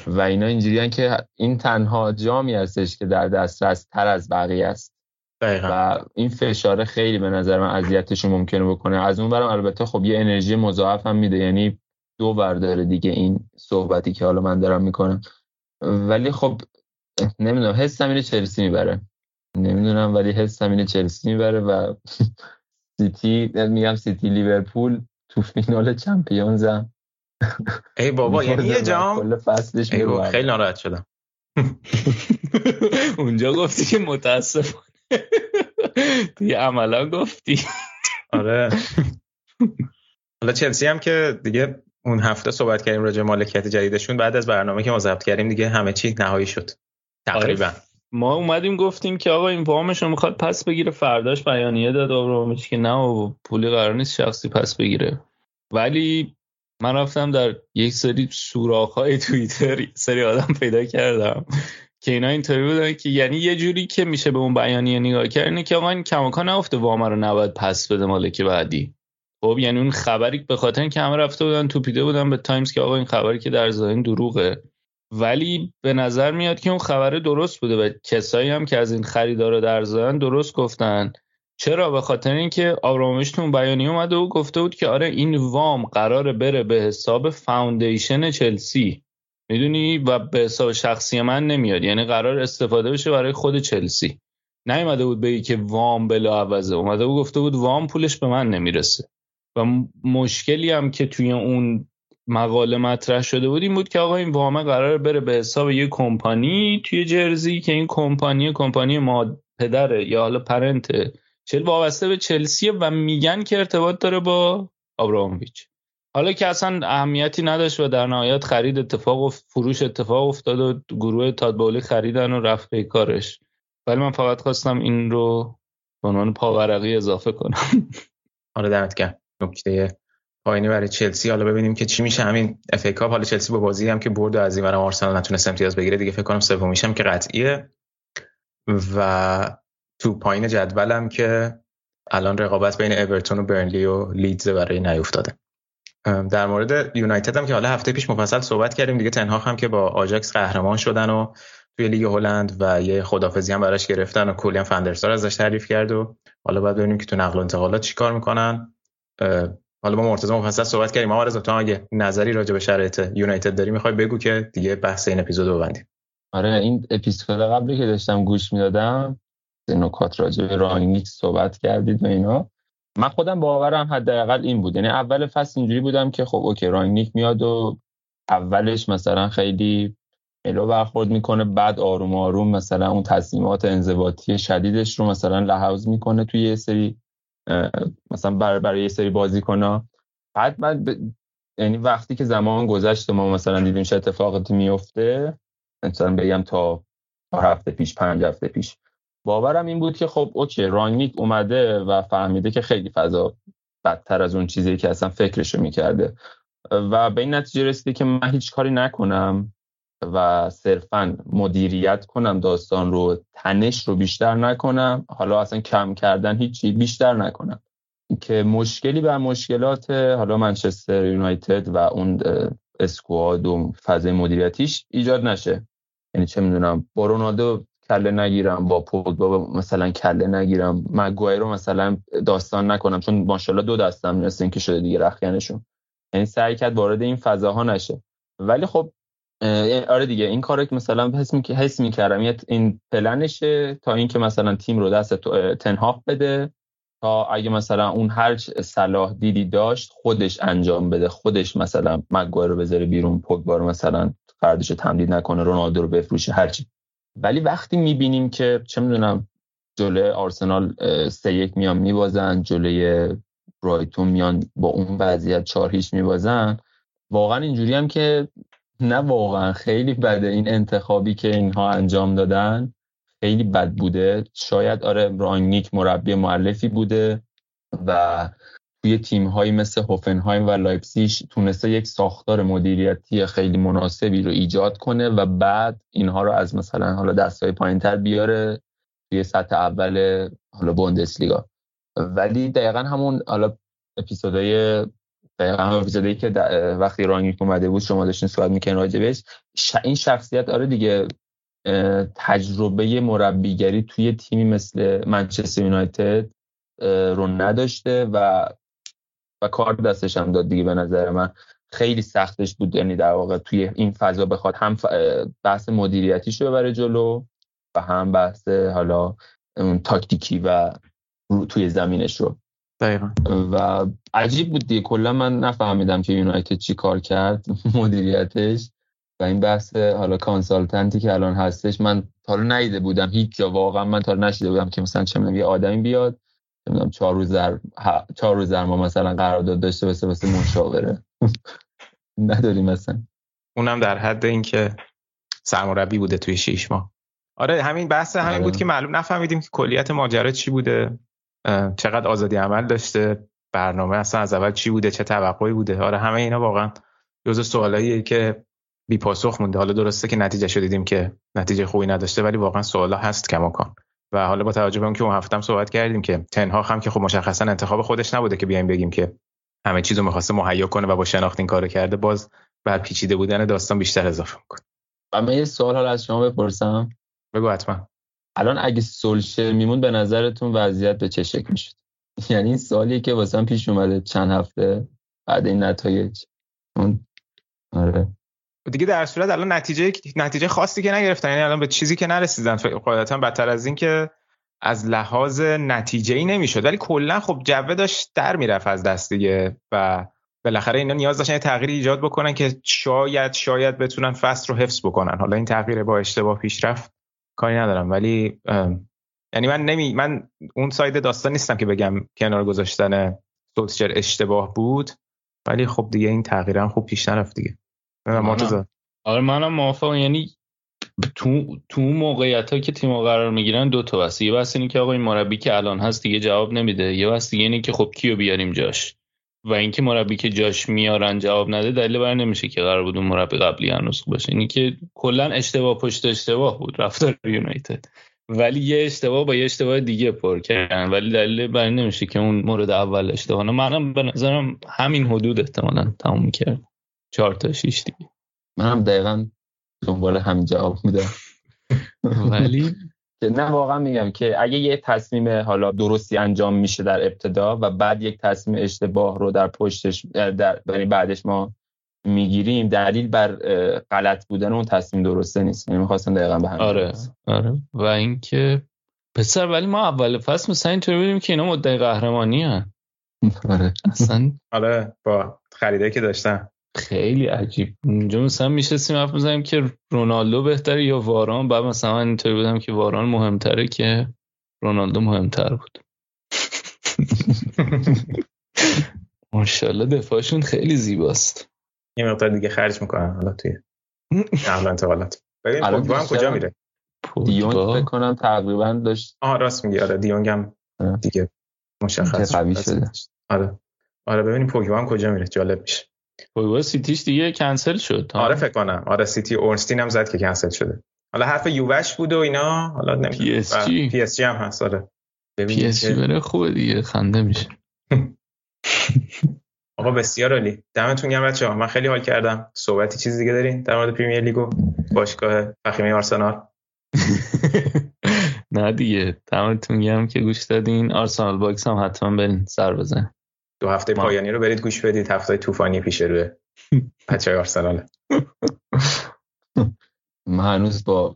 و اینا اینجوریان که این تنها جامی هستش که در دسترس تر از بقیه است. و این فشار خیلی به نظر من اذیتش ممکنه بکنه. از اون برم البته خب یه انرژی مضاعف هم میده. یعنی دو بر داره دیگه این صحبتی که حالا من دارم می‌کنم. ولی خب نمی‌دونم حسم اینه چلسی می‌بره. نمی‌دونم ولی حسم اینه چلسی می‌بره و سیتی میگم سیتی لیورپول تو فینال چمپیونز هم. ای بابا یعنی یه جام کل فصلش خیلی ناراحت شدم. اونجا گفتی که متاسفانه. توی عملا گفتی. آره. حالا چلسی هم که دیگه اون هفته صحبت کردیم راجع مالکیت جدیدشون. بعد از برنامه که ما ضبط کردیم دیگه همه چی نهایی شد. تقریبا. آره. ما اومدیم گفتیم که آقا این وامش رو می‌خواد پس بگیره. فرداش بیانیه داد آبراموویچ که نه و پولی قرار نیست شخصی پس بگیره. ولی من رفتم در یک سری سوراخ های توییتر سری آدم پیدا کردم که اینا اینطوری بودن که یعنی یه جوری که میشه به اون بیانیه نگاه کرد اینه که آقا این کماکان نفته وام رو نباید پس بده مالک بعدی. خب یعنی اون خبری به خاطر اینکه همه رفته بودن توپیده بودن به تایمز که آقا این خبری که در ظاهر دروغه. ولی به نظر میاد که اون خبر درست بوده و کسایی هم که از این خریدار در زدن درست گفتن. چرا؟ به خاطر اینکه آبراموویچ تو بیانیه اومده و گفته بود که آره این وام قراره بره به حساب foundation چلسی. می‌دونی؟ و به حساب شخصی من نمیاد. یعنی قرار استفاده بشه برای خود چلسی. نیومده بود بگی که وام بلا عوضه اومده بود گفته بود وام پولش به من نمی‌رسه. و مشکلی هم که توی اون مقاله مطرح شده بود این بود که آقا این وامه قرار بره به حساب یه کمپانی توی جرزی که این کمپانی کمپانی ما پدره یا حالا پرنته چل وابسته به چلسیه و میگن که ارتباط داره با آبرامویچ. حالا که اصلا اهمیتی نداشت و در نهایت خرید اتفاق و فروش اتفاق افتاد و گروه تادبولی خریدن و رفت به کارش. ولی من فقط خواستم این رو به عنوان پاورقی اضافه کنم. حالا دمت گرم. نکته پایینی برای چلسی. حالا ببینیم که چی میشه. همین FA Cup حالا چلسی با بازی هم که برد و از این ورم آرسنال نتونست امتیاز بگیره دیگه. فکر کنم سومیش هم که قطعیه. و تو پایین جدولم که الان رقابت بین اورتون و برنلی و لیدز برای نیافتادنه در مورد یونایتد هم که حالا هفته پیش مفصل صحبت کردیم. دیگه تن هاخ هم که با آجاکس قهرمان شدن و توی لیگ هلند و یه خدافظی هم براش گرفتن و کلی هم فن در سار ازش تعریف کرد و حالا باید ببینیم که تو نقل و انتقالات چیکار می‌کنن. حالا با مرتضی مفصل صحبت کردیم. ما رضا تو اگه نظری راجع به شرایط یونایتد داری می‌خوای بگو که دیگه بحث این اپیزود ببندیم. آره این اپیزود قبلی که داشتم گوش می‌دادم نکات راجع به رانگنیک صحبت کردید و اینا. من خودم باورم حداقل این بود. یعنی اول فصل اینجوری بودم که خب okay رانگنیک میاد و اولش مثلا خیلی الو برخورد می‌کنه بعد آروم آروم مثلا اون تصمیمات انضباطی شدیدش رو مثلا لحاظ می‌کنه توی یه سری مثلا برای, برای یه سری بازیکن‌ها. بعد بعد ب... یعنی وقتی که زمان گذشت ما مثلا دیدیم چه اتفاقاتی میفته مثلا بگم تا هفته پیش پنج هفته پیش. باورم این بود که خب اوکی رانگنیک اومده و فهمیده که خیلی فضا بدتر از اون چیزی که اصلا فکرشو می‌کرده. و به این نتیجه رسیده که من هیچ کاری نکنم. و صرفا مدیریت کنم داستان رو تنش رو بیشتر نکنم. حالا اصلا کم کردن هیچی بیشتر نکنم. که مشکلی بر مشکلات حالا منچستر یونایتد و اون اسکواد و فضای مدیریتیش ایجاد نشه. یعنی چه می‌دونم با رونالدو کله نگیرم با پوگبا مثلا کله نگیرم مگوایر رو مثلا داستان نکنم. چون ماشاءالله دو دستم مثل که شده دیگه رخیانشون. یعنی سعی کرد وارد این فضاها نشه. ولی خب آره دیگه این کارو که مثلا حس می حس می‌کردم. این پلنشه تا اینکه مثلا تیم رو دست تنهاف بده تا اگه مثلا اون هر صلاح دیدی داشت خودش انجام بده. خودش مثلا مگوایر رو بذاره بیرون پوگبا رو مثلا قراردادش تمدید نکنه رونالدو رو بفروشه هرچی ولی وقتی می‌بینیم که چه می‌دونم جلوی آرسنال سه یک میان میبازن جلوی برایتون میان با اون وضعیت چهار هیچ میبازن واقعا اینجوری هم که نه واقعا. خیلی بده این انتخابی که اینها انجام دادن خیلی بد بوده. شاید آره رانگنیک مربی معلفی بوده و توی تیم هایی مثل هوفنهایم و لایپسیش تونسته یک ساختار مدیریتی خیلی مناسبی رو ایجاد کنه و بعد اینها رو از مثلا حالا دستای پایین تر بیاره توی سطح اول حالا بوندسلیگا. ولی دقیقا همون حالا اپیزودهای دقیقا همون اپیزودی که وقتی رانگیک اومده بود شما داشتین صحبت می‌کنین راجبش این شخصیت آره دیگه تجربه مربیگری توی تیمی مثل منچستر یونایتد رو نداشته و و کار دستش هم داد دیگه به نظر من. خیلی سختش بود یعنی در واقع توی این فضا بخواد هم بحث مدیریتیش رو ببره جلو و هم بحث حالا اون تاکتیکی و توی زمینش رو دقیقا. و عجیب بود دیگه. کلا من نفهمیدم که یونایتد چی کار کرد مدیریتش و این بحث حالا کانسالتنتی که الان هستش من تا رو نیده بودم. هیچ جا واقعا من تا نشیده بودم که مثلا چه یه آدمی بیاد نمی‌دونم چهار روز در چهار روز در ما مثلا قرارداد داشته باشه واسه مشاوره. نداریم مثلا. اونم در حد اینکه سرمربی بوده توی شیش ماه. آره همین بحث همین آره. بود که معلوم نفهمیدیم که کلیت ماجرا چی بوده. چقدر آزادی عمل داشته برنامه اصلا از اول چی بوده چه توقعی بوده؟ آره همه اینا واقعا جزء سوالاییه که بی پاسخ مونده. حالا درسته که نتیجه شو دیدیم که نتیجه خوبی نداشته ولی واقعا سوالا هست کماکان. و حالا با توجه به اون که اون هفتم صحبت کردیم که تنها هم که خب مشخصا انتخاب خودش نبوده که بیایم بگیم که همه چیزو می‌خواسته مهیا کنه و با شناخت این کارو کرده باز بر پیچیده بودن داستان بیشتر اضافه می‌کنه. و من یه سوال حالا از شما بپرسم. بگو حتما. الان اگه سولشر میمون به نظرتون وضعیت به چه شکل می‌شد؟ یعنی این سوالیه که واسه پیش اومده چند هفته بعد این نتایج. اون آره. دیگه در صورت الان نتیجه نتیجه خاصی که نگرفتن. یعنی الان به چیزی که نرسیدن. قاعدتا بدتر از این که از لحاظ نتیجه ای نمی‌شد. ولی کلا خب جوه داشت در می‌رفت از دست دیگه و بالاخره اینا نیاز داشتن یه تغییری ایجاد بکنن که شاید شاید بتونن فصل رو حفظ بکنن. حالا این تغییر با اشتباه پیش رفت. کاری ندارم. ولی یعنی من نمی من اون ساید داستان نیستم که بگم کنار گذاشتن سولشر اشتباه بود. ولی خب دیگه این تغییر هم خوب پیش نرفت دیگه. آره منم موافقم. یعنی تو تو موقعیت ها که تیم قرار می‌گیرن دو تا بس یه بس اینه که آقا این مربی که الان هست دیگه جواب نمیده. یه بس دیگه اینه که خب کیو بیاریم جاش؟ و اینکه مربی که جاش میارن جواب نده دلیل بر نمیشه که قرار بود اون مربی قبلی هنوز باشه اینی که کلا اشتباه پشت اشتباه بود رفتار یونایتد. ولی یه اشتباه با یه اشتباه دیگه پر کردن. ولی دلیل بر نمیشه که اون مورد اول اشتباه. نه منم به نظرم همین حدود احتمالا تموم می‌کرد چهار تا شیش دیگه. منم دقیقا دنبال همین جواب میدم. ولی نه واقعا میگم که اگه یه تصمیم حالا درستی انجام میشه در ابتدا و بعد یک تصمیم اشتباه رو در پشتش در یعنی بعدش ما می‌گیریم دلیل بر غلط بودن اون تصمیم درسته نیست. یعنی می‌خواستم دقیقا به همین آره آره. و اینکه پسر ولی ما اول فصل مثلا اینطوری بودیم که اینا مدعی قهرمانی هن. آره. اصلا آره با خریده که داشتن. خیلی عجیب. اونجا مثلا میشستیم حرف می‌زنیم که رونالدو بهتره یا واران؟ بعد مثلا من اینطوری بودم که واران مهمتره که رونالدو مهمتر بود. ماشاءالله دفاعشون خیلی زیباست. یه مقدار دیگه خرج می‌کنن حالا توی نقل انتقالات. ببین کجا میره؟ دی یونگ فکر کنم تقریبا داشت آها راست میگی. آره دی یونگ هم دیگه مشخص قوی شده. آره. آره ببینیم پوگبا هم کجا میره. جالب میشه. پوگبا سیتیش دیگه کنسل شد. آره فکر کنم. آره سیتی اورنستین هم زد که کنسل شده. حالا حرف یووه بود و اینا. حالا نمی‌دونم. پی اس جی. پی اس جی هم هست آره. PSG بره خوبه دیگه خنده میشه. آقا بسیار عالی. دمتون گرم بچه‌ها. من خیلی حال کردم. صحبتی چیز دیگه دارین در مورد پریمیر لیگ و باشگاه فخیمه آرسنال؟ نه دیگه. دمتون گرم که گوش دادین. آرسنال باکس هم حتما برین سر بزن دو هفته پایانی رو برید گوش بدید. هفته طوفانی پیش روی بچه آرسنال. من هنوز با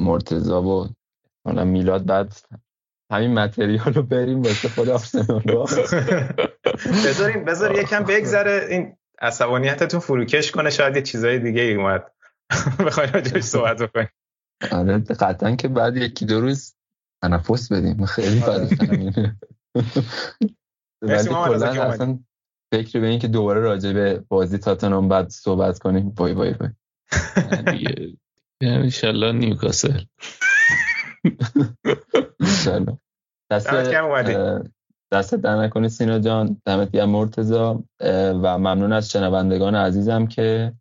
مرتضا و حالا میلاد بعد همین متریال رو بریم واسه خود آرسنال. بذارین بذار یکم بگذره. این عصبانیتتون فروکش کنه. شاید یه چیزای دیگه ای اومد. بخواین راجعش صحبت بکنیم. آره قطعا که بعد یکی دو روز تنفس بدیم. خیلی بد ولی کلا اصلا فکر به این که دوباره راجع به بازی تاتنام بعد صحبت کنیم. وای وای وای. انشالله نیوکاسل. انشالله. دست دست در نکنی سینا جان. دمت گرم مرتضا و ممنون از شنوندگان عزیزم که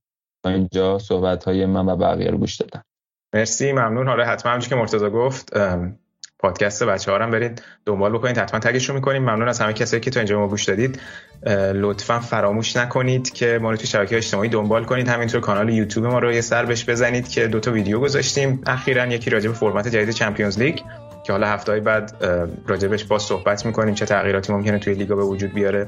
تا اینجا صحبت های من و بقیه رو گوش دادن. مرسی ممنون. حالا حتما همچون که مرتضا گفت پادکست بچه ها هم برید دنبال بکنید حتما تگش رو می‌کنیم. ممنون از همه کسایی که تا اینجا ما گوش دادید. لطفا فراموش نکنید که ما رو تو شبکه اجتماعی دنبال کنید. همینطور کانال یوتیوب ما رو یه سر بهش بزنید که دو تا ویدیو گذاشتیم. اخیرا یکی راجع به فرمت جدید Champions League که حالا هفته بعد راجبش با صحبت می‌کنیم چه تغییراتی ممکنه توی لیگا به وجود بیاره.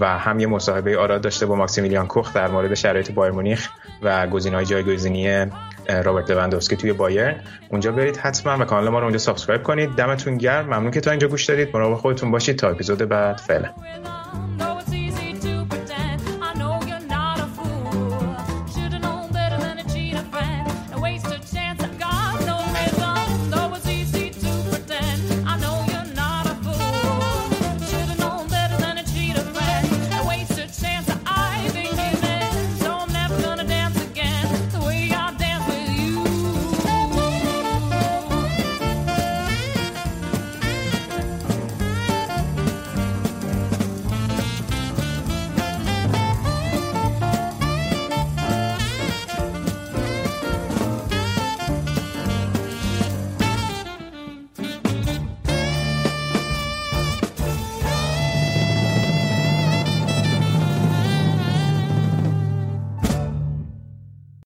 و هم یه مصاحبه آراد داشته با ماکسیمیلیان کوخ در مورد شرایط بایرن مونیخ و گزینه‌های جایگزینی رابرت لواندوفسکی توی بایرن. اونجا برید حتما و کانال ما رو اونجا subscribe کنید. دمتون گرم. ممنون که تا اینجا گوش دادید. مراقب خودتون باشید. تا اپیزود بعد. فعلا.